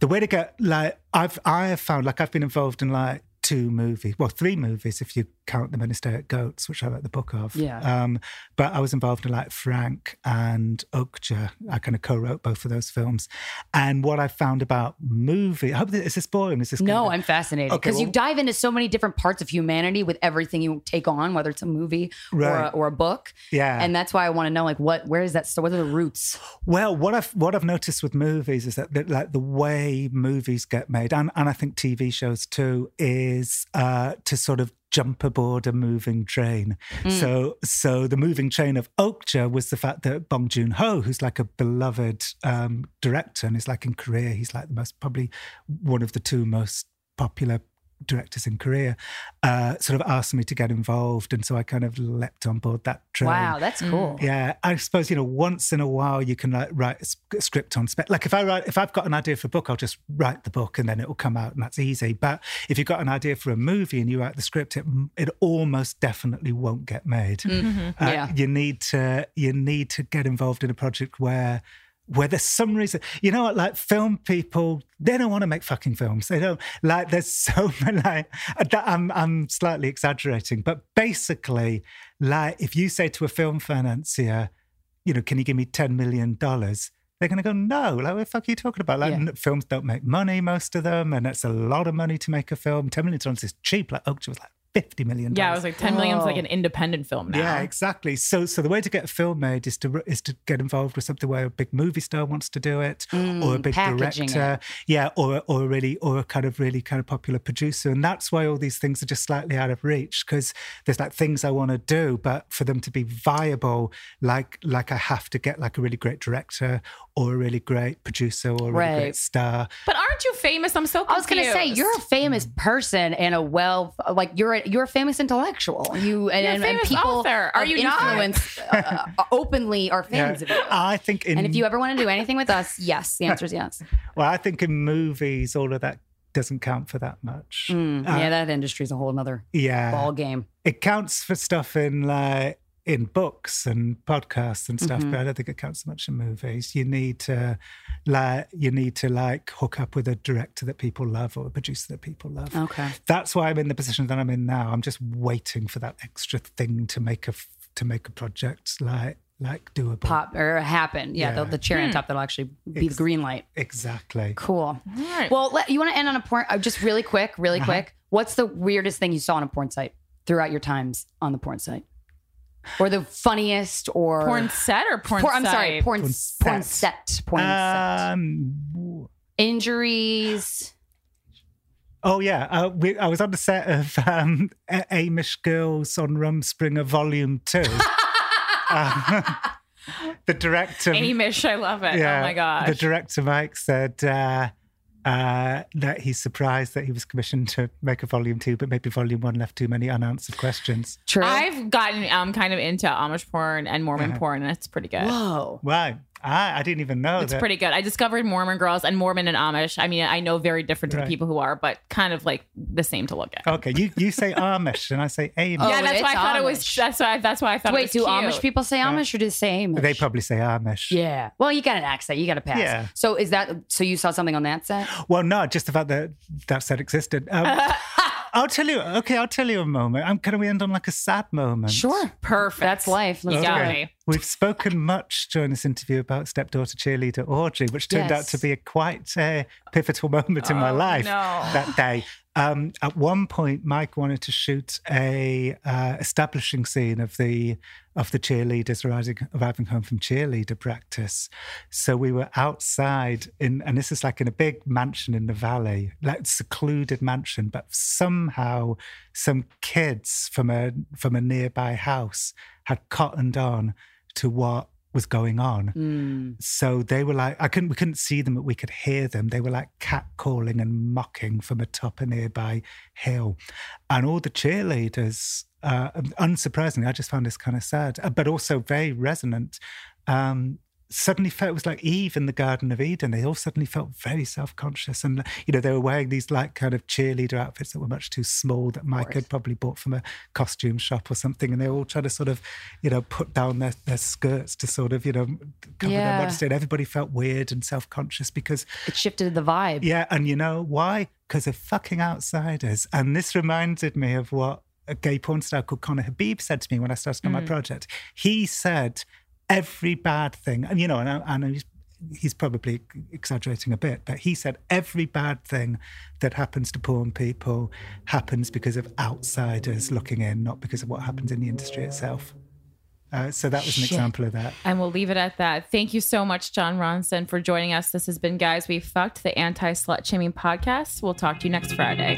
S4: the way to get like I've I have found like I've been involved in like two movies, well, three movies if you count the Men Who Stare at Goats, which I wrote the book of.
S2: Yeah.
S4: Um, but I was involved in like Frank and Okja. I kind of co-wrote both of those films. And what I found about movie, I hope that, is this boring? Is this
S2: No,
S4: of-
S2: I'm fascinated
S4: Okay,
S2: because you dive into so many different parts of humanity with everything you take on, whether it's a movie or, a, or a book.
S4: yeah.
S2: And that's why I want to know, like, what, where is that? So, what are the roots?
S4: Well, what I've what I've noticed with movies is that, that like the way movies get made, and, and I think TV shows too, is uh, to sort of jump aboard a moving train. So so the moving train of Okja was the fact that Bong Joon Ho, who's like a beloved um, director and is like in Korea, he's like the most probably one of the two most popular directors in Korea, uh, sort of asked me to get involved, and so I kind of leapt on board that train.
S2: Wow, that's cool.
S4: Yeah, I suppose you know once in a while you can like write a script on spec. Like if I write, if I've got an idea for a book, I'll just write the book and then it will come out, and that's easy. But if you've got an idea for a movie and you write the script, it it almost definitely won't get made.
S2: Mm-hmm.
S4: Uh,
S2: Yeah.
S4: you need to you need to get involved in a project where where there's some reason you know what like film people they don't want to make fucking films. They don't like there's so many like that I'm I'm slightly exaggerating but basically like if you say to a film financier you know can you give me 10 million dollars? they're going to go no like what the fuck are you talking about? Like
S2: Yeah.
S4: films don't make money most of them and it's a lot of money to make a film. 10 million dollars is cheap like Okja was like 50 million
S1: Yeah, I was like 10 million is like an independent film now.
S4: yeah, exactly. So, so the way to get a film made is to is to get involved with something where a big movie star wants to do it, or a
S2: Mm,
S4: big
S2: packaging
S4: director, yeah, or or a really or a kind of really kind of popular producer, and that's why all these things are just slightly out of reach because there's like things I want to do, but for them to be viable, like like I have to get like a really great director or a really great producer or a really
S2: Right.
S4: great star.
S1: But aren't you famous? I'm so
S2: I was gonna say you're a famous person and a well, like you're a, you're a famous intellectual. You and,
S1: You're a
S2: and- and people
S1: author. Are
S2: of
S1: you not?
S2: influence uh, uh, openly are fans of you.
S4: I think in
S2: And if you ever want to do anything with us, yes, the answer is yes.
S4: well, I think in movies all of that doesn't count for that much.
S2: Mm,
S4: Uh,
S2: yeah, that industry's a whole nother
S4: yeah,
S2: ball game.
S4: it counts for stuff in like in books and podcasts and stuff, but I don't think it counts so much in movies. You need to like you need to like hook up with a director that people love or a producer that people love.
S2: Okay.
S4: That's why I'm in the position that I'm in now. I'm just waiting for that extra thing to make a to make a project like like doable.
S2: Pop or happen. Yeah,
S4: Yeah.
S2: The, the cherry on top that'll actually be the green light.
S4: Exactly.
S2: Cool.
S1: All right.
S2: Well, let, you want to end on a porn? Uh, just really quick, really
S4: Uh-huh.
S2: quick. What's the weirdest thing you saw on a porn site throughout your times on the porn site, or the funniest, or
S1: porn set or porn
S2: Por- I'm sorry,
S1: site?
S2: porn
S4: Porn
S2: porn
S4: set.
S2: set, porn set.
S4: Um,
S2: Injuries.
S4: Oh yeah, uh, we, I was on the set of um, A- Amish Girls on Rumspringa Volume Two. Uh, the director,
S1: Amish, I love it.
S4: yeah,
S1: oh my gosh.
S4: the director Mike said uh, uh, that he's surprised that he was commissioned to make a Volume Two, but maybe Volume One left too many unanswered questions.
S2: True.
S1: I've gotten um kind of into Amish porn and Mormon
S4: Uh-huh.
S1: porn, and it's pretty good.
S2: Whoa.
S4: Right, I, I didn't even know
S1: It's
S4: that.
S1: pretty good. I discovered Mormon girls and Mormon and Amish. I mean, I know very different to the people who are, but kind of like the same to look at.
S4: Okay, you, you say Amish and I say Amish.
S2: Oh,
S1: yeah, that's why I thought it was. That's why. That's why I thought. it
S2: Wait,
S1: was
S2: do
S1: cute.
S2: Amish people say Amish or do they say Amish?
S4: They probably say Amish.
S2: Yeah. Well, you got an accent. You got a pass.
S4: Yeah.
S2: So is that? So you saw something on that set?
S4: Well, no, just the fact that that set existed. Um, I'll tell you. Okay, I'll tell you a moment. Um, can we end on like a sad moment?
S2: Sure.
S1: Perfect.
S2: That's life. Let's
S1: You
S2: do
S1: got
S2: it.
S1: me.
S4: We've spoken much during this interview about stepdaughter cheerleader Audrey, which turned out to be a quite uh, pivotal moment in my
S1: Oh,
S4: life
S1: no.
S4: that day. Um, at one point, Mike wanted to shoot a uh, establishing scene of the of the cheerleaders arriving, arriving home from cheerleader practice. So we were outside in, and this is like in a big mansion in the valley, like secluded mansion, but somehow some kids from a from a nearby house had cottoned on to what was going on.
S2: Mm.
S4: So they were like, I couldn't, we couldn't see them, but we could hear them. They were like catcalling and mocking from atop a nearby hill. And all the cheerleaders, uh, unsurprisingly, I just found this kind of sad, uh, but also very resonant. Um, suddenly felt it was like Eve in the Garden of Eden. They all suddenly felt very self-conscious, and you know they were wearing these like kind of cheerleader outfits that were much too small that Mike had probably bought from a costume shop or something, and they were all trying to sort of, you know, put down their, their skirts to sort of, you know, cover
S2: Yeah.
S4: their modesty. And everybody felt weird and self-conscious because
S2: It shifted the vibe.
S4: yeah, and you know why? Because they're fucking outsiders. And this reminded me of what a gay porn star called Connor Habib said to me when I started on my mm. project. He said every bad thing, and you know, and I, I he's, he's probably exaggerating a bit, but he said every bad thing that happens to porn people happens because of outsiders looking in, not because of what happens in the industry itself. Uh, so that was an
S2: Shit.
S4: example of that.
S1: And we'll leave it at that. Thank you so much, Jon Ronson, for joining us. This has been Guys We Fucked, the anti slut shaming podcast. We'll talk to you next Friday.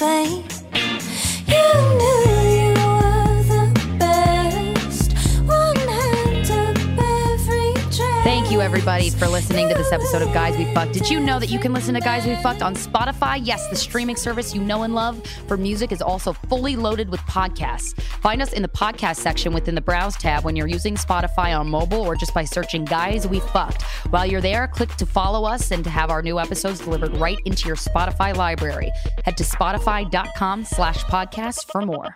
S5: Kind
S2: everybody, for listening to this episode of Guys We Fucked. Did you know that you can listen to Guys We Fucked on Spotify? Yes, the streaming service you know and love for music is also fully loaded with podcasts. Find us in the podcast section within the Browse tab when you're using Spotify on mobile or just by searching Guys We Fucked. While you're there, click to follow us and to have our new episodes delivered right into your Spotify library. Head to spotify.com slash podcast for more.